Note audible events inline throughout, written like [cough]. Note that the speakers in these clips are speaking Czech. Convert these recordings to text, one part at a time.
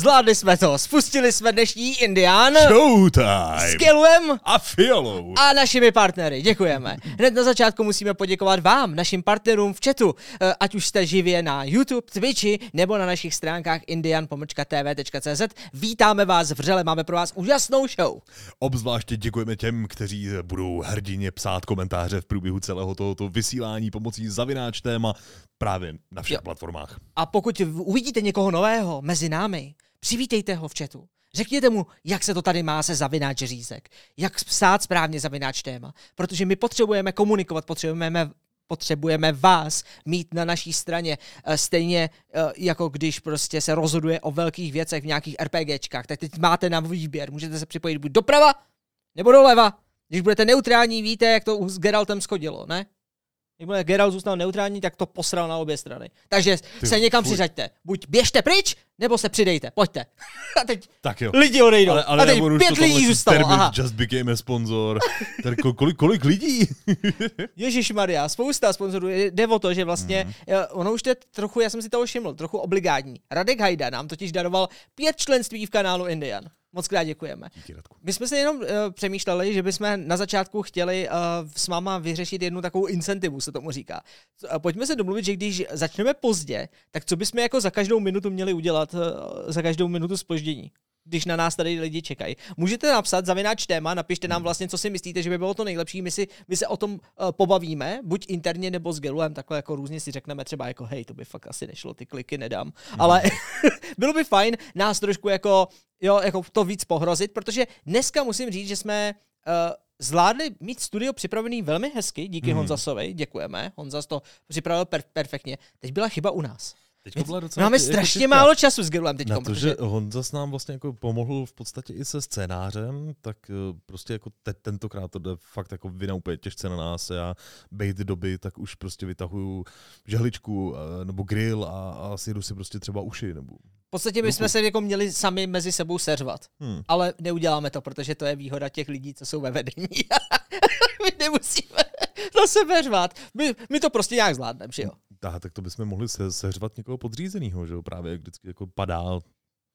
Zvládli jsme to, spustili jsme dnešní Indián s Showtime! Killuem A Fialou! a našimi partnery. Děkujeme. Hned na začátku musíme poděkovat vám, našim partnerům v chatu, Eh, ať už jste živě na YouTube, Twitchi nebo na našich stránkách indian.tv.cz. Vítáme vás vřele, máme pro vás úžasnou show. Obzvláště děkujeme těm, kteří budou hrdině psát komentáře v průběhu celého tohoto vysílání pomocí zavináč téma právě na všech Jo. platformách. A pokud uvidíte někoho nového mezi námi, přivítejte ho v chatu. Řekněte mu, jak se to tady má se zavináč řízek, jak psát správně zavináč téma, protože my potřebujeme komunikovat, potřebujeme potřebujeme vás mít na naší straně, eh, stejně eh, jako když prostě se rozhoduje o velkých věcech v nějakých RPGčkách, tak teď máte na výběr, můžete se připojit buď doprava, nebo doleva. Když budete neutrální, víte, jak to s Geraltem schodilo, ne? Bude Geralt zůstal neutrální, tak to posral na obě strany. Takže Ty se někam fuj. přiřaďte. Buď běžte pryč, nebo se přidejte. Pojďte. [laughs] A teď Tak jo. lidi odejdou. Ale, ale a teď pět to lidí zůstalo. Aha. Just became a sponsor. [laughs] Tady ko- kolik, kolik lidí? [laughs] Ježíš Maria, spousta sponzorů. Jde o to, že vlastně, Mhm. mm. ono už to je trochu, já jsem si toho všiml, trochu obligátní. Radek Hajda nám totiž daroval pět členství v kanálu Indian. Moc krát děkujeme. Díky, Radku. My jsme se jenom uh, přemýšleli, že bychom na začátku chtěli uh, s máma vyřešit jednu takovou incentivu, se tomu říká. Uh, pojďme se domluvit, že když začneme pozdě, tak co bychom jako za každou minutu měli udělat, uh, za každou minutu spoždění? Když na nás tady lidi čekají. Můžete napsat zavináč téma, napište nám vlastně, co si myslíte, že by bylo to nejlepší. My, si, my se o tom uh, pobavíme, buď interně nebo s Geluem, takhle jako různě si řekneme třeba jako hej, to by fakt asi nešlo, ty kliky nedám. Ale [laughs] bylo by fajn nás trošku jako, jo, jako to víc pohrozit, protože dneska musím říct, že jsme uh, zvládli mít studio připravený velmi hezky, díky mm. Honzasovi, děkujeme, Honzas to připravil per- perfektně. Teď byla chyba u nás. Teďko byla My docela máme jako strašně těžká. málo času s Gelem teď. Na to, že Honza s nám vlastně jako pomohl v podstatě i se scénářem, tak eh, prostě jako te, tentokrát to jde fakt jako vina úplně těžce na nás. Já bejt doby, tak už prostě vytahuju žehličku eh, nebo grill a, a sjedu si prostě třeba uši. Nebo... V podstatě bychom se jako měli sami mezi sebou seřvat. Hmm. Ale neuděláme to, protože to je výhoda těch lidí, co jsou ve vedení. [laughs] my nemusíme na sebe řvat. My, my to prostě nějak zvládneme, že jo? Aha, tak to bychom mohli se, seřvat někoho podřízeného, že jo? Právě jak vždycky jako padá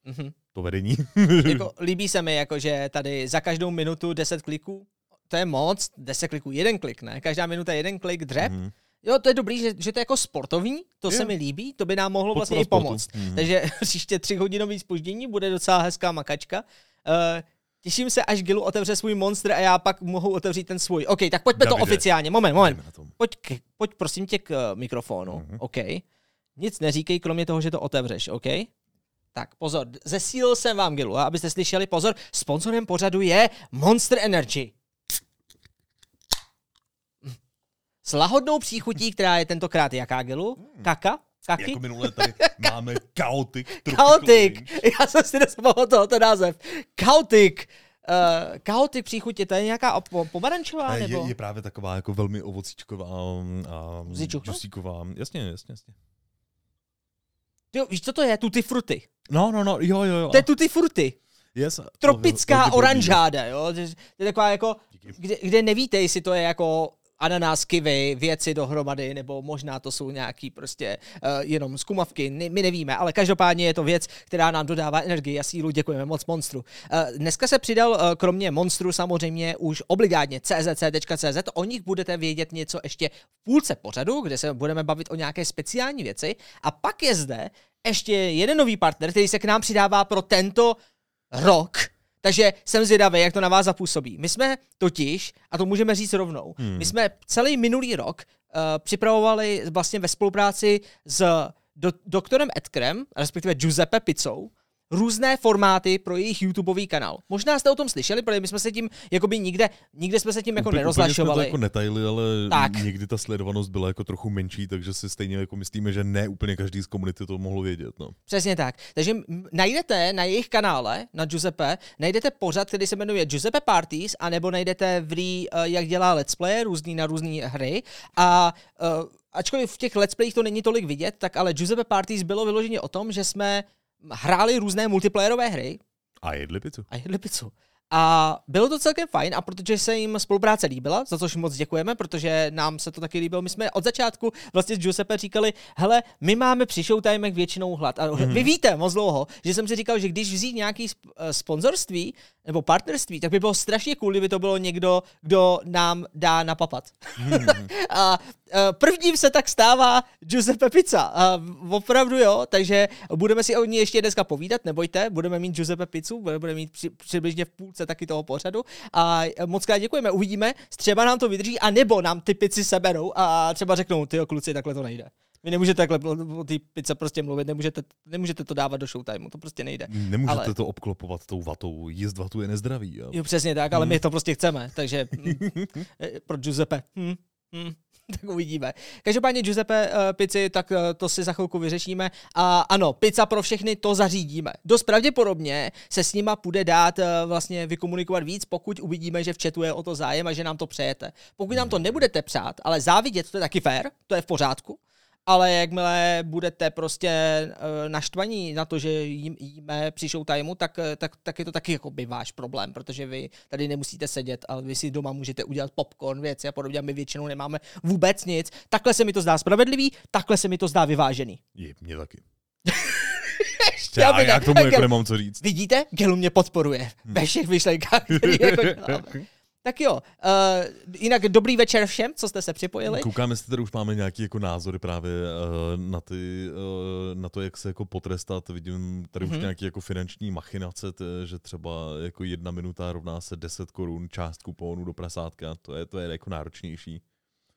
Mhm. to vedení. [laughs] jako, líbí se mi, jako, že tady za každou minutu 10 kliků, to je moc, 10 kliků, jeden klik, ne? Každá minuta jeden klik, dřep. Mhm. Jo, to je dobrý, že, že to je jako sportovní, to Jo. se mi líbí, to by nám mohlo vlastně Podpora i sportu. pomoct. Mhm. Takže [laughs] příště tři hodinový spoždění bude docela hezká makačka. Uh, těším se, až Gilu otevře svůj monster a já pak mohu otevřít ten svůj. OK, tak pojďme to Davide. oficiálně. Moment, moment. Pojď, k, pojď prosím tě k uh, mikrofonu. Mhm. OK. Nic neříkej, kromě toho, že to otevřeš, OK? Tak pozor, zesílil jsem vám Gilu, abyste slyšeli, pozor, sponzorem pořadu je Monster Energy. S lahodnou příchutí, která je tentokrát jaká, Gilu? Kaka? Kaky? Jako minule tady [laughs] máme Chaotic. Chaotic. Já jsem si nespomohl tohoto název. Chaotic. Uh, chaotic příchutě, to je nějaká po- pomaračová, A nebo? je, je právě taková jako velmi ovocíčková a Zičucha? džusíková. Jasně, jasně, jasně. Jo, víš, co to je? Tutti frutti. No, no, no, jo, jo, jo. To je tutti frutti. yes, Tropická oranžáda, jo? To je to taková jako, kde, kde nevíte, jestli to je jako ananas, kivy, věci dohromady, nebo možná to jsou nějaký prostě uh, jenom zkumavky, ne, my nevíme, ale každopádně je to věc, která nám dodává energii a sílu, děkujeme moc Monstru. Uh, dneska se přidal uh, kromě Monstru samozřejmě už obligátně czc.cz, o nich budete vědět něco ještě v půlce pořadu, kde se budeme bavit o nějaké speciální věci. A pak je zde ještě jeden nový partner, který se k nám přidává pro tento rok, takže jsem zvědavý, jak to na vás zapůsobí. My jsme totiž, a to můžeme říct rovnou, hmm. my jsme celý minulý rok uh, připravovali vlastně ve spolupráci s do, doktorem Edkrem, respektive Giuseppe Pizzou, různé formáty pro jejich YouTubeový kanál. Možná jste o tom slyšeli, protože my jsme se tím, jakoby nikde, nikde jsme se tím jako Úplně- úplně jsme to nerozlašovali. jako netajili, ale Tak. někdy ta sledovanost byla jako trochu menší, takže si stejně jako myslíme, že ne úplně každý z komunity to mohl vědět. No. Přesně tak. Takže najdete na jejich kanále, na Giuseppe, najdete pořad, který se jmenuje Giuseppe Parties, anebo najdete v Ree, uh, jak dělá let's play, různý na různé hry. A uh, ačkoliv v těch let's playích to není tolik vidět, tak ale Giuseppe Parties bylo vyloženě o tom, že jsme hráli různé multiplayerové hry A jedli pizzu. a jedli pizzu. A bylo to celkem fajn a protože se jim spolupráce líbila, za což moc děkujeme, protože nám se to taky líbilo. My jsme od začátku vlastně s Giuseppe říkali, hele, my máme při showtimech většinou hlad. A mm-hmm. vy víte moc dlouho, že jsem si říkal, že když vzít nějaký eh, sponzorství nebo partnerství, tak by bylo strašně cool, kdyby to bylo někdo, kdo nám dá napapat. Mm-hmm. [laughs] a prvním se tak stává Giuseppe Pizza. A opravdu jo, takže budeme si o ní ještě dneska povídat, nebojte, budeme mít Giuseppe Pizzu, budeme mít při, přibližně v půlce taky toho pořadu. A moc krát děkujeme, uvidíme, třeba nám to vydrží, a nebo nám ty pici seberou a třeba řeknou, ty kluci, takhle to nejde. Vy nemůžete takhle o té pice prostě mluvit, nemůžete, nemůžete to dávat do showtimeu, to prostě nejde. Nemůžete ale... to obklopovat tou vatou, jíst vatu je nezdravý. Jo, jo přesně tak, ale hmm. my to prostě chceme, takže mm, [laughs] pro Giuseppe. Hmm, hmm. [laughs] tak uvidíme. Každopádně Giuseppe uh, pici, tak uh, to si za chvilku vyřešíme. A ano, pizza pro všechny to zařídíme. Dost pravděpodobně se s nima půjde dát uh, vlastně vykomunikovat víc, pokud uvidíme, že v chatu je o to zájem a že nám to přejete. Pokud nám to nebudete přát, ale závidět, to je taky fair, to je v pořádku, ale jakmile budete prostě uh, naštvaní na to, že jím, jíme při showtimeu, tak, eh, tak, tak je to taky jako by váš problém, protože vy tady nemusíte sedět, ale vy si doma můžete udělat popcorn, věci a podobně. My většinou nemáme vůbec nic. Takhle se mi to zdá spravedlivý, takhle se mi to zdá vyvážený. Je, mě taky. [laughs] Já, já k tomu [laughs] jako nemám co říct. Vidíte? Gelu mě podporuje hmm. ve všech myšlenkách, které jako [laughs] Tak jo, uh, jinak dobrý večer všem, co jste se připojili. Koukáme, jestli tady už máme nějaký jako názory právě uh, na, ty, uh, na to, jak se jako potrestat. Vidím tady mm-hmm. už mhm. nějaký jako finanční machinace, t, že třeba jako jedna minuta rovná se 10 korun část kupónu do prasátka. To je, to je jako náročnější.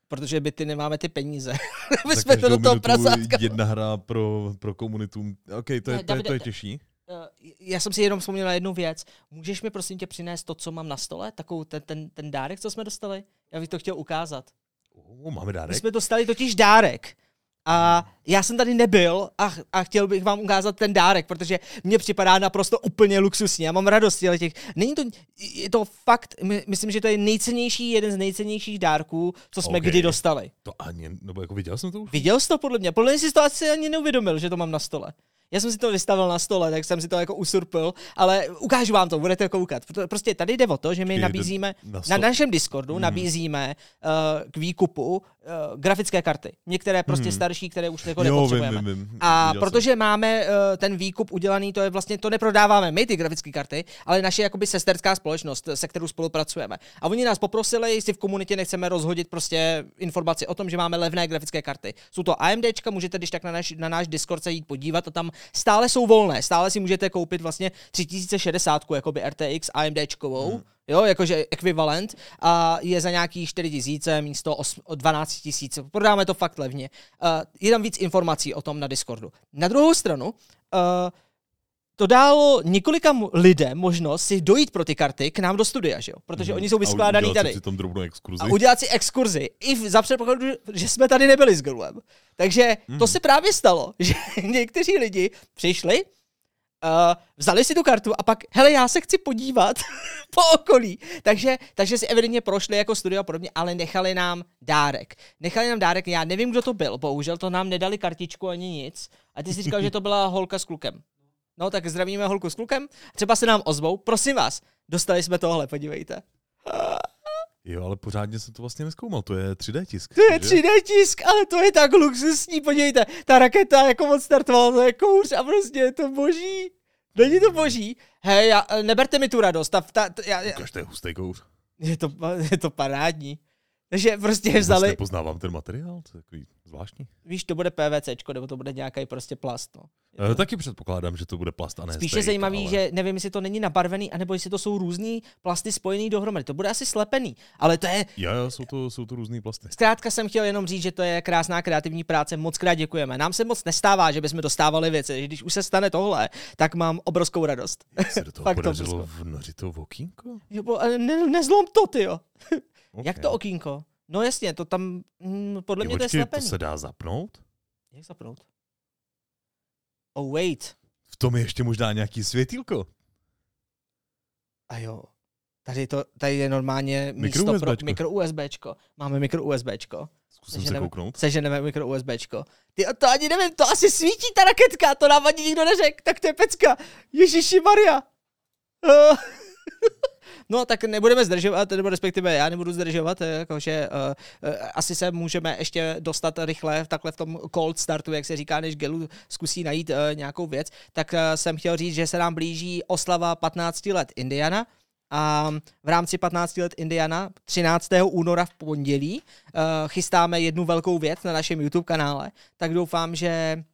Protože by ty nemáme ty peníze. [laughs] My jsme to do toho prasátka. Jedna hra pro, pro komunitu. OK, to je, to, je, to, je, to je těžší. Uh, já jsem si jenom vzpomněl na jednu věc. Můžeš mi prosím tě přinést to, co mám na stole? Takovou ten, ten, ten dárek, co jsme dostali? Já bych to chtěl ukázat. Uh, máme dárek? My jsme dostali totiž dárek. A já jsem tady nebyl a, a chtěl bych vám ukázat ten dárek, protože mně připadá naprosto úplně luxusní. Já mám radost těch. Není to, je to fakt, my, myslím, že to je nejcennější, jeden z nejcennějších dárků, co jsme okay. kdy dostali. To ani, nebo jako viděl jsem to už? Viděl jsi to podle mě. Podle mě jsi to asi ani neuvědomil, že to mám na stole. Já jsem si to vystavil na stole, tak jsem si to jako usurpil, ale ukážu vám to, budete koukat. Prostě tady jde o to, že my nabízíme, na, na našem Discordu hmm. nabízíme uh, k výkupu uh, grafické karty. Některé prostě hmm. starší, které už jako nepotřebujeme. Vím, vím, vím. A Viděl protože jsem. máme uh, ten výkup udělaný, to je vlastně, to neprodáváme my, ty grafické karty, ale naše jakoby sesterská společnost, se kterou spolupracujeme. A oni nás poprosili, jestli v komunitě nechceme rozhodit prostě informaci o tom, že máme levné grafické karty. Jsou to AMDčka, můžete když tak na náš, na náš Discord se jít podívat a tam stále jsou volné, stále si můžete koupit vlastně 3060 jakoby RTX AMDčkovou, hmm. Jo, jakože ekvivalent a je za nějaký 4 tisíce místo 12 tisíc. Prodáme to fakt levně. Uh, je tam víc informací o tom na Discordu. Na druhou stranu, uh, to dalo několika lidem možnost si dojít pro ty karty k nám do studia, že jo? Protože mm. oni jsou vyskládaný tady. Si tam exkurzi. A udělat si exkurzi. I v, za předpokladu, že jsme tady nebyli s Grulem. Takže mm. to mhm. se právě stalo, [laughs] že někteří lidi přišli, Uh, vzali si tu kartu a pak, hele, já se chci podívat [laughs] po okolí. Takže, takže si evidentně prošli jako studio a podobně, ale nechali nám dárek. Nechali nám dárek, já nevím, kdo to byl, bohužel to nám nedali kartičku ani nic. A ty si říkal, že to byla holka s klukem. No tak zdravíme holku s klukem, třeba se nám ozvou, prosím vás, dostali jsme tohle, podívejte. Jo, ale pořádně jsem to vlastně neskoumal, to je 3D tisk. To je 3D tisk, ale to je tak luxusní, podívejte, ta raketa jako odstartovala, to je kouř a prostě je to boží. Není to boží? Hej, já, neberte mi tu radost. Ta, ta, ta, já, Ukaž, to je hustý kouř. Je to, je to parádní. Takže prostě Vůbec vzali... Nepoznávám ten materiál, to je takový zvláštní. Víš, to bude PVC, nebo to bude nějaký prostě plast. No. E, taky předpokládám, že to bude plast a ne Spíš je zajímavý, ale... že nevím, jestli to není nabarvený, anebo jestli to jsou různý plasty spojený dohromady. To bude asi slepený, ale to je... Jo, jo, jsou to, jsou to různý plasty. Zkrátka jsem chtěl jenom říct, že to je krásná kreativní práce, moc krát děkujeme. Nám se moc nestává, že bychom dostávali věci. Když už se stane tohle, tak mám obrovskou radost. Jak se do toho Fakt podařilo vnořit to okýnko? Ne, nezlom to, ty jo. Okay. Jak to okýnko? No jasně, to tam, hm, podle mě počkej, to je slepený. to se dá zapnout? Jak zapnout? Oh wait. V tom je ještě možná nějaký světýlko. A jo. Tady, to, tady je normálně místo mikro pro mikro USBčko. Máme mikro USBčko. Zkusím se kouknout. Seženeme mikro USBčko. Ty to ani nevím, to asi svítí ta raketka, to nám ani nikdo neřekl, tak to je pecka. Ježiši Maria. Uh. [laughs] No tak nebudeme zdržovat, nebo respektive já nebudu zdržovat, jakože uh, uh, asi se můžeme ještě dostat rychle takhle v tom cold startu, jak se říká, než Gelu zkusí najít uh, nějakou věc, tak uh, jsem chtěl říct, že se nám blíží oslava 15 let Indiana, a v rámci 15 let Indiana 13. února v pondělí chystáme jednu velkou věc na našem YouTube kanále, tak doufám, že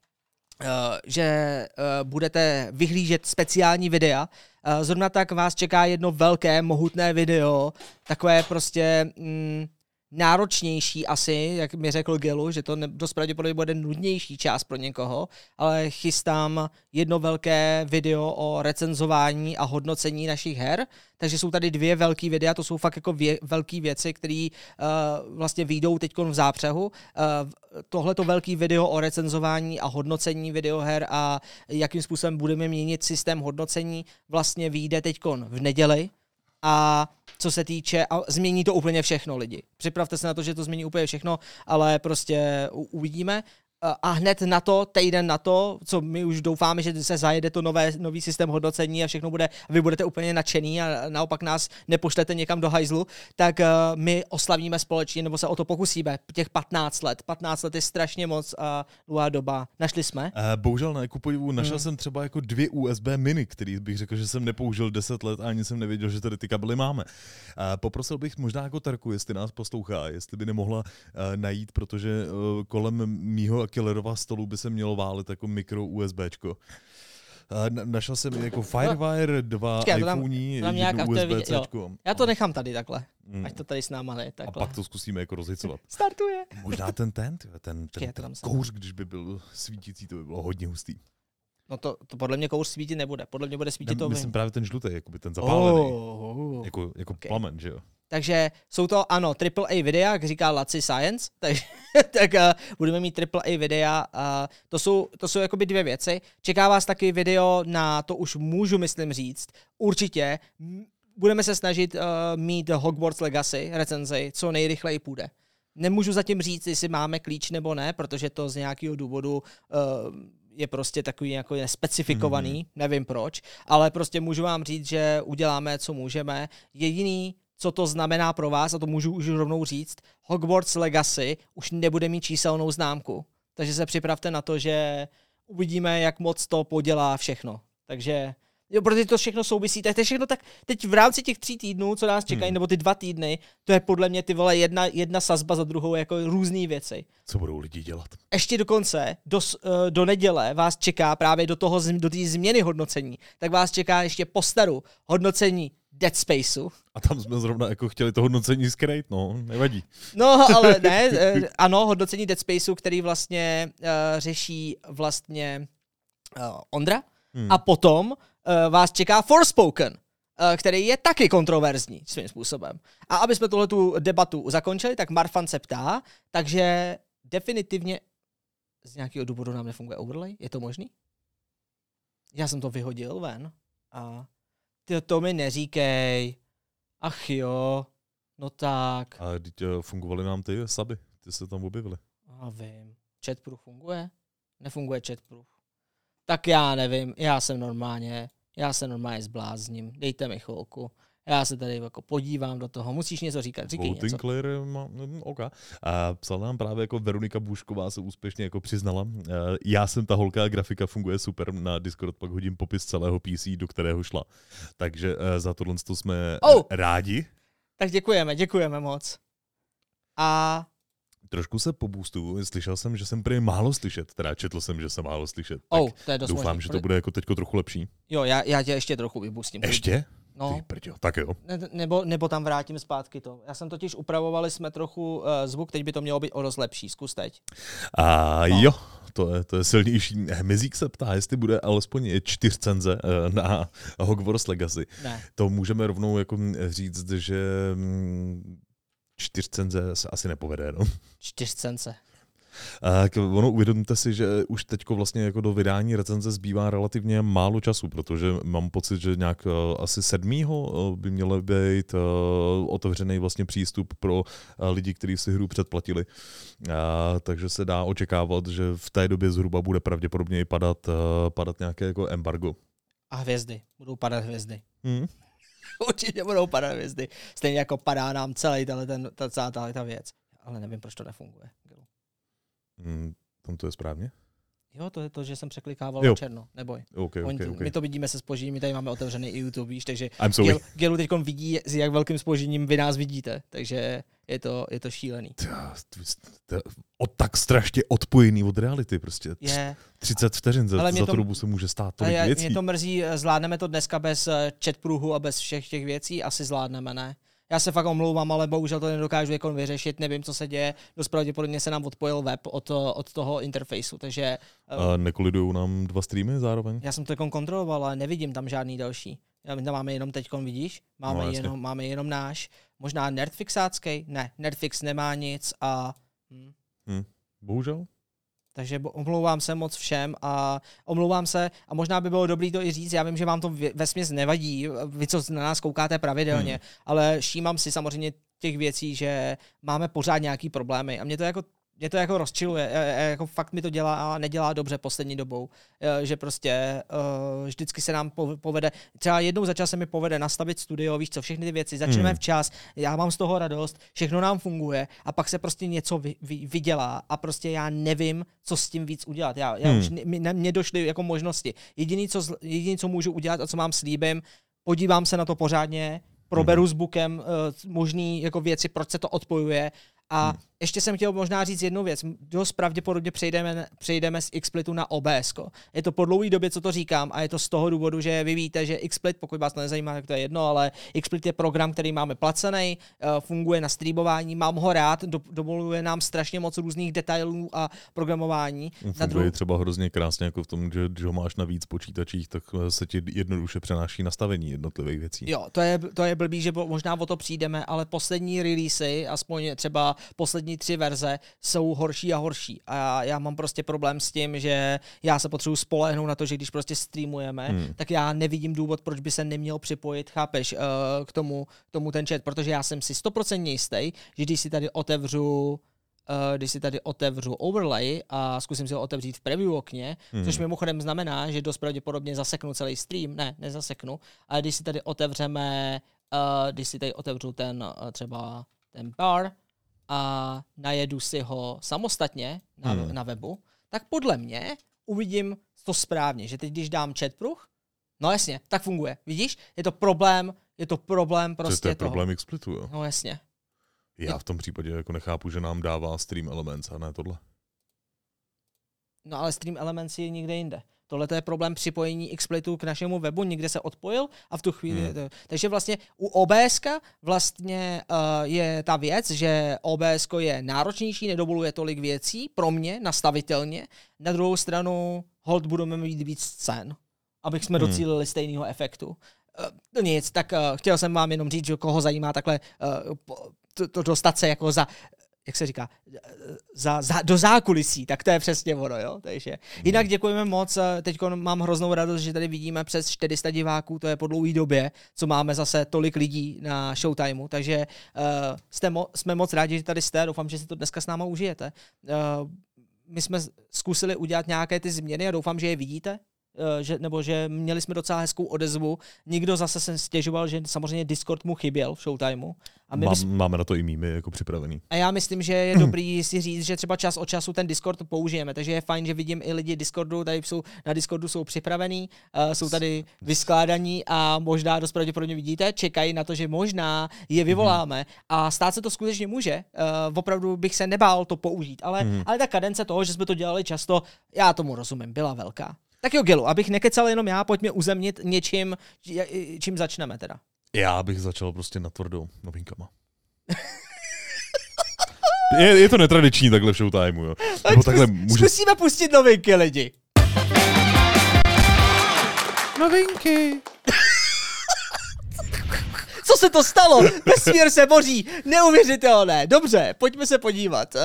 že budete vyhlížet speciální videa. Uh, zrovna tak vás čeká jedno velké, mohutné video, takové prostě mm, náročnější asi, jak mi řekl Gelu, že to ne, dost pravděpodobně bude nudnější část pro někoho, ale chystám jedno velké video o recenzování a hodnocení našich her, takže jsou tady dvě velké videa, to jsou fakt jako vě, velké věci, které uh, vlastně vyjdou teď v zápřehu. Uh, tohleto velké video o recenzování a hodnocení videoher a jakým způsobem budeme měnit systém hodnocení vlastně vyjde teď v neděli, a co se týče, a změní to úplně všechno lidi. Připravte se na to, že to změní úplně všechno, ale prostě uvidíme a hned na to, týden na to, co my už doufáme, že se zajede to nové, nový systém hodnocení a všechno bude, vy budete úplně nadšený a naopak nás nepošlete někam do hajzlu, tak uh, my oslavíme společně, nebo se o to pokusíme. Těch 15 let. 15 let je strašně moc a dlouhá doba. Našli jsme? Uh, bohužel ne, ku podivu, našel hmm. jsem třeba jako dvě USB mini, který bych řekl, že jsem nepoužil 10 let a ani jsem nevěděl, že tady ty kabely máme. Uh, poprosil bych možná jako Tarku, jestli nás poslouchá, jestli by nemohla uh, najít, protože uh, kolem mýho killerova stolu by se mělo válit jako mikro USBčko. Na, našel jsem jako Firewire, dva Počkej, iPhone, USB Já to nechám tady takhle, hmm. ať to tady s náma ne. Takhle. A pak to zkusíme jako rozhicovat. [laughs] Startuje. Možná ten ten, ten, ten, ten, ten kouř, když by byl svítící, to by bylo hodně hustý. No to, to podle mě kouř svítit nebude. Podle mě bude svítit to. Myslím právě ten žlutý, by ten zapálený. Oh, oh, jako, jako okay. plamen, že jo? Takže jsou to, ano, AAA videa, jak říká Laci Science, [laughs] tak, tak uh, budeme mít AAA videa. Uh, to jsou, to jsou jakoby dvě věci. Čeká vás taky video na, to už můžu myslím říct, určitě budeme se snažit uh, mít Hogwarts Legacy recenzi, co nejrychleji půjde. Nemůžu zatím říct, jestli máme klíč nebo ne, protože to z nějakého důvodu uh, je prostě takový jako nespecifikovaný, mm-hmm. nevím proč, ale prostě můžu vám říct, že uděláme, co můžeme. Jediný, co to znamená pro vás, a to můžu už rovnou říct, Hogwarts Legacy už nebude mít číselnou známku. Takže se připravte na to, že uvidíme, jak moc to podělá všechno. Takže Jo, protože to všechno souvisí, tak to je všechno tak, teď v rámci těch tří týdnů, co nás čekají, hmm. nebo ty dva týdny, to je podle mě ty vole jedna, jedna sazba za druhou, jako různé věci. Co budou lidi dělat? Ještě dokonce do, uh, do neděle vás čeká právě do toho, do té změny hodnocení, tak vás čeká ještě postaru hodnocení Dead Spaceu. A tam jsme zrovna jako chtěli to hodnocení skrejt, no, nevadí. No, ale [laughs] ne, uh, ano, hodnocení Dead Spaceu, který vlastně uh, řeší vlastně uh, Ondra, hmm. a potom vás čeká Forspoken, uh, který je taky kontroverzní svým způsobem. A aby jsme tuhle tu debatu zakončili, tak Marfan se ptá, takže definitivně z nějakého důvodu nám nefunguje overlay? Je to možný? Já jsem to vyhodil ven a ty to mi neříkej. Ach jo, no tak. A teď uh, fungovaly nám ty saby, ty se tam objevily. A vím. Chatproof funguje? Nefunguje chatproof tak já nevím, já jsem normálně, já se normálně zblázním, dejte mi chvilku. Já se tady jako podívám do toho. Musíš něco říkat, říkej Voting něco. Clear má, no, OK. A psal nám právě jako Veronika Bůšková se úspěšně jako přiznala. Já jsem ta holka, grafika funguje super, na Discord pak hodím popis celého PC, do kterého šla. Takže e, za tohle jsme oh! rádi. Tak děkujeme, děkujeme moc. A trošku se pobůstu. Slyšel jsem, že jsem prý málo slyšet, teda četl jsem, že jsem málo slyšet. Oh, to je dost doufám, možný. že to bude jako teďko trochu lepší. Jo, já, já tě ještě trochu vybustím. Ještě? No. Ty prďo, tak jo. Ne, nebo, nebo tam vrátím zpátky to. Já jsem totiž upravovali jsme trochu uh, zvuk, teď by to mělo být o dost lepší. Zkus teď. A no. jo, to je, to je silnější. Mezík se ptá, jestli bude alespoň čtyřcenze uh, na Hogwarts Legacy. Ne. To můžeme rovnou jako říct, že čtyřcenze se asi nepovede. No. Čtyřcence. A ono uvědomte si, že už teď vlastně jako do vydání recenze zbývá relativně málo času, protože mám pocit, že nějak uh, asi sedmýho uh, by měl být uh, otevřený vlastně přístup pro lidi, kteří si hru předplatili. Takže se dá očekávat, že v té době zhruba bude pravděpodobně padat, padat nějaké jako embargo. A hvězdy. Budou padat hvězdy. Hmm. [laughs] Určitě budou padat hvězdy. Stejně jako padá nám celý tato, ten, ta, celá ta, ta věc. Ale nevím, proč to nefunguje. Hmm, tam to je správně? Jo, to je to, že jsem překlikával jo. černo, neboj. Okay, okay, okay. My to vidíme se spožením, my tady máme otevřený i YouTube, víš, takže Gelu, Gelu teď vidí, s jak velkým spožením vy nás vidíte, takže je to, je to šílený. O tak strašně odpojený od reality prostě. Je. 30 vteřin za, za tu dobu se může stát tolik věcí. Mě to mrzí, zvládneme to dneska bez eh, chat průhu a bez všech těch věcí, asi zvládneme, ne? Já se fakt omlouvám, ale bohužel to nedokážu jako vyřešit, nevím, co se děje. Dost pravděpodobně se nám odpojil web od, od toho interfejsu, takže... A nekolidují nám dva streamy zároveň? Já jsem to jako kontroloval, ale nevidím tam žádný další. Já tam máme jenom teď, vidíš? Máme, no, jenom, máme jenom náš. Možná Nerdfixácký? Ne, Nerdfix nemá nic a... Hm. Hm. Bohužel. Takže omlouvám se moc všem a omlouvám se a možná by bylo dobré to i říct, já vím, že vám to ve směs nevadí, vy co na nás koukáte pravidelně, hmm. ale všímám si samozřejmě těch věcí, že máme pořád nějaký problémy a mě to jako mě to jako rozčiluje, jako fakt mi to dělá a nedělá dobře poslední dobou, že prostě vždycky se nám povede, třeba jednou za čas se mi povede nastavit studio, víš co, všechny ty věci, začneme hmm. včas, já mám z toho radost, všechno nám funguje a pak se prostě něco vy, vy, vydělá a prostě já nevím, co s tím víc udělat. Já, já hmm. už, mě došly jako možnosti. Jediný co, jediný, co můžu udělat a co mám slíbím, podívám se na to pořádně, proberu hmm. s Bookem uh, možný jako věci, proč se to odpojuje a hmm. Ještě jsem chtěl možná říct jednu věc. Dost pravděpodobně přejdeme, přejdeme z XSplitu na OBS. Je to po dlouhé době, co to říkám, a je to z toho důvodu, že vy víte, že XSplit, pokud vás to nezajímá, tak to je jedno, ale XSplit je program, který máme placený, eh, funguje na streamování, mám ho rád, do, dovoluje nám strašně moc různých detailů a programování. Funguje na druhou... třeba hrozně krásně jako v tom, že když ho máš na víc počítačích, tak eh, se ti jednoduše přenáší nastavení jednotlivých věcí. Jo, to je, to je blbý, že možná o to přijdeme, ale poslední releasy, aspoň třeba poslední tři verze jsou horší a horší. A já mám prostě problém s tím, že já se potřebuji spolehnout na to, že když prostě streamujeme, hmm. tak já nevidím důvod, proč by se neměl připojit, chápeš, uh, k tomu, k tomu ten chat, protože já jsem si 100% jistý, že když si tady otevřu Uh, když si tady otevřu overlay a zkusím si ho otevřít v preview okně, hmm. což mimochodem znamená, že dost pravděpodobně zaseknu celý stream, ne, nezaseknu, ale když si tady otevřeme, uh, když si tady otevřu ten třeba ten bar, a najedu si ho samostatně na, hmm. na webu, tak podle mě uvidím to správně, že teď když dám chatpruh, no jasně, tak funguje. Vidíš? Je to problém, je to problém prostě To je toho. problém Xplitu, jo? No jasně. Já v tom případě jako nechápu, že nám dává Stream Elements a ne tohle. No ale Stream Elements je někde jinde. Tohle je problém připojení XSplitu k našemu webu, někde se odpojil a v tu chvíli... Hmm. To, takže vlastně u OBS vlastně uh, je ta věc, že OBS je náročnější, nedovoluje tolik věcí pro mě nastavitelně. Na druhou stranu hold budeme mít víc scén, abych jsme hmm. docílili stejného efektu. Uh, nic, tak uh, chtěl jsem vám jenom říct, že koho zajímá takhle uh, to, to dostat se jako za jak se říká, za, za, do zákulisí, tak to je přesně ono, jo. Takže hmm. jinak děkujeme moc, teď mám hroznou radost, že tady vidíme přes 400 diváků, to je po dlouhé době, co máme zase tolik lidí na Showtimeu, takže uh, jste mo- jsme moc rádi, že tady jste, doufám, že si to dneska s náma užijete. Uh, my jsme zkusili udělat nějaké ty změny a doufám, že je vidíte, že, nebo že měli jsme docela hezkou odezvu. Nikdo zase se stěžoval, že samozřejmě Discord mu chyběl v Showtimeu. A my Mám, bys... Máme na to i mými jako připravený. A já myslím, že je [clears throat] dobrý si říct, že třeba čas od času ten Discord použijeme, takže je fajn, že vidím i lidi Discordu, tady jsou, na Discordu jsou připravení, uh, jsou tady vyskládaní a možná dost pravděpodobně vidíte, čekají na to, že možná je mhm. vyvoláme mm. a stát se to skutečně může. Uh, opravdu bych se nebál to použít, ale, mm. ale ta kadence toho, že jsme to dělali často, já tomu rozumím, byla velká. Tak jo, Gelu, abych nekecal jenom já, pojďme uzemnit něčím, čím začneme teda. Já bych začal prostě na tvrdou novinkama. [laughs] je, je to netradiční takhle v showtimeu, jo. Nebo takhle může... Zkusíme pustit novinky, lidi. Novinky. Co se to stalo? Vesmír se boří. Neuvěřitelné. Dobře, pojďme se podívat. Uh,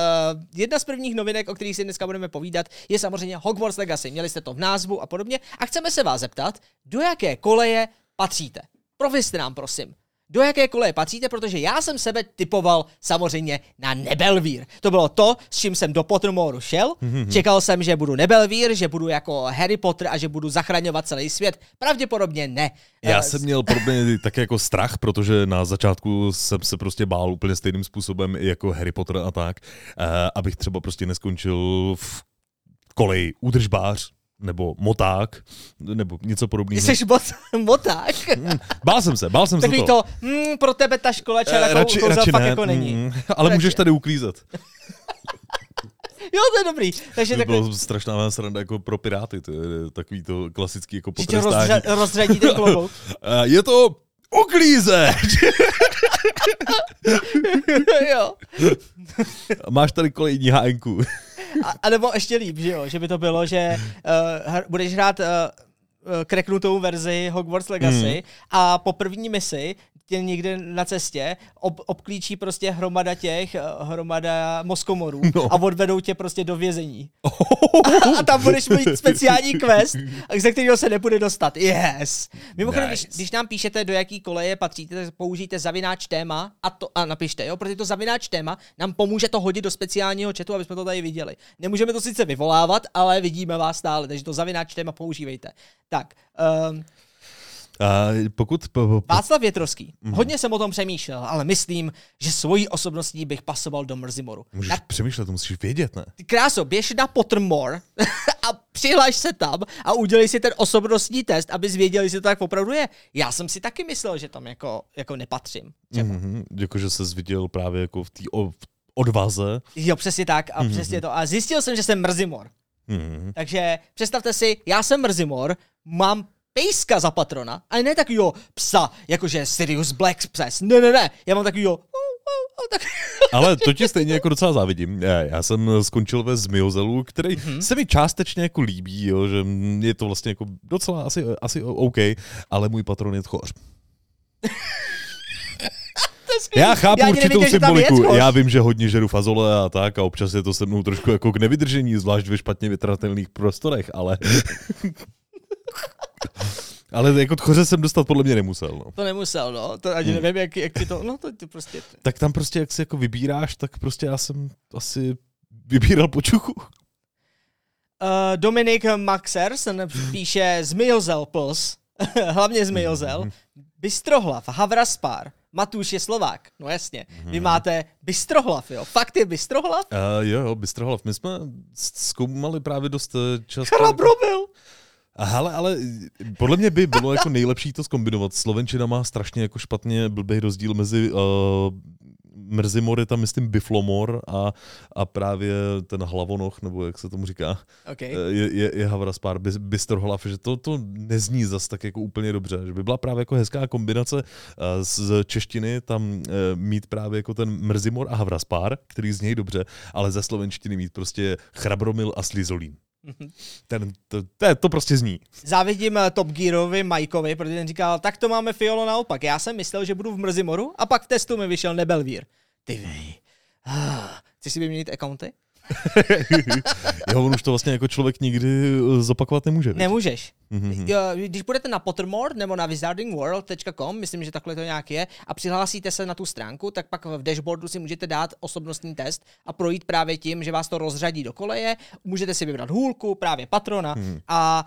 jedna z prvních novinek, o kterých si dneska budeme povídat, je samozřejmě Hogwarts Legacy. Měli jste to v názvu a podobně. A chceme se vás zeptat, do jaké koleje patříte. Provězte nám, prosím. Do jaké koleje patříte, protože já jsem sebe typoval samozřejmě na Nebelvír. To bylo to, s čím jsem do Pottermoru šel. Mm-hmm. Čekal jsem, že budu Nebelvír, že budu jako Harry Potter a že budu zachraňovat celý svět. Pravděpodobně ne. Já uh, jsem měl podobně [laughs] tak jako strach, protože na začátku jsem se prostě bál úplně stejným způsobem jako Harry Potter a tak, uh, abych třeba prostě neskončil v koleji údržbář, nebo moták, nebo něco podobného. Jsi mot, [laughs] moták? Hmm, bál jsem se, bál jsem Takový se to. to, mm, pro tebe ta škola čela uh, radši, radši fakt ne. jako není. Mm, ale radši. můžeš tady uklízet. [laughs] Jo, to je dobrý. Takže to takhle... bylo strašná sranda jako pro piráty, to je takový to klasický jako potrestání. Že rozřa- rozřadí ten klobouk. [laughs] je to uklízeč! jo. Máš tady kolejní hájku. A, a nebo ještě líp, že jo, že by to bylo, že uh, budeš hrát uh, kreknutou verzi Hogwarts Legacy mm. a po první misi tě někde na cestě ob, obklíčí prostě hromada těch, eh, hromada moskomorů no. a odvedou tě prostě do vězení. Oh. A, a tam budeš mít speciální quest, ze kterého se nebude dostat. Yes! Mimochodem, nice. když, když nám píšete, do jaký koleje patříte, tak použijte zavináč téma a, to, a napište, jo, protože to zavináč téma nám pomůže to hodit do speciálního chatu, aby jsme to tady viděli. Nemůžeme to sice vyvolávat, ale vidíme vás stále, takže to zavináč téma používejte. Tak, um, a pokud... Po, po... Václav Větrovský. Mm. Hodně jsem o tom přemýšlel, ale myslím, že svojí osobností bych pasoval do Mrzimoru. Můžeš na... přemýšlet, to musíš vědět, ne? Ty kráso, běž na Pottermore [laughs] a přihlaš se tam a udělej si ten osobnostní test, aby zvěděli, jestli to tak opravdu je. Já jsem si taky myslel, že tam jako, jako nepatřím. Mm-hmm, jako, že se viděl právě jako v té odvaze. Jo, přesně tak a mm-hmm. přesně to. A zjistil jsem, že jsem Mrzimor. Mm-hmm. Takže představte si, já jsem Mrzimor, mám pejska za patrona, ale ne takovýho psa, jakože Sirius Black pes. Ne, ne, ne, já mám takovýho tak... [laughs] Ale to ti stejně jako docela závidím. Já, já jsem skončil ve Zmiozelu, který mm-hmm. se mi částečně jako líbí, jo, že je to vlastně jako docela asi, asi OK, ale můj patron je tchoř. [laughs] Já chápu já určitou nevěděl, symboliku. Já vím, že hodně žeru fazole a tak a občas je to se mnou trošku jako k nevydržení, zvlášť ve špatně vytratelných prostorech, ale [laughs] [laughs] ale jako tchoře jsem dostat podle mě nemusel. No. To nemusel, no. To ani hmm. nevím, jak, jak ti to, no to ty prostě... Tak tam prostě, jak si jako vybíráš, tak prostě já jsem asi vybíral počuchu. Uh, Dominik Maxerson píše Zmiozel plus, [laughs] hlavně Zmiozel, hmm. Bystrohlav, Havraspar, Matuš je Slovák, no jasně. Vy hmm. máte Bystrohlav, jo? Fakt je Bystrohlav? Uh, jo, jo, Bystrohlav. My jsme zkoumali právě dost eh, často... Chrabrobil! Hele, ale podle mě by bylo jako nejlepší to zkombinovat. Slovenčina má strašně jako špatně blbý rozdíl mezi uh, Mrzimor je tam, myslím, Biflomor a, a právě ten hlavonoch, nebo jak se tomu říká, okay. Eh, je, je, je Havraspár, Bystorhlav, že to, to nezní zas tak jako úplně dobře, že by byla právě jako hezká kombinace uh, z češtiny tam uh, mít právě jako ten Mrzimor a Havraspár, který znějí dobře, ale ze slovenštiny mít prostě Chrabromil a Slizolín. [laughs] Ten, to, to, to prostě zní. Závidím eh, Top Gearovi Mikeovi, protože ten říkal, tak to máme Fiolo naopak. Já jsem myslel, že budu v Mrzimoru a pak v testu mi vyšel Nebelvír. Ty vej. Ah, chceš si vyměnit accounty? [laughs] jo, on už to vlastně jako člověk nikdy eh, zopakovat nemůže. Nemůžeš. Mm-hmm. Když budete na Pottermore nebo na wizardingworld.com, myslím, že takhle to nějak je, a přihlásíte se na tu stránku, tak pak v dashboardu si můžete dát osobnostní test a projít právě tím, že vás to rozřadí do koleje, můžete si vybrat hůlku, právě patrona mm. a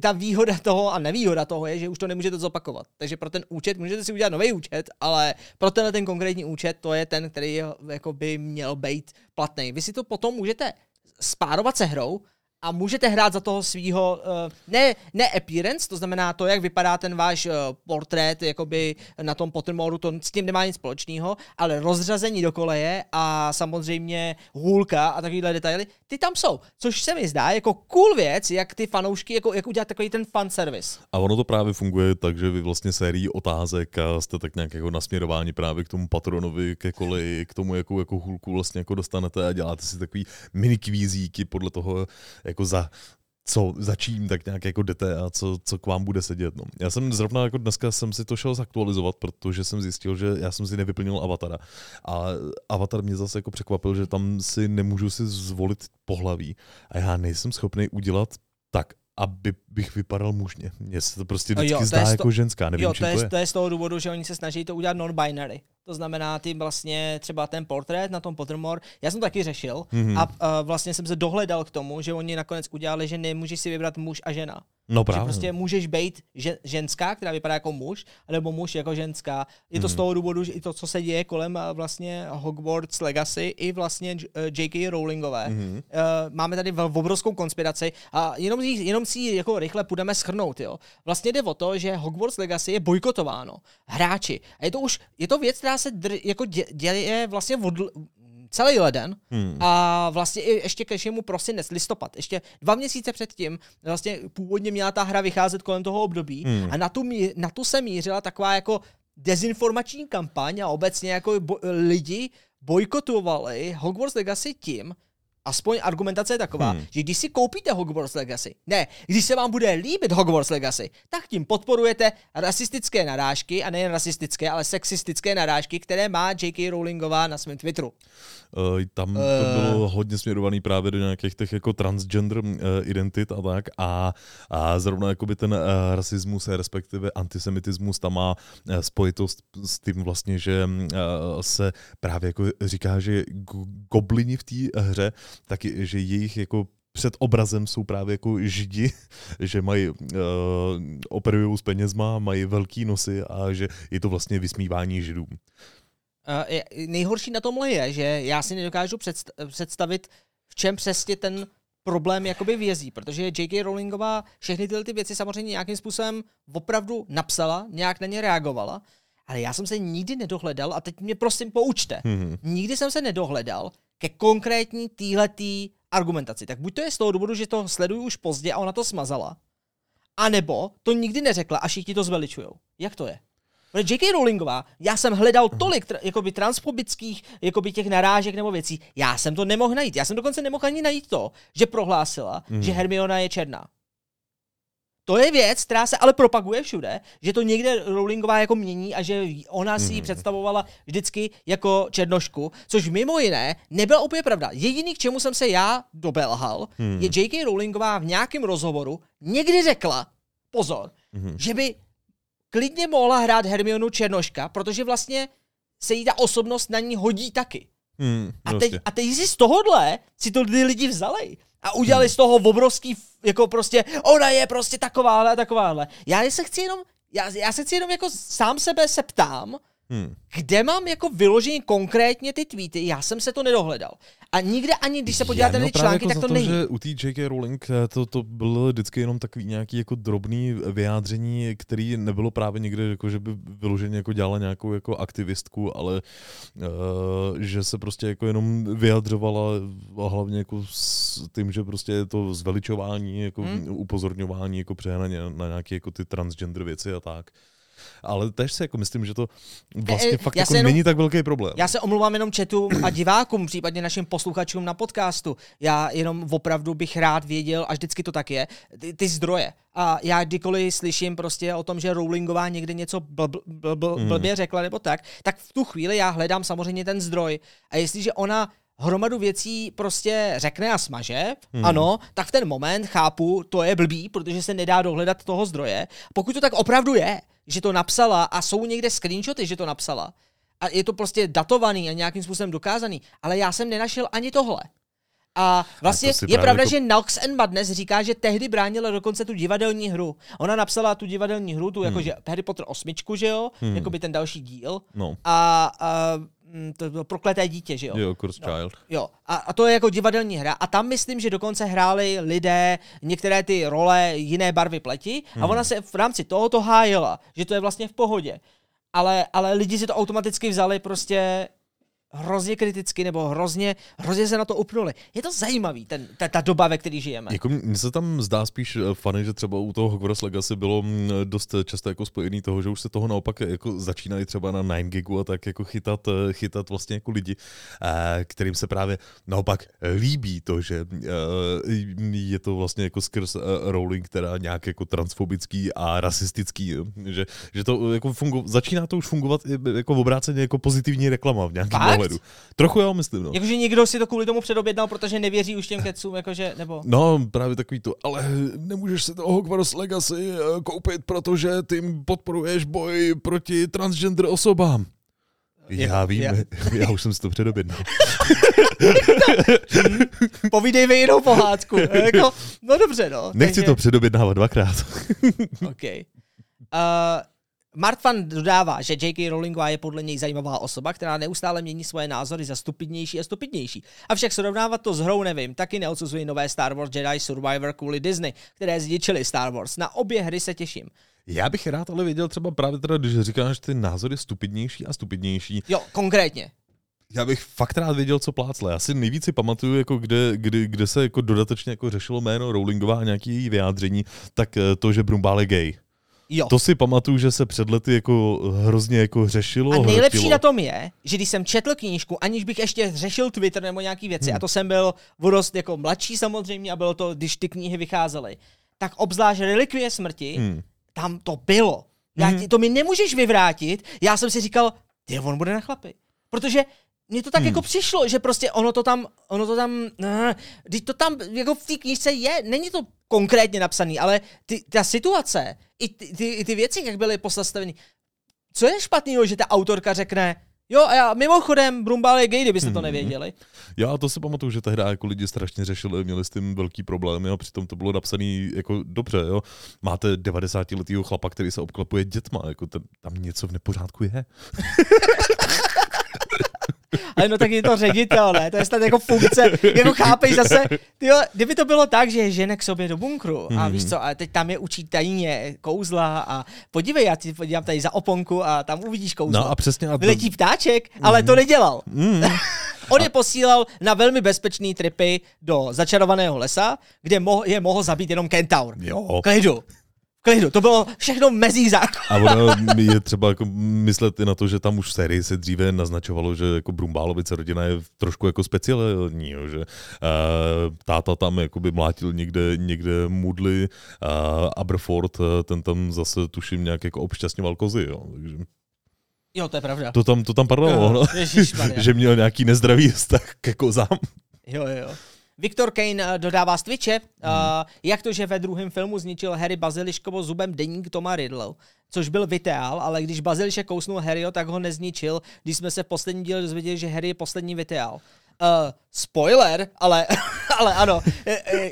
ta výhoda toho a nevýhoda toho je, že už to nemůžete zopakovat. Takže pro ten účet můžete si udělat nový účet, ale pro tenhle ten konkrétní účet to je ten, který jako by měl být platný. Vy si to potom můžete spárovat se hrou a můžete hrát za toho svého, uh, ne, ne appearance, to znamená to, jak vypadá ten váš uh, portrét jakoby na tom Pottermoru, to s tím nemá nic společného, ale rozřazení do koleje a samozřejmě hůlka a takovýhle detaily, ty tam jsou, což se mi zdá jako cool věc, jak ty fanoušky, jako, jak udělat takový ten fan service. A ono to právě funguje tak, že vy vlastně sérií otázek a jste tak nějak jako nasměrováni právě k tomu patronovi, ke koleji, k tomu, jakou jako hůlku vlastně jako dostanete a děláte si takový mini kvízíky podle toho, jako za co, za čím tak nějak jako jdete a co, co k vám bude sedět. No. Já jsem zrovna jako dneska jsem si to šel zaktualizovat, protože jsem zjistil, že já jsem si nevyplnil avatara. A avatar mě zase jako překvapil, že tam si nemůžu si zvolit pohlaví. A já nejsem schopný udělat tak, aby bych vypadal mužně. Mně se to prostě vždycky jo, to zdá jako sto- ženská, nevím, Jo, to je, to je. to je z toho důvodu, že oni se snaží to udělat non-binary. To znamená, ty vlastně třeba ten portrét na tom Pottermore, já jsem to taky řešil Mhm. mm-hmm. a uh, vlastně jsem se dohledal k tomu, že oni nakonec udělali, že nemůžeš si vybrat muž a žena. No Že právě. prostě můžeš být že, ženská, která vypadá jako muž, nebo muž jako ženská. Je to z toho důvodu, že i to, co se děje kolem eh, vlastně Hogwarts Legacy i vlastně eh, J.K. Rowlingové. Mm-hmm. Máme tady vel- obrovskou konspiraci a jenom, jenom si ji jako rychle půjdeme schrnout. Jo. Vlastně jde o to, že Hogwarts Legacy je bojkotováno. Hráči. A je to už, je to věc, která se dr, jako dě- děje vlastně od, celý leden hmm. a vlastně i ještě ke všemu prosinec, listopad, ještě dva měsíce předtím, vlastně původně měla ta hra vycházet kolem toho období hmm. a na tu, na tu se mířila taková jako dezinformační kampaň a obecně jako bo- lidi bojkotovali Hogwarts Legacy tím, aspoň argumentace je taková, hmm. že když si koupíte Hogwarts Legacy, ne, když se vám bude líbit Hogwarts Legacy, tak tím podporujete rasistické narážky, a nejen rasistické, ale sexistické narážky, které má J.K. Rowlingová na svém Twitteru. Uh, tam to Eh. bylo hodně směrovaný právě do nějakých těch jako transgender uh, identit a tak a, a zrovna jakoby ten uh, rasismus, respektive antisemitismus tam má uh, spojitost s tím vlastně, že uh, se právě jako říká, že go- goblini v té hře, tak že jejich jako před obrazem jsou právě jako židi, [laughs] že mají, uh, operují s penězma, mají velký nosy a že je to vlastně vysmívání židům. Uh, nejhorší na tomhle je, že já si nedokážu předst- představit, v čem přesně ten problém jakoby vězí, protože J.K. Rowlingová všechny tyhle ty věci samozřejmě nějakým způsobem opravdu napsala, nějak na ně reagovala, ale já jsem se nikdy nedohledal, a teď mě prosím poučte, Mhm. nikdy jsem se nedohledal ke konkrétní týhletý argumentaci. Tak buď to je z toho důvodu, že to sleduju už pozdě a ona to smazala, anebo to nikdy neřekla a všichni to zveličujou. Jak to je? Protože J.K. Rowlingová, já jsem hledal tolik tr- jakoby transfobických jakoby těch narážek nebo věcí, já jsem to nemohl najít. Já jsem dokonce nemohl ani najít to, že prohlásila, mm. že Hermiona je černá. To je věc, která se ale propaguje všude, že to někde Rowlingová jako mění a že ona si ji představovala vždycky jako černošku, což mimo jiné nebyla úplně pravda. Jediný, k čemu jsem se já dobelhal, hmm. je J.K. Rowlingová v nějakém rozhovoru někdy řekla, pozor, hmm. že by klidně mohla hrát Hermionu Černoška, protože vlastně se jí ta osobnost na ní hodí taky. Hmm, A teď, prostě. a teď si z tohohle si to ty lidi vzali a udělali z toho obrovský, jako prostě, ona je prostě takováhle a takováhle. Já se chci jenom, já, já se chci jenom jako sám sebe se ptám, Hmm. kde mám jako vyloženě konkrétně ty tweety, já jsem se to nedohledal. A nikde ani, když se podíváte na ty články, jako tak to to, není. že u té J.K. Rowling eh, to, to bylo vždycky jenom takový nějaký jako drobný vyjádření, který nebylo právě někde, jako, že by vyloženě jako dělala nějakou jako aktivistku, ale uh, že se prostě jako jenom vyjadřovala a hlavně jako s tím, že prostě je to zveličování, jako Hmm. upozorňování jako přehnaně na nějaké jako ty transgender věci a tak. Ale tež si jako myslím, že to vlastně Eh, fakt jako se jenom- není tak velký problém. Já se omlouvám jenom četům a divákům, případně našim posluchačům na podcastu. Já jenom opravdu bych rád věděl, a vždycky to tak je, ty, ty zdroje. A já kdykoliv slyším prostě o tom, že Rowlingová někde něco bl, bl, bl, bl, Hmm. blbě řekla nebo tak, tak v tu chvíli já hledám samozřejmě ten zdroj. A jestliže ona hromadu věcí prostě řekne a smaže, hmm. ano, tak v ten moment chápu, to je blbý, protože se nedá dohledat toho zdroje. Pokud to tak opravdu je, že to napsala a jsou někde screenshoty, že to napsala, a je to prostě datovaný a nějakým způsobem dokázaný, ale já jsem nenašel ani tohle. A vlastně si je pravda, to- že Nox and Madness říká, že tehdy bránila dokonce tu divadelní hru. Ona napsala tu divadelní hru, tu jakože Harry Potter osmičku, že jo, jako by ten další díl. No, A, a to bylo prokleté dítě, že jo. jo, Cursed Child. Jo, a, a to je jako divadelní hra. A tam myslím, že dokonce hráli lidé některé ty role jiné barvy pleti a Hmm. ona se v rámci tohoto hájila, že to je vlastně v pohodě. Ale, ale lidi si to automaticky vzali prostě hrozně kriticky nebo hrozně, hrozně se na to upnuli. Je to zajímavý, ten, ta, ta doba, ve které žijeme. Jako mně se tam zdá spíš eh, funny, že třeba u toho Hogwarts Legacy bylo mm, dost často jako spojený toho, že už se toho naopak jako začínají třeba na 9 gigu a tak jako chytat, eh, chytat vlastně jako lidi, eh, kterým se právě naopak líbí to, že eh, je to vlastně jako skrz eh, Rowling, která nějak jako transfobický a rasistický, že, že to jako fungu, začíná to už fungovat jako v obráceně jako pozitivní reklama v nějakém Pohledu. Trochu jo, myslím, no. Jakože někdo si to kvůli tomu předobjednal, protože nevěří už těm kecům, jakože, nebo... No, právě takový to, ale nemůžeš se toho Hogwarts Legacy eh, koupit, protože tím podporuješ boj proti transgender osobám. Já vím, já, [laughs] já už jsem si to předobjednal. [laughs] Povídej mi jinou pohádku. [laughs] jako, no dobře, no. Nechci takže... to předobjednávat dvakrát. OK. Uh, Mart Fan dodává, že J.K. Rowlingová je podle něj zajímavá osoba, která neustále mění svoje názory za stupidnější a stupidnější. Avšak srovnávat to s hrou nevím, taky neodsuzuji nové Star Wars Jedi Survivor kvůli Disney, které zničily Star Wars. Na obě hry se těším. Já bych rád ale viděl třeba právě teda, když říkáš ty názory stupidnější a stupidnější. Jo, konkrétně. Já bych fakt rád věděl, co plácle. Já si nejvíc si pamatuju, jako kde, kdy, kde se jako dodatečně jako řešilo jméno Rowlingová a nějaký její vyjádření, tak eh, to, že Brumbál je gay. Jo. To si pamatuju, že se před lety jako hrozně jako řešilo. A nejlepší hrotilo. na tom je, že když jsem četl knížku, aniž bych ještě řešil Twitter nebo nějaký věci, hmm. a to jsem byl vodost jako mladší samozřejmě a bylo to, když ty knihy vycházely, tak obzvlášť Relikvie smrti, hmm. tam to bylo. Já, hmm. To mi nemůžeš vyvrátit. Já jsem si říkal, ty on bude na chlapy. Protože mně to tak hmm. jako přišlo, že prostě ono to tam, ono to tam, ne, když to tam jako v té knížce je, není to konkrétně napsaný, ale ty, ta situace, i ty, ty, i ty věci, jak byly postaveny, co je špatného, že ta autorka řekne, Jo, a já mimochodem, Brumbál je gay, kdybyste to mhm. nevěděli. Já to si pamatuju, že tehdy jako lidi strašně řešili, měli s tím velký problémy a přitom to bylo napsané jako dobře, jo. Máte 90 letýho chlapa, který se obklepuje dětma, jako ten, tam něco v nepořádku je. [laughs] ale no tak je to ředitel, ne? To je snad jako funkce. Jako chápeš zase, tyjo, kdyby to bylo tak, že je žene k sobě do bunkru a mm-hmm. víš co, a teď tam je učí tajně kouzla a podívej, já ti podívám tady za oponku a tam uvidíš kouzlo. No a přesně. A to... Vyletí ptáček, ale to mhm. nedělal. Mm-hmm. [laughs] On je posílal na velmi bezpečný tripy do začarovaného lesa, kde mo- je mohl zabít jenom kentaur. Jo. Klidu klidu, to bylo všechno mezí zákon. A ono je třeba jako myslet i na to, že tam už v sérii se dříve naznačovalo, že jako Brumbálovice rodina je trošku jako speciální, jo, že uh, táta tam jakoby mlátil někde, někde Moodley, uh, Aberford, uh, ten tam zase tuším nějak jako obšťastňoval kozy, jo, takže... Jo, to je pravda. To tam, to tam padlo, no. [laughs] že měl nějaký nezdravý vztah ke kozám. Jo, jo. Viktor Kane eh, dodává z Twitche, hmm. uh, jak to, že ve druhém filmu zničil Harry Baziliškovo zubem deník Toma Riddle, což byl Viteál, ale když Bazilišek kousnul Harryho, tak ho nezničil, když jsme se v posledním díle dozvěděli, že Harry je poslední Viteál. Uh, spoiler, ale, [laughs] ale ano,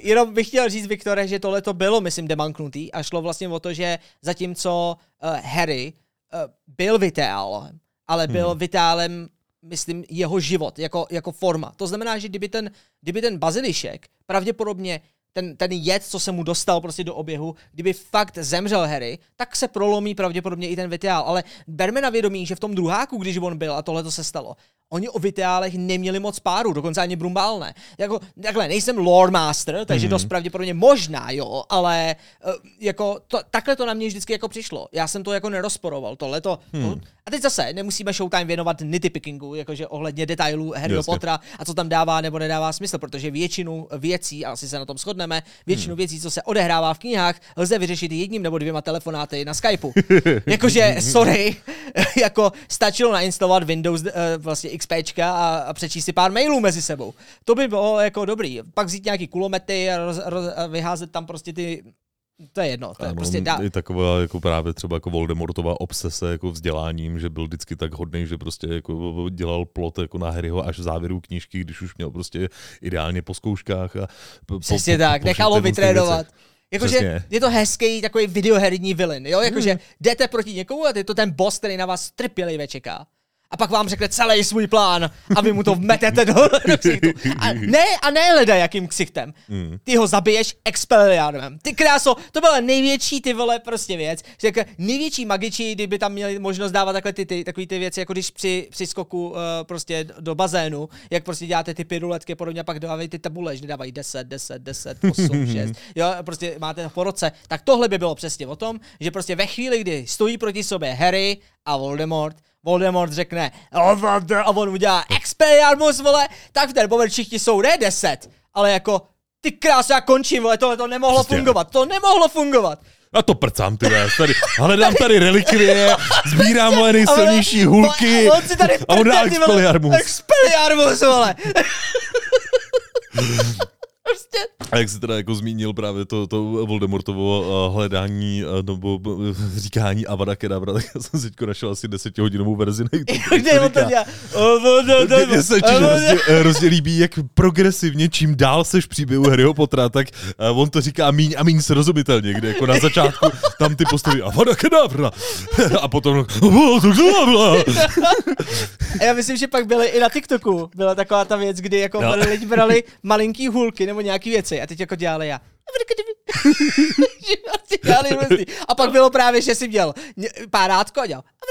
jenom bych chtěl říct, Viktore, že tohle to bylo, myslím, demanknutý a šlo vlastně o to, že zatímco uh, Harry uh, byl Viteálem, ale byl hmm. Vitálem myslím, jeho život jako, jako forma. To znamená, že kdyby ten, kdyby ten bazilišek pravděpodobně ten, ten jed, co se mu dostal prostě do oběhu, kdyby fakt zemřel Harry, tak se prolomí pravděpodobně i ten Vitiál. Ale berme na vědomí, že v tom druháku, když on byl a tohle to se stalo, oni o Vitiálech neměli moc páru, dokonce ani Brumbál ne. Jako, takhle, nejsem lore master, takže mm-hmm. dost pravděpodobně možná, jo, ale uh, jako to, takhle to na mě vždycky jako přišlo. Já jsem to jako nerozporoval, tohle to. Hmm. A teď zase nemusíme Showtime věnovat nitpickingu, jakože ohledně detailů Harryho Pottera a co tam dává nebo nedává smysl, protože většinu věcí, asi se na tom shodneme, většinu hmm. věcí, co se odehrává v knihách, lze vyřešit jedním nebo dvěma telefonáty na Skypeu. [laughs] jakože, sorry, [laughs] jako stačilo nainstalovat Windows uh, vlastně XP a, a přečíst si pár mailů mezi sebou. To by bylo jako dobrý. Pak vzít nějaký kulomety a, roz, roz, a vyházet tam prostě ty to je jedno, to je ano, prostě dá. I taková jako právě třeba jako Voldemortová obsese jako vzděláním, že byl vždycky tak hodný, že prostě jako dělal plot jako na Harryho až v závěru knížky, když už měl prostě ideálně po zkouškách. A po, Přesně po, tak, po, nechal ho vytrénovat. Jakože je to hezký takový videoherní villain, jo? Jakože hmm. jdete proti někomu a je to ten boss, který na vás trpělivě čeká a pak vám řekne celý svůj plán a vy mu to vmetete do, do ksichtu. A ne, a ne leda jakým ksichtem. Mm. Ty ho zabiješ expelliarmem. Ty kráso, to byla největší ty vole prostě věc. Jako největší magiči, kdyby tam měli možnost dávat takhle ty, ty, takový ty věci, jako když při, při skoku uh, prostě do bazénu, jak prostě děláte ty piruletky a podobně, a pak dávají ty tabule, že nedávají 10, 10, 10, 8, 6. Jo, prostě máte po roce. Tak tohle by bylo přesně o tom, že prostě ve chvíli, kdy stojí proti sobě Harry a Voldemort, Voldemort řekne a on udělá Expelliarmus, vole, tak v ten moment všichni jsou ne 10, ale jako Ty krás, já končím, vole, tohle to nemohlo Prostě. fungovat, to nemohlo fungovat. A to prcám, ty vole, tady, hledám tady relikvie, sbírám moje nejsilnější hulky A on si tady a on dá vole, Expelliarmus. Expelliarmus, vole. [laughs] prostě, A jak jsi teda jako zmínil právě to, to Voldemortovo uh, hledání uh, nebo uh, říkání Avada Kedavra, [laughs] tak já jsem si teďko našel asi desetihodinovou verzi na YouTube. [laughs] kde on to dělá? O, o, o, o, Mně se o, hrozně, líbí, jak progresivně, čím dál seš příběhu Harryho Pottera, tak on to říká míň a míň srozumitelně, kde jako na začátku tam ty postavy Avada Kedavra [laughs] a potom já myslím, že pak byly i na TikToku. Byla taková ta věc, kdy jako No. lidi brali malinký hůlky nebo nějaký věci a teď jako dělali já. [laughs] Dělali a pak bylo právě, že si měl párátko a dělal. A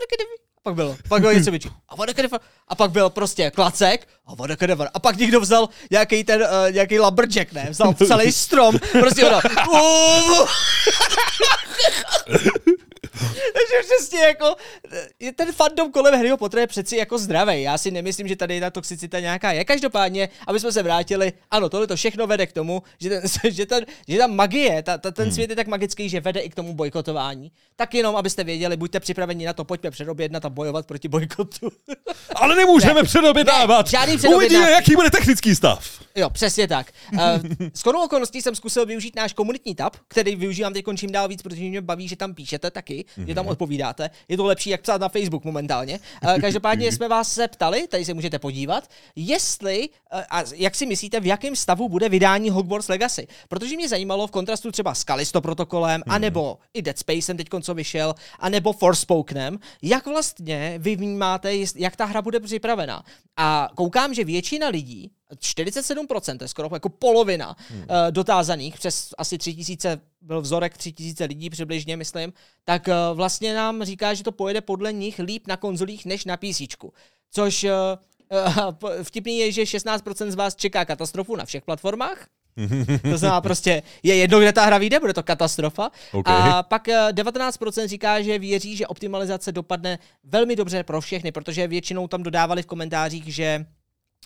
pak bylo, pak bylo něco větší. A vodakadevr. A pak byl prostě klacek a. A pak někdo vzal nějaký ten, uh, nějaký lumberjack, ne? Vzal celý strom, prostě ono. [laughs] [laughs] Takže přesně jako, je ten fandom kolem Harryho Pottera je přeci jako zdravý. Já si nemyslím, že tady ta toxicita nějaká je. Každopádně, aby jsme se vrátili, ano, tohle to všechno vede k tomu, že, ten, [laughs] že, ten, že ta magie, ta, ta, ten svět je tak magický, že vede i k tomu bojkotování. Tak jenom, abyste věděli, buďte připraveni na to, pojďme předobědnat a bojovat proti bojkotu. [laughs] Ale nemůžeme Ne. předobědávat. Ne, žádný Uvidíme, jaký bude technický stav. Jo, přesně tak. Uh, s chodou okolností jsem zkusil využít náš komunitní tab, který využívám teď čím dál víc, protože mě baví, že tam píšete taky, mm-hmm. že tam odpovídáte. Je to lepší, jak psát na Facebook momentálně. Uh, každopádně jsme vás se ptali, tady se můžete podívat, jestli, uh, a jak si myslíte, v jakém stavu bude vydání Hogwarts Legacy. Protože mě zajímalo v kontrastu třeba s Kalisto protokolem, mm-hmm. anebo i Dead Spacem teď co vyšel, anebo Forspokenem, jak vlastně vy vnímáte, jak ta hra bude připravená. A koukám, že většina lidí 47%, to je skoro jako polovina hmm. uh, dotázaných, přes asi 3000, byl vzorek 3000 lidí přibližně, myslím, tak uh, vlastně nám říká, že to pojede podle nich líp na konzolích než na PC. Což uh, uh, [laughs] vtipný je, že 16% z vás čeká katastrofu na všech platformách, [laughs] to znamená prostě, je jedno, kde ta hra vyjde, bude to katastrofa. OK. A pak eh, 19% říká, že věří, že optimalizace dopadne velmi dobře pro všechny, protože většinou tam dodávali v komentářích, že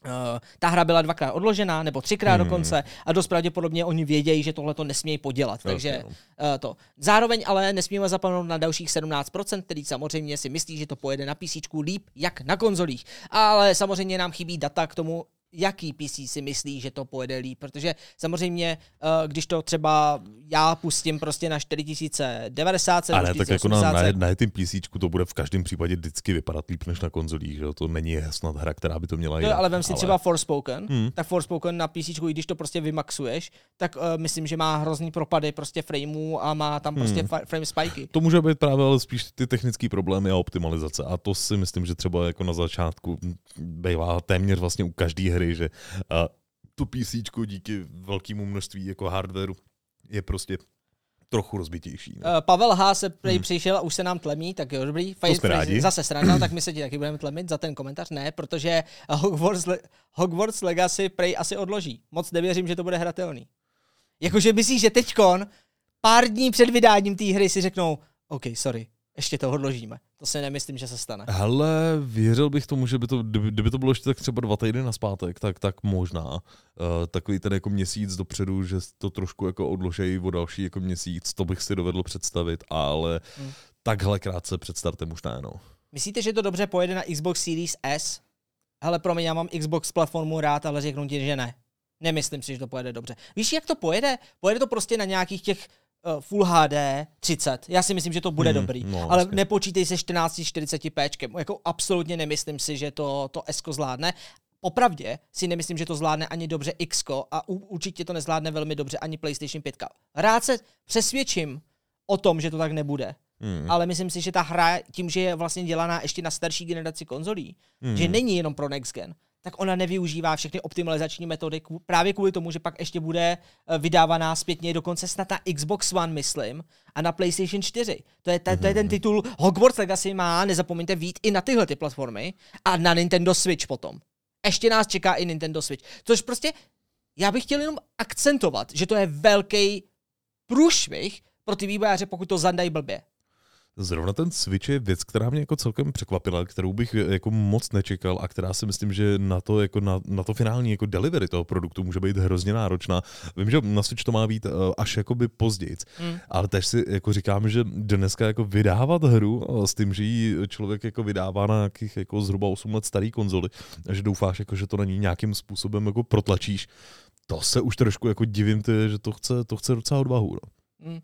Uh, ta hra byla dvakrát odložená, nebo třikrát hmm. dokonce, a dost pravděpodobně oni vědějí, že tohle to nesmějí podělat. Takže Jasně, uh, to. Zároveň ale nesmíme zapomenout na dalších 17%, který samozřejmě si myslí, že to pojede na PC líp, jak na konzolích. Ale samozřejmě nám chybí data k tomu, jaký PC si myslí, že to pojede líp, protože samozřejmě, uh, když to třeba já pustím prostě na 4090, Ale tak jako na, 4080, na, na tím PC to bude v každém případě vždycky vypadat líp než na konzolích, že? To není snad hra, která by to měla jo, ale vem si třeba Forspoken, Hmm. tak Forspoken na PC, i když to prostě vymaxuješ, tak uh, myslím, že má hrozný propady prostě frameů a má tam prostě Hmm. frame spiky. To může být právě ale spíš ty technické problémy a optimalizace. A to si myslím, že třeba jako na začátku bývá téměř vlastně u každé hry, že uh, tu PC díky velkému množství jako hardwareu je prostě trochu rozbitější. Ne? Uh, Pavel H. se prej hmm. přišel a už se nám tlemí, tak jo, dobrý. Fajn. Zase sranda, tak my se ti taky budeme tlemit za ten komentář. Ne, protože Hogwarts, Le- Hogwarts Legacy prej asi odloží. Moc nevěřím, že to bude hratelný. Jakože myslíš, že teďkon pár dní před vydáním té hry si řeknou, OK, sorry, ještě to odložíme. To si nemyslím, že se stane. Hele, věřil bych tomu, že by to, kdyby, kdyby to bylo ještě tak třeba dva týdny na zpátek, tak, tak možná. Uh, takový ten jako měsíc dopředu, že to trošku jako odložejí o další jako měsíc, to bych si dovedl představit, ale Hmm. takhle krátce před startem už ne, no. Myslíte, že to dobře pojede na Xbox Series S? Hele, promiň, já mám Xbox platformu rád, ale řeknu ti, že ne. Nemyslím si, že to pojede dobře. Víš, jak to pojede? Pojede to prostě na nějakých těch Full HD 30. Já si myslím, že to bude Hmm, dobrý. no, ale jasně. nepočítej se 1440 pčkem. Jako absolutně nemyslím si, že to, to S zvládne. Popravdě si nemyslím, že to zvládne ani dobře X a u, určitě to nezvládne velmi dobře ani PlayStation 5. Rád se přesvědčím o tom, že to tak nebude. Hmm. Ale myslím si, že ta hra, tím, že je vlastně dělaná ještě na starší generaci konzolí, Hmm. že není jenom pro next gen, tak ona nevyužívá všechny optimalizační metody právě kvůli tomu, že pak ještě bude eh, vydávaná zpětně dokonce snad na Xbox One, myslím, a na PlayStation 4. To je, ta, to je ten titul Hogwarts Legacy má, nezapomeňte, vít i na tyhle ty platformy a na Nintendo Switch potom. Ještě nás čeká i Nintendo Switch. Což prostě, já bych chtěl jenom akcentovat, že to je velký průšvih pro ty vývojáře, pokud to zandají blbě. Zrovna ten Switch je věc, která mě jako celkem překvapila, kterou bych jako moc nečekal a která si myslím, že na to, jako na, na to finální jako delivery toho produktu může být hrozně náročná. Vím, že na Switch to má být eh, až jakoby později, mm. ale tež si jako říkám, že dneska jako vydávat hru eh, s tím, že ji člověk jako vydává na nějakých jako zhruba 8 let starý konzoli že doufáš, jako, že to na ní nějakým způsobem jako protlačíš, to se už trošku jako divím, ty, že to chce, to chce docela odvahu. No. Mm.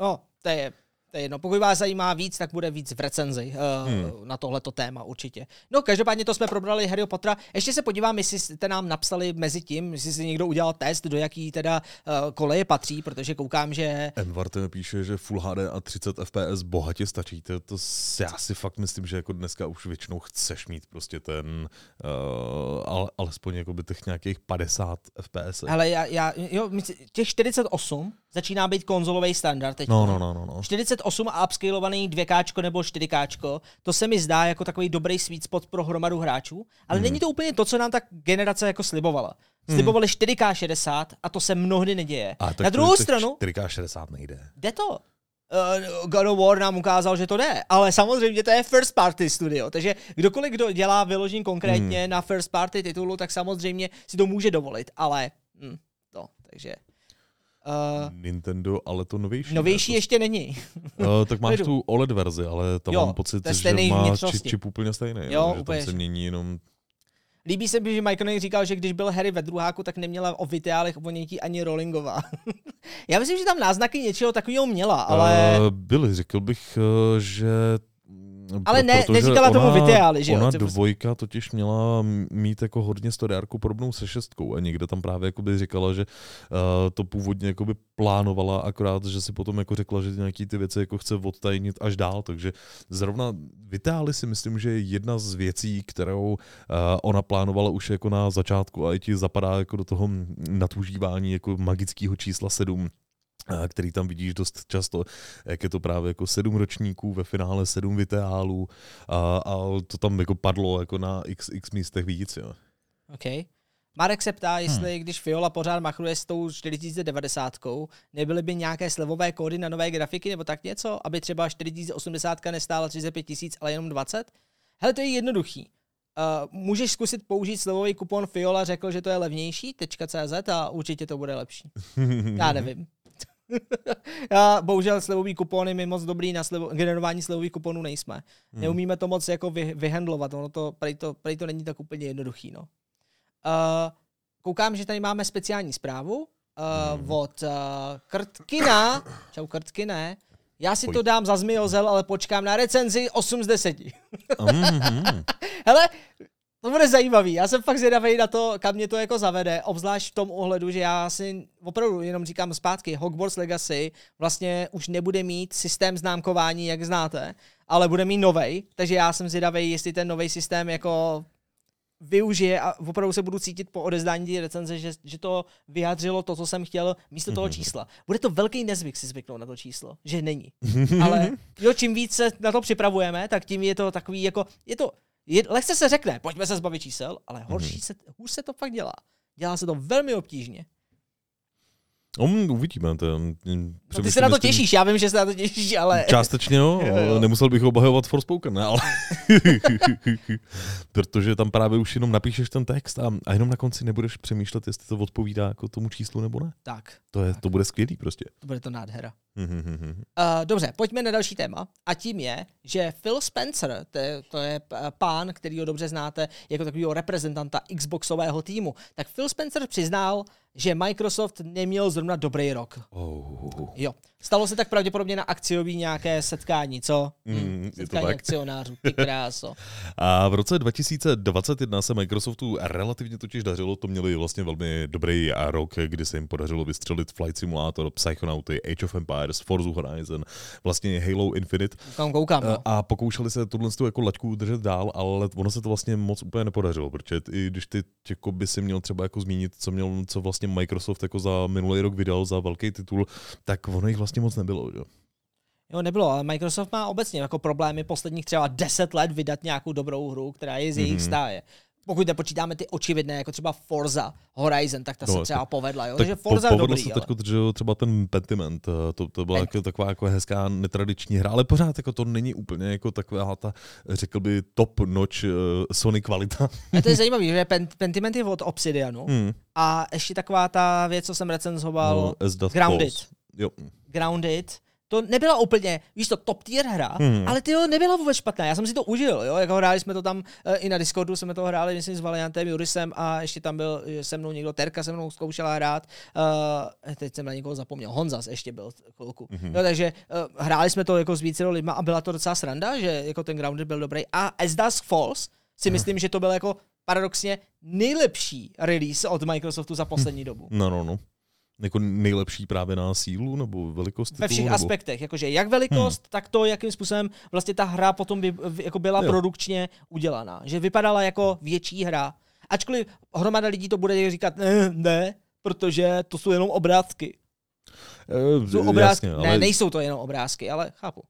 No, to je to je jedno. Pokud vás zajímá víc, tak bude víc v recenzi uh, hmm. na tohleto téma určitě. No, každopádně to jsme probrali Harry Pottera. Ještě se podívám, jestli jste nám napsali mezi tím, jestli si někdo udělal test, do jaký teda uh, koleje patří, protože koukám, že... Envart píše, že Full HD a 30 FPS bohatě stačí. To, to já si fakt myslím, že jako dneska už většinou chceš mít prostě ten, uh, ale, alespoň jako by těch nějakých 50 FPS. Ale já, já jo, těch 48 začíná být konzolový standard teď. No, no, no, no, no. 48 a upscalovaný 2K nebo 4K, to se mi zdá jako takový dobrý sweet spot pro hromadu hráčů, ale hmm. není to úplně to, co nám ta generace jako slibovala. Hmm. Slibovali 4K60 a to se mnohdy neděje. A Na druhou stranu... 4K60 nejde. Jde to. Uh, God of War nám ukázal, že to jde, ale samozřejmě to je first party studio, takže kdokoliv, kdo dělá vyložení konkrétně hmm. na first party titulu, tak samozřejmě si to může dovolit, ale hm, to, takže Uh, Nintendo, ale to novější. Novější ne? ještě není. uh, tak máš tu OLED verzi, ale tam jo, mám pocit, že má čip, čip úplně stejný. Jo, jo, že úplně tam se mění jenom Líbí se mi, že Mike říkal, že když byl Harry ve druháku, tak neměla o videálech o nějtí ani Rollingová. [laughs] Já myslím, že tam náznaky něčeho takového měla, ale... Uh, byly, řekl bych, že ale ne, neříkala tomu videály, že jo? Ona dvojka totiž měla mít jako hodně storiárku podobnou se šestkou a někde tam právě by říkala, že uh, to původně by plánovala, akorát, že si potom jako řekla, že nějaký ty věci jako chce odtajnit až dál, takže zrovna Vitály si myslím, že je jedna z věcí, kterou uh, ona plánovala už jako na začátku a i ti zapadá jako do toho natužívání jako magického čísla 7 který tam vidíš dost často, jak je to právě jako sedm ročníků, ve finále sedm viteálů a, a to tam jako padlo jako na x, x místech víc. Jo. OK. Marek se ptá, jestli hmm. když Fiola pořád machruje s tou 4090, nebyly by nějaké slevové kódy na nové grafiky nebo tak něco, aby třeba 4080 nestála 35 tisíc, ale jenom 20? Hele, to je jednoduchý. Uh, můžeš zkusit použít slevový kupon Fiola, řekl, že to je levnější, .cz a určitě to bude lepší. [laughs] Já nevím. [laughs] Já bohužel slevový kupony my moc dobrý na slevo, generování slevových kuponů nejsme. Hmm. Neumíme to moc jako vy, vyhandlovat, ono to, prej to, prej to není tak úplně jednoduchý. No. Uh, koukám, že tady máme speciální zprávu uh, hmm. od uh, Krtkina. [coughs] Čau Krtkine. Já si Pojď. to dám za zmiozel, ale počkám na recenzi 8 z 10. mm-hmm. [laughs] Hele, to bude zajímavý. Já jsem fakt zvědavý na to, kam mě to jako zavede, obzvlášť v tom ohledu, že já si opravdu jenom říkám zpátky, Hogwarts Legacy vlastně už nebude mít systém známkování, jak znáte, ale bude mít novej, takže já jsem zvědavý, jestli ten nový systém jako využije a opravdu se budu cítit po odezdání té recenze, že, že to vyjádřilo to, co jsem chtěl místo toho mhm. čísla. Bude to velký nezvyk si zvyknout na to číslo, že není. [laughs] Ale jo, čím víc se na to připravujeme, tak tím je to takový jako, je to je, lehce se řekne, pojďme se zbavit čísel, ale horší mm-hmm. se, hůř se to fakt dělá. Dělá se to velmi obtížně. Um, uvidíme. To, no ty se na to těšíš, já vím, že se na to těšíš, ale... Částečně jo, [laughs] jo, jo. nemusel bych obhajovat Forspoken, ne, ale... [laughs] Protože tam právě už jenom napíšeš ten text a, a jenom na konci nebudeš přemýšlet, jestli to odpovídá jako tomu číslu nebo ne. Tak. To, je, tak. to bude skvělý prostě. To bude to nádhera. uh, dobře, pojďme na další téma a tím je, že Phil Spencer, to je, to je pán, který ho dobře znáte jako takového reprezentanta Xboxového týmu, tak Phil Spencer přiznal, že Microsoft neměl zrovna dobrý rok. Oh. Jo. Stalo se tak pravděpodobně na akciový nějaké setkání, co? Mm, hm, setkání tak. akcionářů, ty [laughs] kráso. A v roce 2021 se Microsoftu relativně totiž dařilo, to měli vlastně velmi dobrý rok, kdy se jim podařilo vystřelit Flight Simulator, Psychonauty, Age of Empires, Forza Horizon, vlastně Halo Infinite. Koukám, koukám, no. A pokoušeli se tuhle jako laťku držet dál, ale ono se to vlastně moc úplně nepodařilo, protože i když ty jako by si měl třeba jako zmínit, co měl, co vlastně Microsoft jako za minulý rok vydal za velký titul, tak ono jich vlastně moc nebylo. Že? Jo, nebylo, ale Microsoft má obecně jako problémy posledních třeba 10 let vydat nějakou dobrou hru, která je z jejich mm-hmm. stáje. Pokud nepočítáme ty očividné, jako třeba Forza Horizon, tak ta No, se třeba povedla, jo? Tak Takže Forza po, je povedlo dobrý, se ale... teď že jo, třeba ten Pentiment, eh, to, to byla jako, taková jako hezká netradiční hra, ale pořád jako to není úplně jako taková ta, řekl by, top notch uh, Sony kvalita. A to je [laughs] zajímavé, že Pen- Pentiment je od Obsidianu Hmm. a ještě taková ta věc, co jsem recenzoval, No, Grounded. Falls. Jo. Grounded, to nebyla úplně, víš to, top tier hra, Hmm. ale ty jo, nebyla vůbec špatná. Já jsem si to užil, jo, jako hráli jsme to tam uh, i na Discordu, jsme to hráli, myslím, s Valiantem, Jurisem a ještě tam byl eh, se mnou někdo, Terka se mnou zkoušela hrát, uh, teď jsem na někoho zapomněl, Honzas ještě byl chvilku. Mm-hmm. Jo, takže uh, hráli jsme to jako s více lidma a byla to docela sranda, že jako ten Grounded byl dobrý. A As Dusk Falls si myslím, že to byl jako paradoxně nejlepší release od Microsoftu za poslední dobu. No, no, no. Jako nejlepší právě na sílu nebo velikost Ve všech nebo... aspektech, jakože jak velikost, tak to, jakým způsobem vlastně ta hra potom by, jako byla Jo. produkčně udělaná. Že vypadala jako větší hra. Ačkoliv hromada lidí to bude říkat, ne, ne, protože to jsou jenom obrázky. Eh, Jsou obrázky. Jasně, Ne, ale nejsou to jenom obrázky, ale chápu.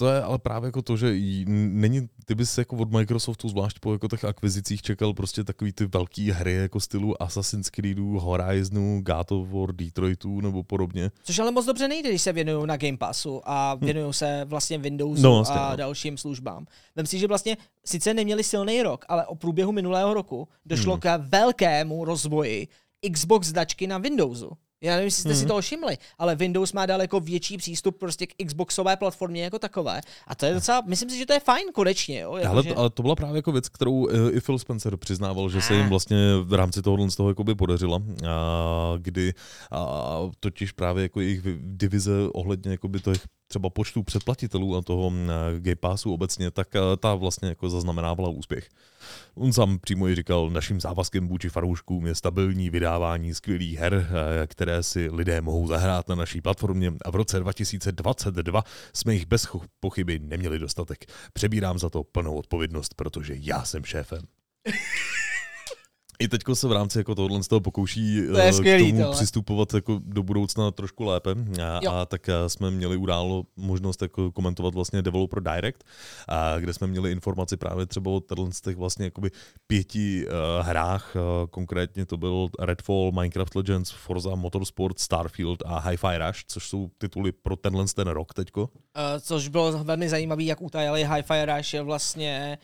To je ale právě jako to, že jí- není, ty bys jako od Microsoftu, zvlášť po jako těch akvizicích, čekal prostě takový ty velký hry jako stylu Assassin's Creedů, Horizonu, God of War, Detroitu nebo podobně. Což ale moc dobře nejde, když se věnují na Game Passu a věnují se vlastně Windowsu No, vlastně, a no. dalším službám. Vem si, že vlastně sice neměli silný rok, ale o průběhu minulého roku došlo Hmm. k velkému rozvoji Xbox značky na Windowsu. Já nevím, jestli jste si Hmm. toho všimli, ale Windows má daleko větší přístup prostě k Xboxové platformě jako takové. A to je docela, myslím si, že to je fajn konečně. Jo? Jako, Ale, že... ale to byla právě jako věc, kterou eh, i Phil Spencer přiznával, že se jim Ah. vlastně v rámci tohohle z toho jakoby podařila, a kdy a totiž právě jako jejich divize ohledně jakoby těch třeba počtu předplatitelů a toho mm, Game Passu obecně, tak eh, ta vlastně jako zaznamenávala úspěch. On sám přímo i říkal, naším závazkem vůči fanouškům je stabilní vydávání skvělých her, eh, které si lidé mohou zahrát na naší platformě a v roce 2022 jsme jich bez pochyby neměli dostatek. Přebírám za to plnou odpovědnost, protože já jsem šéfem. I teďko se v rámci jako tohohle z toho pokouší To je eh, skvělý, k tomu tohle. přistupovat jako do budoucna trošku lépe. A, Jo. a tak eh, jsme měli událo možnost jako komentovat vlastně Developer Direct, a kde jsme měli informaci právě třeba o těch vlastně jakoby pěti uh, hrách. Uh, konkrétně to byl Redfall, Minecraft Legends, Forza Motorsport, Starfield a Hi-Fi Rush, což jsou tituly pro tenhle ten rok teďko. Uh, což bylo velmi zajímavé, jak utajili Hi-Fi Rush je vlastně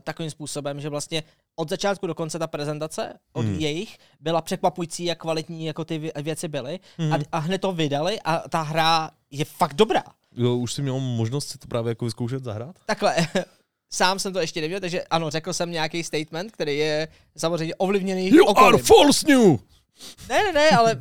takovým způsobem, že vlastně od začátku do konce ta prezentace od Hmm. hmm. jejich byla překvapující, jak kvalitní jako ty vě- věci byly Hmm. a, a hned to vydali a ta hra je fakt dobrá. Jo, už si měl možnost si to právě jako vyzkoušet zahrát? Takhle, [laughs] sám jsem to ještě nevěděl, takže ano, řekl jsem nějaký statement, který je samozřejmě ovlivněný You are okolím. false new! Ne, ne, ne, ale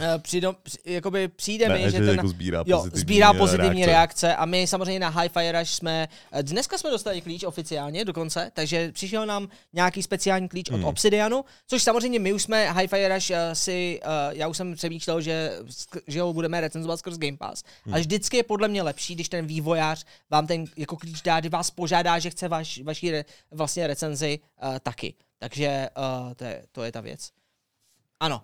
eh, přijde, při- jakoby přijde mi, Ne, že že ten... jako sbírá Jo, pozitivní, sbírá eh, pozitivní reakce. reakce. a my samozřejmě na Hi-Fi Rush jsme, eh, dneska jsme dostali klíč oficiálně dokonce, takže přišel nám nějaký speciální klíč Hmm. od Obsidianu, což samozřejmě my už jsme Hi-Fi Rush eh, si, já už jsem přemýšlel, že, že ho budeme recenzovat skrz Game Pass. Hmm. A vždycky je podle mě lepší, když ten vývojář vám ten jako klíč dá, kdy vás požádá, že chce vaš, vaší re, vlastně recenzi uh, taky. Takže uh, to, je, to je ta věc. Ano.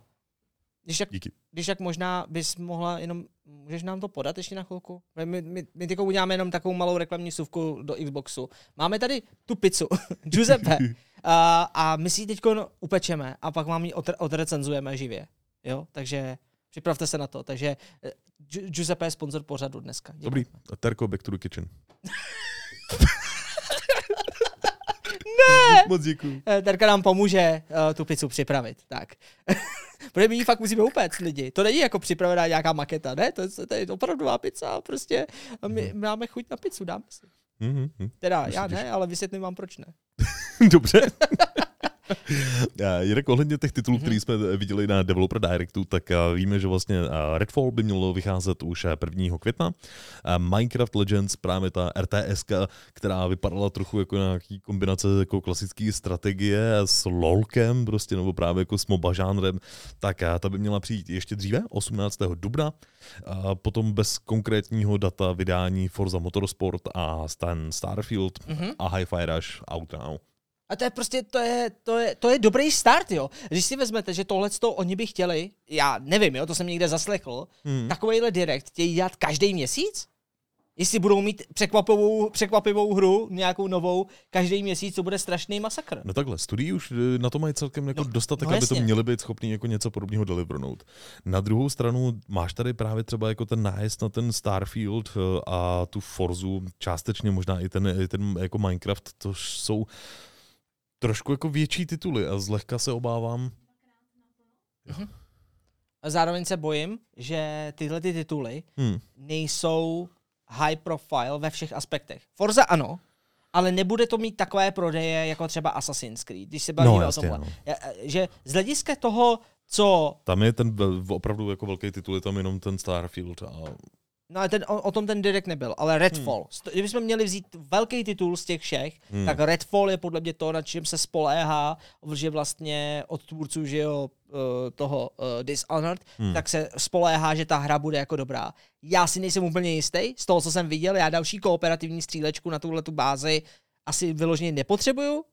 Když tak Díky. když tak možná bys mohla jenom, můžeš nám to podat ještě na chvilku? My, my, my teď uděláme jenom takovou malou reklamní suvku do Xboxu. Máme tady tu pizzu, [laughs] Giuseppe, [laughs] a, a my si ji teď upečeme a pak vám ji odre- odrecenzujeme živě. Jo, takže připravte se na to. Takže eh, Gi- Giuseppe je sponsor pořadu dneska. Děkujeme. Dobrý. Terko, back to the kitchen. [laughs] Ne! Moc děkuji. Eh, Terka nám pomůže uh, tu pizzu připravit. Tak. [laughs] Protože my ji fakt musíme upéct lidi. To není jako připravená nějaká maketa, ne? To, je- to je opravdová pizza, prostě my Mhm. máme chuť na pizzu, dáme si. Mhm, mhm. Teda Myslím, já ne, ale vysvětlím vám proč ne. [laughs] Dobře. [laughs] [laughs] A Jinak ohledně těch titulů, Mhm. které jsme viděli na Developer Directu, tak a, víme, že vlastně a, Redfall by mělo vycházet už a, 1. května. Minecraft Legends, právě ta RTS, která vypadala trochu jako nějaký kombinace jako klasické strategie s LOLkem, prostě, nebo právě jako s MOBA žánrem, tak ta by měla přijít ještě dříve, 18. dubna. A potom bez konkrétního data vydání Forza Motorsport a ten Starfield Mhm. a Hi-Fi Rush out now. A to je prostě, to je, to je, to je dobrý start, jo. Když si vezmete, že tohle to oni by chtěli, já nevím, jo, to jsem někde zaslechl, Hmm. takovejhle direkt chtějí dělat každý měsíc? Jestli budou mít překvapivou, překvapivou hru, nějakou novou, každý měsíc, co bude strašný masakr. No takhle, studií už eh, na to mají celkem jako No, dostatek, no aby to měli být schopný jako něco podobného delivernout. Na druhou stranu máš tady právě třeba jako ten nájezd na ten Starfield eh, a tu Forzu, částečně možná i ten, i ten jako Minecraft, to jsou trošku jako větší tituly a zlehka se obávám. A zároveň se bojím, že tyhle ty tituly Hmm. nejsou high profile ve všech aspektech. Forza ano, ale nebude to mít takové prodeje jako třeba Assassin's Creed, když se bavíme No, o tomhle. no. Ja- Že z hlediska toho, co Tam je ten opravdu jako velký titul, je tam jenom ten Starfield a No ale ten, o, o tom ten direkt nebyl, ale Redfall. Hmm. Kdybychom měli vzít velký titul z těch všech, Hmm. hmm. tak Redfall je podle mě to, na čem se spoléhá, že vlastně od tvůrců, že jo, eh, toho uh, Dishonored, Hmm. hmm. tak se spoléhá, že ta hra bude jako dobrá. Já si nejsem úplně jistý, z toho, co jsem viděl, já další kooperativní střílečku na tuhle tu bázi asi vyloženě nepotřebuju,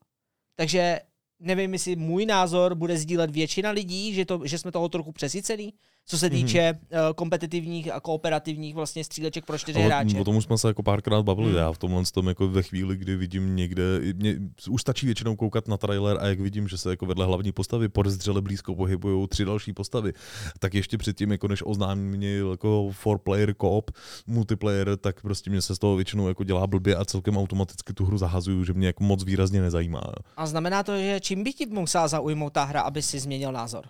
takže nevím, jestli můj názor bude sdílet většina lidí, že, to, že jsme toho trochu přesycený, co se týče mm-hmm. uh, kompetitivních a kooperativních vlastně stříleček pro čtyři Ale hráče. O tom už jsme se jako párkrát bavili. Hmm. Já v tomhle tom jako ve chvíli, kdy vidím někde, mě, už stačí většinou koukat na trailer a jak vidím, že se jako vedle hlavní postavy podezřele blízko pohybují tři další postavy, tak ještě předtím, jako než oznámil jako four player co-op multiplayer, tak prostě mě se z toho většinou jako dělá blbě a celkem automaticky tu hru zahazuju, že mě jako moc výrazně nezajímá. A znamená to, že čím by ti musela zaujmout ta hra, aby si změnil názor?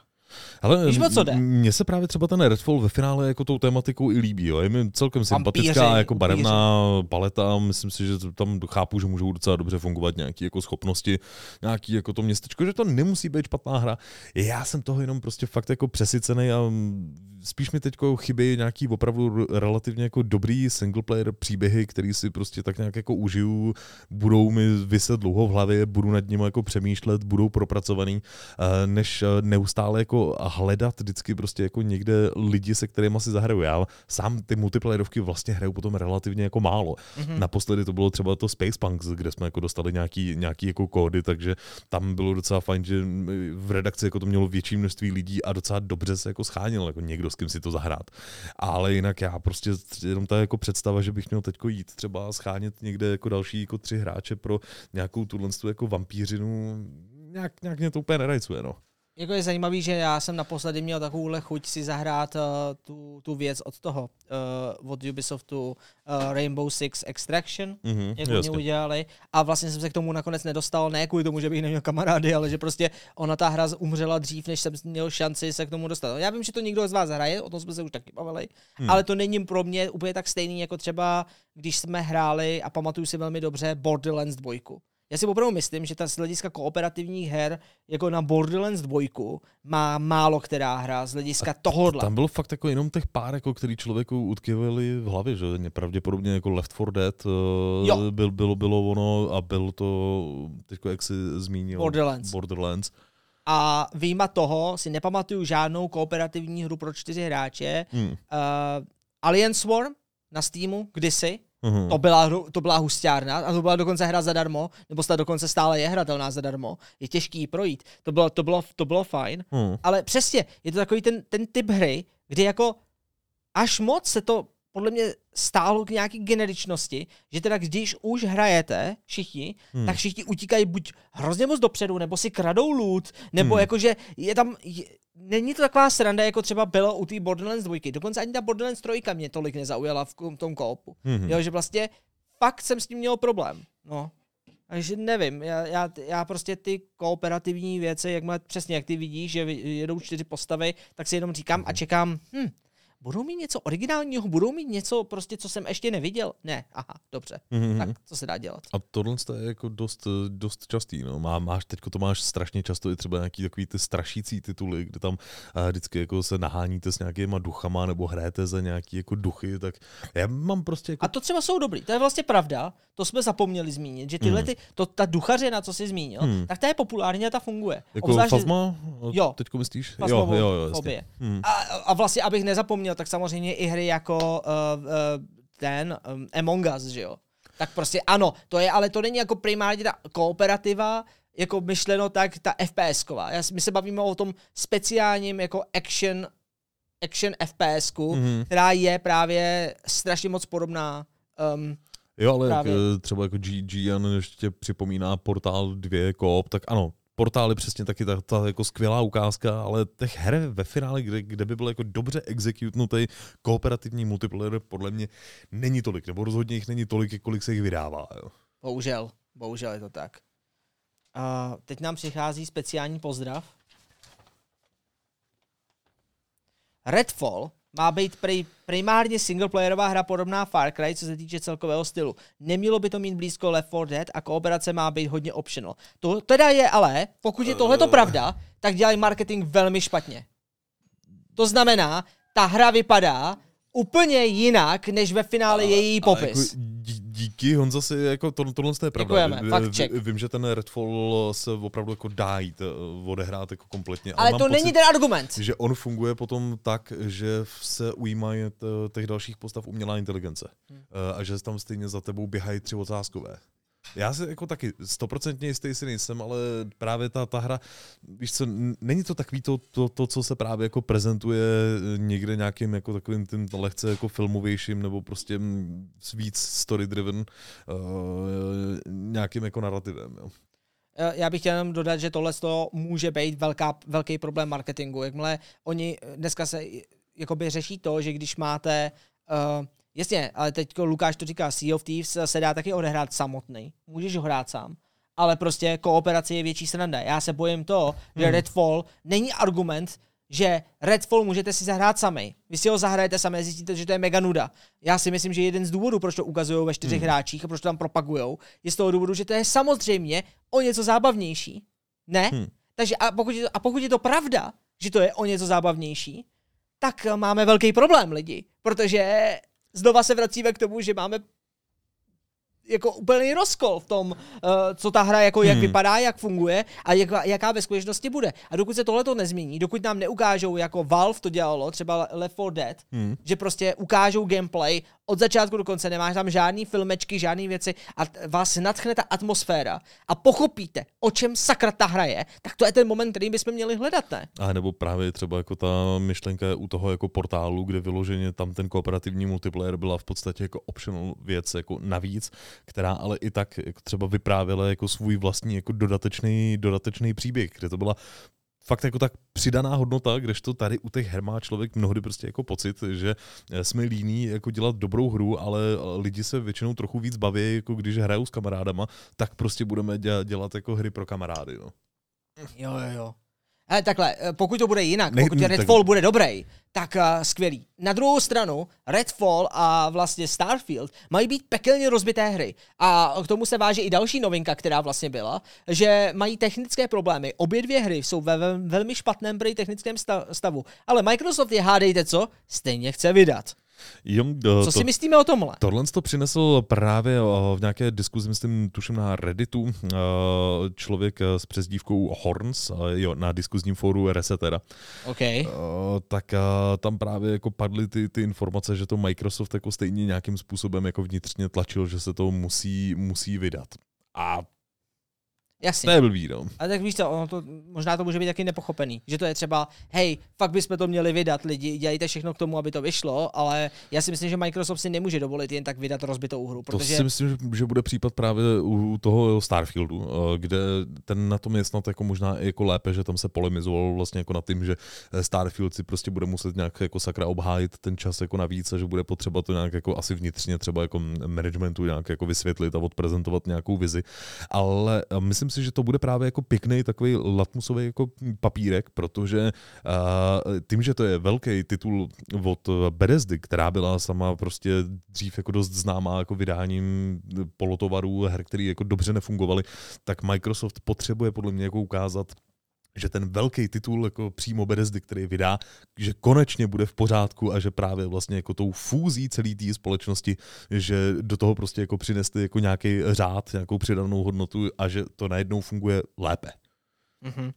Ale Víš, co jde? Mně se právě třeba ten Redfall ve finále jako tou tématikou i líbí. Jo. Je mi celkem sympatická Vampíři, jako barevná paleta. Myslím si, že tam chápu, že můžou docela dobře fungovat nějaké jako schopnosti, nějaký jako to městečko, že to nemusí být špatná hra. Já jsem toho jenom prostě fakt jako přesycený a spíš mi teď chybí nějaký opravdu relativně jako dobrý single player příběhy, který si prostě tak nějak jako užiju, budou mi vyset dlouho v hlavě, budu nad nimi jako přemýšlet, budou propracovaný, eh, než eh, neustále jako hledat vždycky prostě jako někde lidi, se kterými si zahraju. Já sám ty multiplayerovky vlastně hraju potom relativně jako málo. Mm-hmm. Naposledy to bylo třeba to Space Punks, kde jsme jako dostali nějaký, nějaký jako kódy, takže tam bylo docela fajn, že v redakci jako to mělo větší množství lidí a docela dobře se jako schánil jako někdo, s kým si to zahrát. Ale jinak já prostě jenom ta jako představa, že bych měl teďko jít třeba schánět někde jako další jako tři hráče pro nějakou tuhle tu jako vampířinu, nějak, nějak mě to úplně nerajcuje, no. Jako je zajímavý, že já jsem naposledy měl takovouhle chuť si zahrát uh, tu, tu věc od toho, uh, od Ubisoftu uh, Rainbow Six Extraction, Mhm, jak oni udělali. A vlastně jsem se k tomu nakonec nedostal, ne kvůli tomu, že bych neměl kamarády, ale že prostě ona ta hra umřela dřív, než jsem měl šanci se k tomu dostat. Já vím, že to někdo z vás hraje, o tom jsme se už taky bavili, hmm. ale to není pro mě úplně tak stejný, jako třeba když jsme hráli, a pamatuju si velmi dobře, Borderlands 2. Já si opravdu myslím, že ta z hlediska kooperativních her, jako na Borderlands 2, má málo která hra z hlediska tohohle. Tam bylo fakt jako jenom těch pár, jako, který člověku utkvěli v hlavě, že pravděpodobně jako Left 4 Dead uh, Jo. byl, bylo, bylo ono a byl to, teďko jak si zmínil, Borderlands. Borderlands. A výjima toho si nepamatuju žádnou kooperativní hru pro čtyři hráče. Hmm. Uh, Alien Swarm na Steamu kdysi, Mhm. to byla, to byla hustárna a to byla dokonce hra zadarmo, nebo snad dokonce stále je hratelná zadarmo. Je těžký ji projít. To bylo, to bylo, to bylo fajn. Hmm. Ale přesně, je to takový ten, ten typ hry, kdy jako až moc se to podle mě stálo k nějaký generičnosti, že teda když už hrajete všichni, Hmm. tak všichni utíkají buď hrozně moc dopředu, nebo si kradou loot, nebo Hmm. hmm. jakože je tam, je, není to taková sranda, jako třeba bylo u té Borderlands 2. Dokonce ani ta Borderlands 3 mě tolik nezaujala v tom koopu. Mhm. Jo, že vlastně fakt jsem s tím měl problém. No. Takže nevím, já, já, já prostě ty kooperativní věci, jak má, přesně jak ty vidíš, že jedou čtyři postavy, tak si jenom říkám a čekám, hm, budou mít něco originálního, budou mít něco prostě, co jsem ještě neviděl? Ne, aha, dobře, Mhm. tak co se dá dělat? A tohle je jako dost, dost častý. No. Má, máš, teďko to máš strašně často i třeba nějaký takový ty strašící tituly, kde tam uh, vždycky jako se naháníte s nějakýma duchama nebo hrajete za nějaký jako duchy, tak já mám prostě jako... A to třeba jsou dobrý, to je vlastně pravda, to jsme zapomněli zmínit, že tyhle Hmm. ty, to, ta duchařina, co jsi zmínil, Hmm. tak ta je populární a ta funguje. jako Obzvlášť- Fazma? Jo. Teďko myslíš? Jo, jo, jo. Fobie. Hmm. A, a vlastně, abych nezapomněl, tak samozřejmě i hry jako uh, uh, ten um, Among Us, že jo? Tak prostě ano, to je, ale to není jako primárně ta kooperativa, jako myšleno tak ta FPS-ková. Já, my se bavíme o tom speciálním jako action, action FPS-ku, Mhm. která je právě strašně moc podobná Um, Jo, ale jak, Právě. třeba jako G- Gian ještě připomíná Portál 2 koop, tak ano, Portál je přesně taky ta, ta jako skvělá ukázka, ale těch her ve finále, kde, kde by byl jako dobře executnutý kooperativní multiplayer, podle mě není tolik, nebo rozhodně jich není tolik, kolik se jich vydává. Jo. bohužel, bohužel je to tak. Uh, teď nám přichází speciální pozdrav. Redfall má být prej, primárně singleplayerová hra podobná Far Cry, co se týče celkového stylu. Nemělo by to mít blízko Left 4 Dead a kooperace má být hodně optional. To teda je ale, pokud je tohleto pravda, tak dělají marketing velmi špatně. To znamená, ta hra vypadá úplně jinak, než ve finále je její Ale popis. Jako, dí- díky, Honza si jako to, tohle je pravda. Děkujeme, Vy- fakt check. Vím, že ten Redfall se opravdu jako dá jít, eh, odehrát jako kompletně. Ale mám to pocit, není ten argument. že on funguje potom tak, že se ujímají t- těch dalších postav umělá inteligence. Hmm. Eh, A že tam stejně za tebou běhají tři otázkové. Já si jako taky stoprocentně jistý si nejsem, ale právě ta, ta hra, víš co, není to takový to, to, to, co se právě jako prezentuje eh, někde nějakým jako takovým tím lehce jako filmovějším nebo prostě mm, víc story driven uh, nějakým jako narrativem. Jo. Eh, Já bych chtěl jenom dodat, že tohle to může být velká, velký problém marketingu. Jakmile oni dneska se jakoby řeší to, že když máte uh, Jasně, ale teď Lukáš to říká, Sea of Thieves se dá taky odehrát samotný. Můžeš ho hrát sám. Ale prostě kooperace je větší sranda. Já se bojím to, že Hmm. Redfall není argument, že Redfall můžete si zahrát sami. Vy si ho zahrajete sami a zjistíte, že to je mega nuda. Já si myslím, že jeden z důvodů, proč to ukazují ve čtyřech Hmm. hráčích a proč to tam propagujou, je z toho důvodu, že to je samozřejmě o něco zábavnější. Ne? Hmm. Takže a pokud, je to, a pokud je to pravda, že to je o něco zábavnější, tak máme velký problém lidi. Protože znova se vracíme k tomu, že máme jako úplný rozkol v tom, uh, co ta hra jako jak Hmm. vypadá, jak funguje a jak, jaká ve skutečnosti bude. A dokud se tohle to nezmění, dokud nám neukážou, jako Valve to dělalo, třeba Left 4 Dead, Hmm. že prostě ukážou gameplay od začátku do konce, nemáš tam žádný filmečky, žádné věci a vás natchne ta atmosféra a pochopíte, o čem sakra ta hra je, tak to je ten moment, který bychom měli hledat, ne? A nebo právě třeba jako ta myšlenka u toho jako portálu, kde vyloženě tam ten kooperativní multiplayer byla v podstatě jako optional věc, jako navíc, která ale i tak jako třeba vyprávěla jako svůj vlastní jako dodatečný, dodatečný příběh, kde to byla fakt jako tak přidaná hodnota, kdežto tady u těch her má člověk mnohdy prostě jako pocit, že jsme líní jako dělat dobrou hru, ale lidi se většinou trochu víc baví, jako když hrajou s kamarádama, tak prostě budeme dělat, dělat jako hry pro kamarády. No. Jo, jo, jo. Ale takhle, eh, pokud to bude jinak, Ne- pokud ne- Redfall tak- bude dobrý, tak uh, skvělý. Na druhou stranu, Redfall a vlastně Starfield mají být pekelně rozbité hry. A k tomu se váže i další novinka, která vlastně byla, že mají technické problémy. Obě dvě hry jsou ve vel- velmi špatném prý technickém sta- stavu. Ale Microsoft je, hádejte co, stejně chce vydat. Jo, Co to, si myslíme o tomhle? Tohle to přinesl právě eh, v nějaké diskuzi, myslím, tuším na Redditu, eh, člověk eh, s přezdívkou Horns, eh, jo, na diskuzním fóru Resetera. OK. Eh, tak eh, tam právě jako padly ty, ty informace, že to Microsoft jako stejně nějakým způsobem jako vnitřně tlačil, že se to musí, musí vydat. A Jasně. to je blbý, no. Ale tak víš co, ono to, možná to může být taky nepochopený. Že to je třeba, hej, fakt bychom to měli vydat lidi, dělejte všechno k tomu, aby to vyšlo, ale já si myslím, že Microsoft si nemůže dovolit jen tak vydat rozbitou hru, To protože si myslím, že, bude případ právě u toho Starfieldu, eh, kde ten na tom je snad jako možná i jako lépe, že tam se polemizoval vlastně jako nad tím, že eh, Starfield si prostě bude muset nějak jako sakra obhájit ten čas jako navíc a že bude potřeba to nějak jako asi vnitřně třeba jako managementu nějak jako vysvětlit a odprezentovat nějakou vizi. Ale myslím si, že to bude právě jako pěkný takový latmusový jako papírek, protože uh, tím, že to je velký titul od Bethesdy, která byla sama prostě dřív jako dost známá jako vydáním polotovarů, her, které jako dobře nefungovaly, tak Microsoft potřebuje podle mě jako ukázat, že ten velký titul jako přímo Bethesdy, který vydá, že konečně bude v pořádku a že právě vlastně jako tou fúzí celé té společnosti, že do toho prostě jako přinesli jako nějaký řád, nějakou přidanou hodnotu a že to najednou funguje lépe. Mhm.